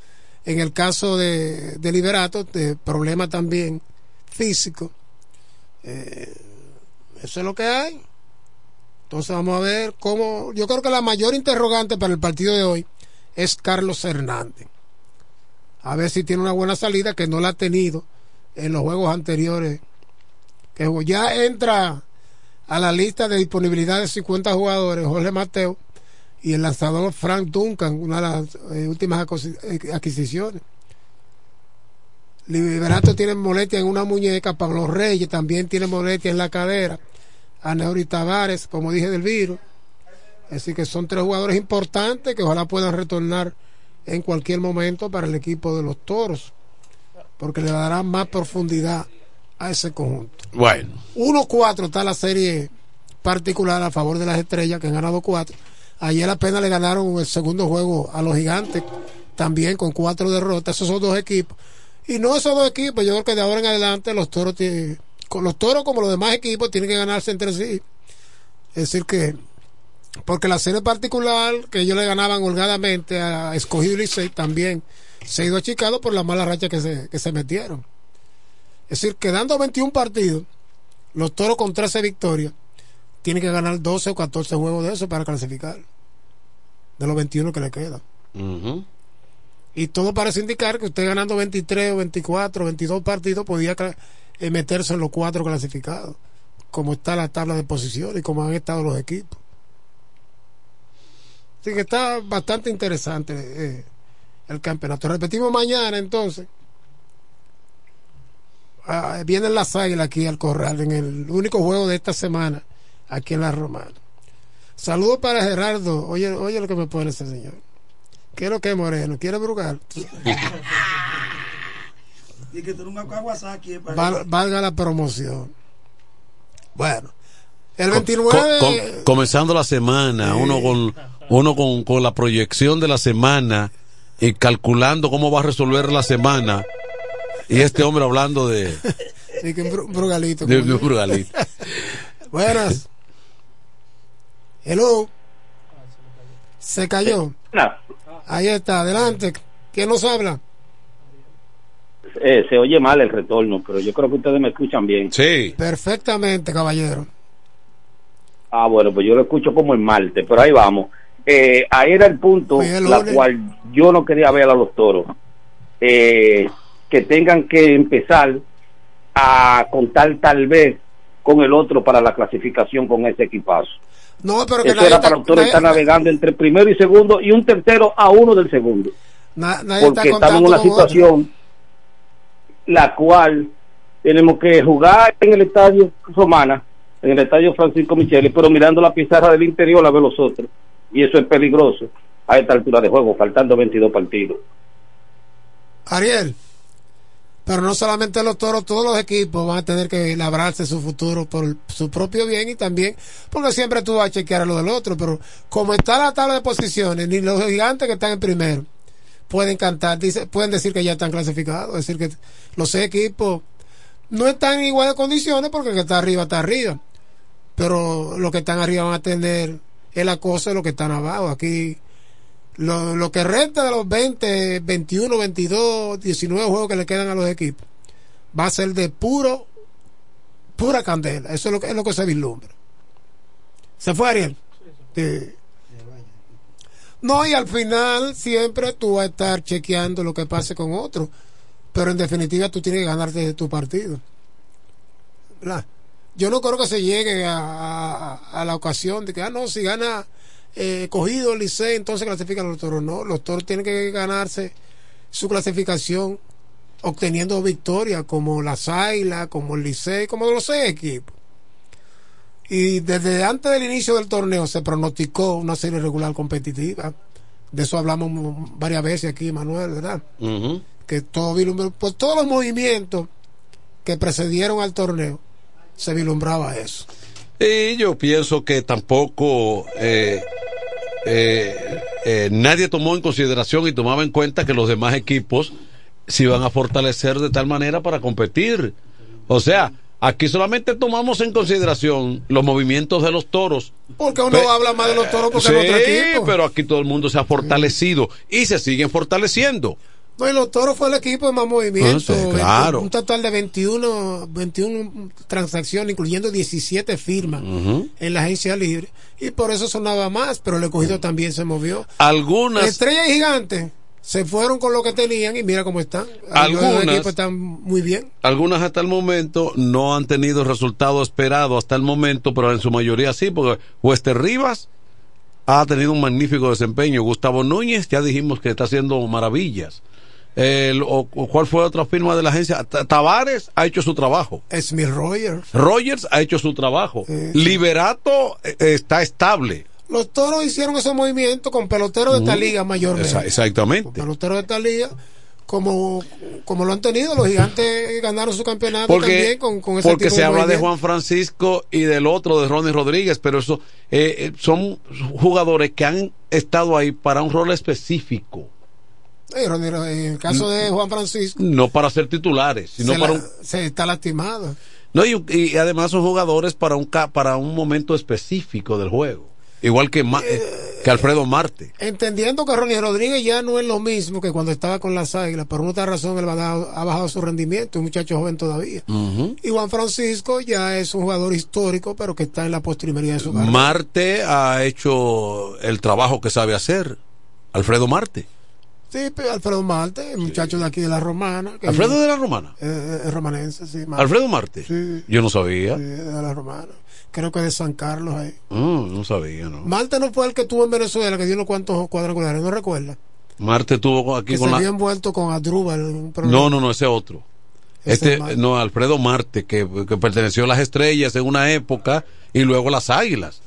En el caso de, de Liberato, de problema también físico. Eh, eso es lo que hay. Entonces vamos a ver cómo. Yo creo que la mayor interrogante para el partido de hoy es Carlos Hernández. A ver si tiene una buena salida que no la ha tenido en los juegos anteriores. Que ya entra a la lista de disponibilidad de 50 jugadores Jorge Mateo y el lanzador Frank Duncan, una de las eh, últimas eh, adquisiciones. Liberato tiene molestia en una muñeca, Pablo Reyes también tiene molestia en la cadera, Aneuri Tavares, como dije del virus. Así que son tres jugadores importantes que ojalá puedan retornar en cualquier momento para el equipo de los toros, porque le dará más profundidad a ese conjunto. Bueno, 1-4 está la serie particular a favor de las estrellas que han ganado 4. Ayer apenas le ganaron el segundo juego a los gigantes, también con cuatro derrotas. Esos son dos equipos. Y no esos dos equipos, yo creo que de ahora en adelante los toros tienen- los toros como los demás equipos tienen que ganarse entre sí. Es decir que porque la serie particular que ellos le ganaban holgadamente a Escogido Licey también se ha ido achicado por la mala racha que se, que se metieron. Es decir, quedando 21 partidos, los toros con 13 victorias tienen que ganar 12 o 14 juegos de eso para clasificar. De los 21 que le quedan. Y todo parece indicar que usted ganando 23 o 24, 22 partidos podía eh, meterse en los cuatro clasificados. Como está la tabla de posiciones y como han estado los equipos. Así que está bastante interesante eh, el campeonato. Repetimos mañana entonces. Ah, vienen las águilas aquí al corral en el único juego de esta semana aquí en la Romana. Saludos para Gerardo. Oye, oye lo que me pone ese señor. ¿Qué es lo que es Moreno? ¿Quiere brugar? (laughs) Y que tú nunca Kawasaki. eh, Val- valga la promoción. Bueno, el Co- 29 co- com- comenzando la semana, uno con uno con, con la proyección de la semana y calculando cómo va a resolver la semana. Y este hombre hablando de, (laughs) Sí, que un brugalito. de, de un brugalito. (laughs) Buenas. Hello. Se cayó. Ahí está, adelante. ¿Quién nos habla? Eh, se oye mal el retorno, pero yo creo que ustedes me escuchan bien. Sí. Perfectamente, caballero. Ah, bueno, pues yo lo escucho como el martes, pero ahí vamos. Eh, ahí era el punto, el la cual yo no quería ver a los toros. Eh, que tengan que empezar a contar tal vez con el otro para la clasificación con ese equipazo. No, pero que Eso era para nadie- estar navegando entre primero y segundo y un tercero a uno del segundo. na- nadie está porque estamos en una otro. situación la cual tenemos que jugar en el estadio Romana, en el estadio Francisco Micheli, pero mirando la pizarra del interior a ver los otros. Y eso es peligroso a esta altura de juego, faltando 22 partidos. Ariel. Pero no solamente los toros, todos los equipos van a tener que labrarse su futuro por su propio bien y también porque siempre tú vas a chequear a lo del otro. Pero como está la tabla de posiciones, ni los gigantes que están en primero pueden cantar, dice, pueden decir que ya están clasificados. Es decir, que los equipos no están en iguales condiciones porque el que está arriba está arriba. Pero los que están arriba van a tener el acoso de los que están abajo. Aquí Lo, lo que resta de los 20, 21, 22, 19 juegos que le quedan a los equipos va a ser de puro, pura candela. Eso es lo que, es lo que se vislumbra. ¿Se fue Ariel? Sí. No, y al final siempre tú vas a estar chequeando lo que pase con otro. Pero en definitiva tú tienes que ganarte tu partido. ¿Verdad? Yo no creo que se llegue a, a- a la ocasión de que, ah, no, si gana eh, cogido el Licey, entonces clasifican los toros. No, los toros tienen que ganarse su clasificación obteniendo victorias como las Águilas, como el Licey, como los seis equipos. Y desde antes del inicio del torneo se pronosticó una serie regular competitiva. De eso hablamos varias veces aquí, Manuel, ¿verdad? Que todo por todos los movimientos que precedieron al torneo, se vislumbraba eso. Y yo pienso que tampoco eh, eh, eh, nadie tomó en consideración y tomaba en cuenta que los demás equipos se iban a fortalecer de tal manera para competir. O sea, aquí solamente tomamos en consideración los movimientos de los toros. Porque uno Pe- habla más de los toros porque Sí, es otro equipo. pero aquí todo el mundo se ha fortalecido y se siguen fortaleciendo. No, y los toros fue el equipo de más movimiento. Sí, claro. Un total de 21, 21 transacciones, incluyendo 17 firmas en la agencia libre. Y por eso sonaba más, pero el escogido también se movió. Algunas Estrellas y gigantes se fueron con lo que tenían y mira cómo están. Equipos están muy bien. Algunas hasta el momento no han tenido el resultado esperado hasta el momento, pero en su mayoría sí, porque Wester Rivas ha tenido un magnífico desempeño. Gustavo Núñez, ya dijimos que está haciendo maravillas. El- o- o ¿Cuál fue otra firma de la agencia? Ta- Tavares ha hecho su trabajo. Smith Rogers. Rogers ha hecho su trabajo. Liberato eh, está estable. Los toros hicieron esos movimientos con peloteros de esta Ujú. liga mayormente. Esa- exactamente. peloteros de esta liga, como, como lo han tenido, los gigantes ganaron su campeonato Porque, también con, con ese porque tipo se de habla de movimiento. Juan Francisco y del otro, de Ronnie Rodríguez, pero eso eh, eh, son jugadores que han estado ahí para un rol específico, Eh, En el caso de Juan Francisco, no para ser titulares, sino se, para la- un, se está lastimado. no y, y además son jugadores para un para un momento específico del juego, igual que Ma- eh, que Alfredo Marte. Entendiendo que Ronnie Rodríguez ya no es lo mismo que cuando estaba con las águilas, por una otra razón él ha bajado, ha bajado su rendimiento, un muchacho joven todavía. Y Juan Francisco ya es un jugador histórico, pero que está en la postrimería de su carrera. Marte ha hecho el trabajo que sabe hacer, Alfredo Marte. Sí, Alfredo Marte, el muchacho de aquí de la Romana. que- Alfredo de la Romana. Eh, eh, romanense, sí. Marte. Alfredo Marte. Sí. Yo no sabía. Sí, de la Romana. Creo que de San Carlos ahí. Mm, no sabía, ¿no? Marte no fue el que tuvo en Venezuela, que dio unos cuantos cuadrangulares, ¿no recuerda? Marte tuvo aquí Que con se la... había envuelto con Adrúbal. No, no, no, ese otro. Este, no, Alfredo Marte, que, que perteneció a las estrellas en una época y luego a las águilas.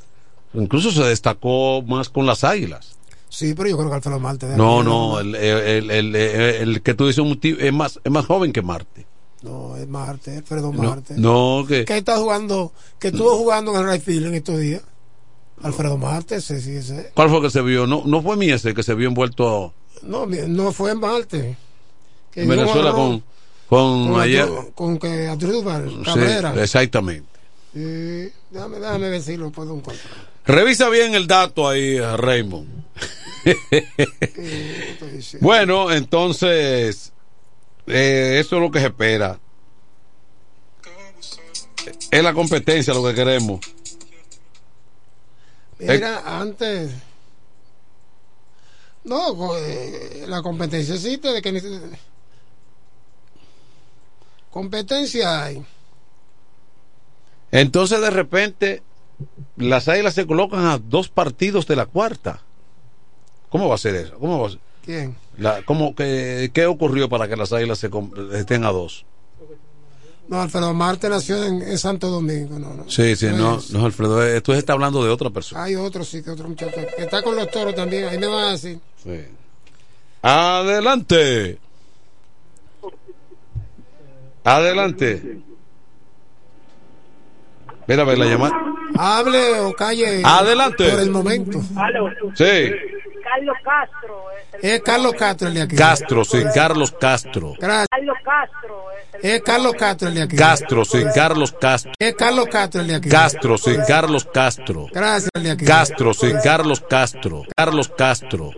Incluso se destacó más con las águilas. Sí, pero yo creo que Alfredo Marte. de No, no, el, el, el, el- el que tú dices es más, es más joven que Marte. No, es Marte, Alfredo Marte. no, que... Que está jugando, que estuvo jugando en el right field en estos días. Alfredo Marte, ese sí, ese. ¿Cuál fue que se vio? No, no fue Miese que se vio envuelto No, no fue en Marte. Que Venezuela con, con, con, ayer. Con que Adrúbal Sí, Cabrera. exactamente. Sí, déjame, déjame ver si lo puedo encontrar. Revisa bien el dato ahí, Raymond. (laughs) bueno, entonces, eh, eso es lo que se espera. Es la competencia lo que queremos. Mira, antes. No, pues, la competencia existe de que competencia hay. Entonces, de repente, las águilas se colocan a dos partidos de la cuarta. ¿Cómo va a ser eso? ¿Cómo va a ser? ¿Quién? La- cómo, que, ¿Qué ocurrió para que las águilas se estén a dos? No, Alfredo Marte nació en, en Santo Domingo, no, no. Sí, sí, no, es. no, Alfredo, eh, tú está hablando de otra persona. Hay otro, sí, que otro muchacho que está con los toros también, ahí me van a decir. Sí. Adelante. Adelante. Mira, a ver la llamada. Hable o calle. Adelante. Por el momento. Sí. Carlos Castro. Es Carlos Castro el de aquí. Castro, sí, Carlos Castro. Gracias. Carlos Castro. Es Carlos Castro el de aquí. Castro, sí, Carlos Castro. Es Carlos Castro el de aquí. Castro, sí, Carlos Castro. Gracias el de aquí. Castro, sí, Carlos Castro. Carlos Castro.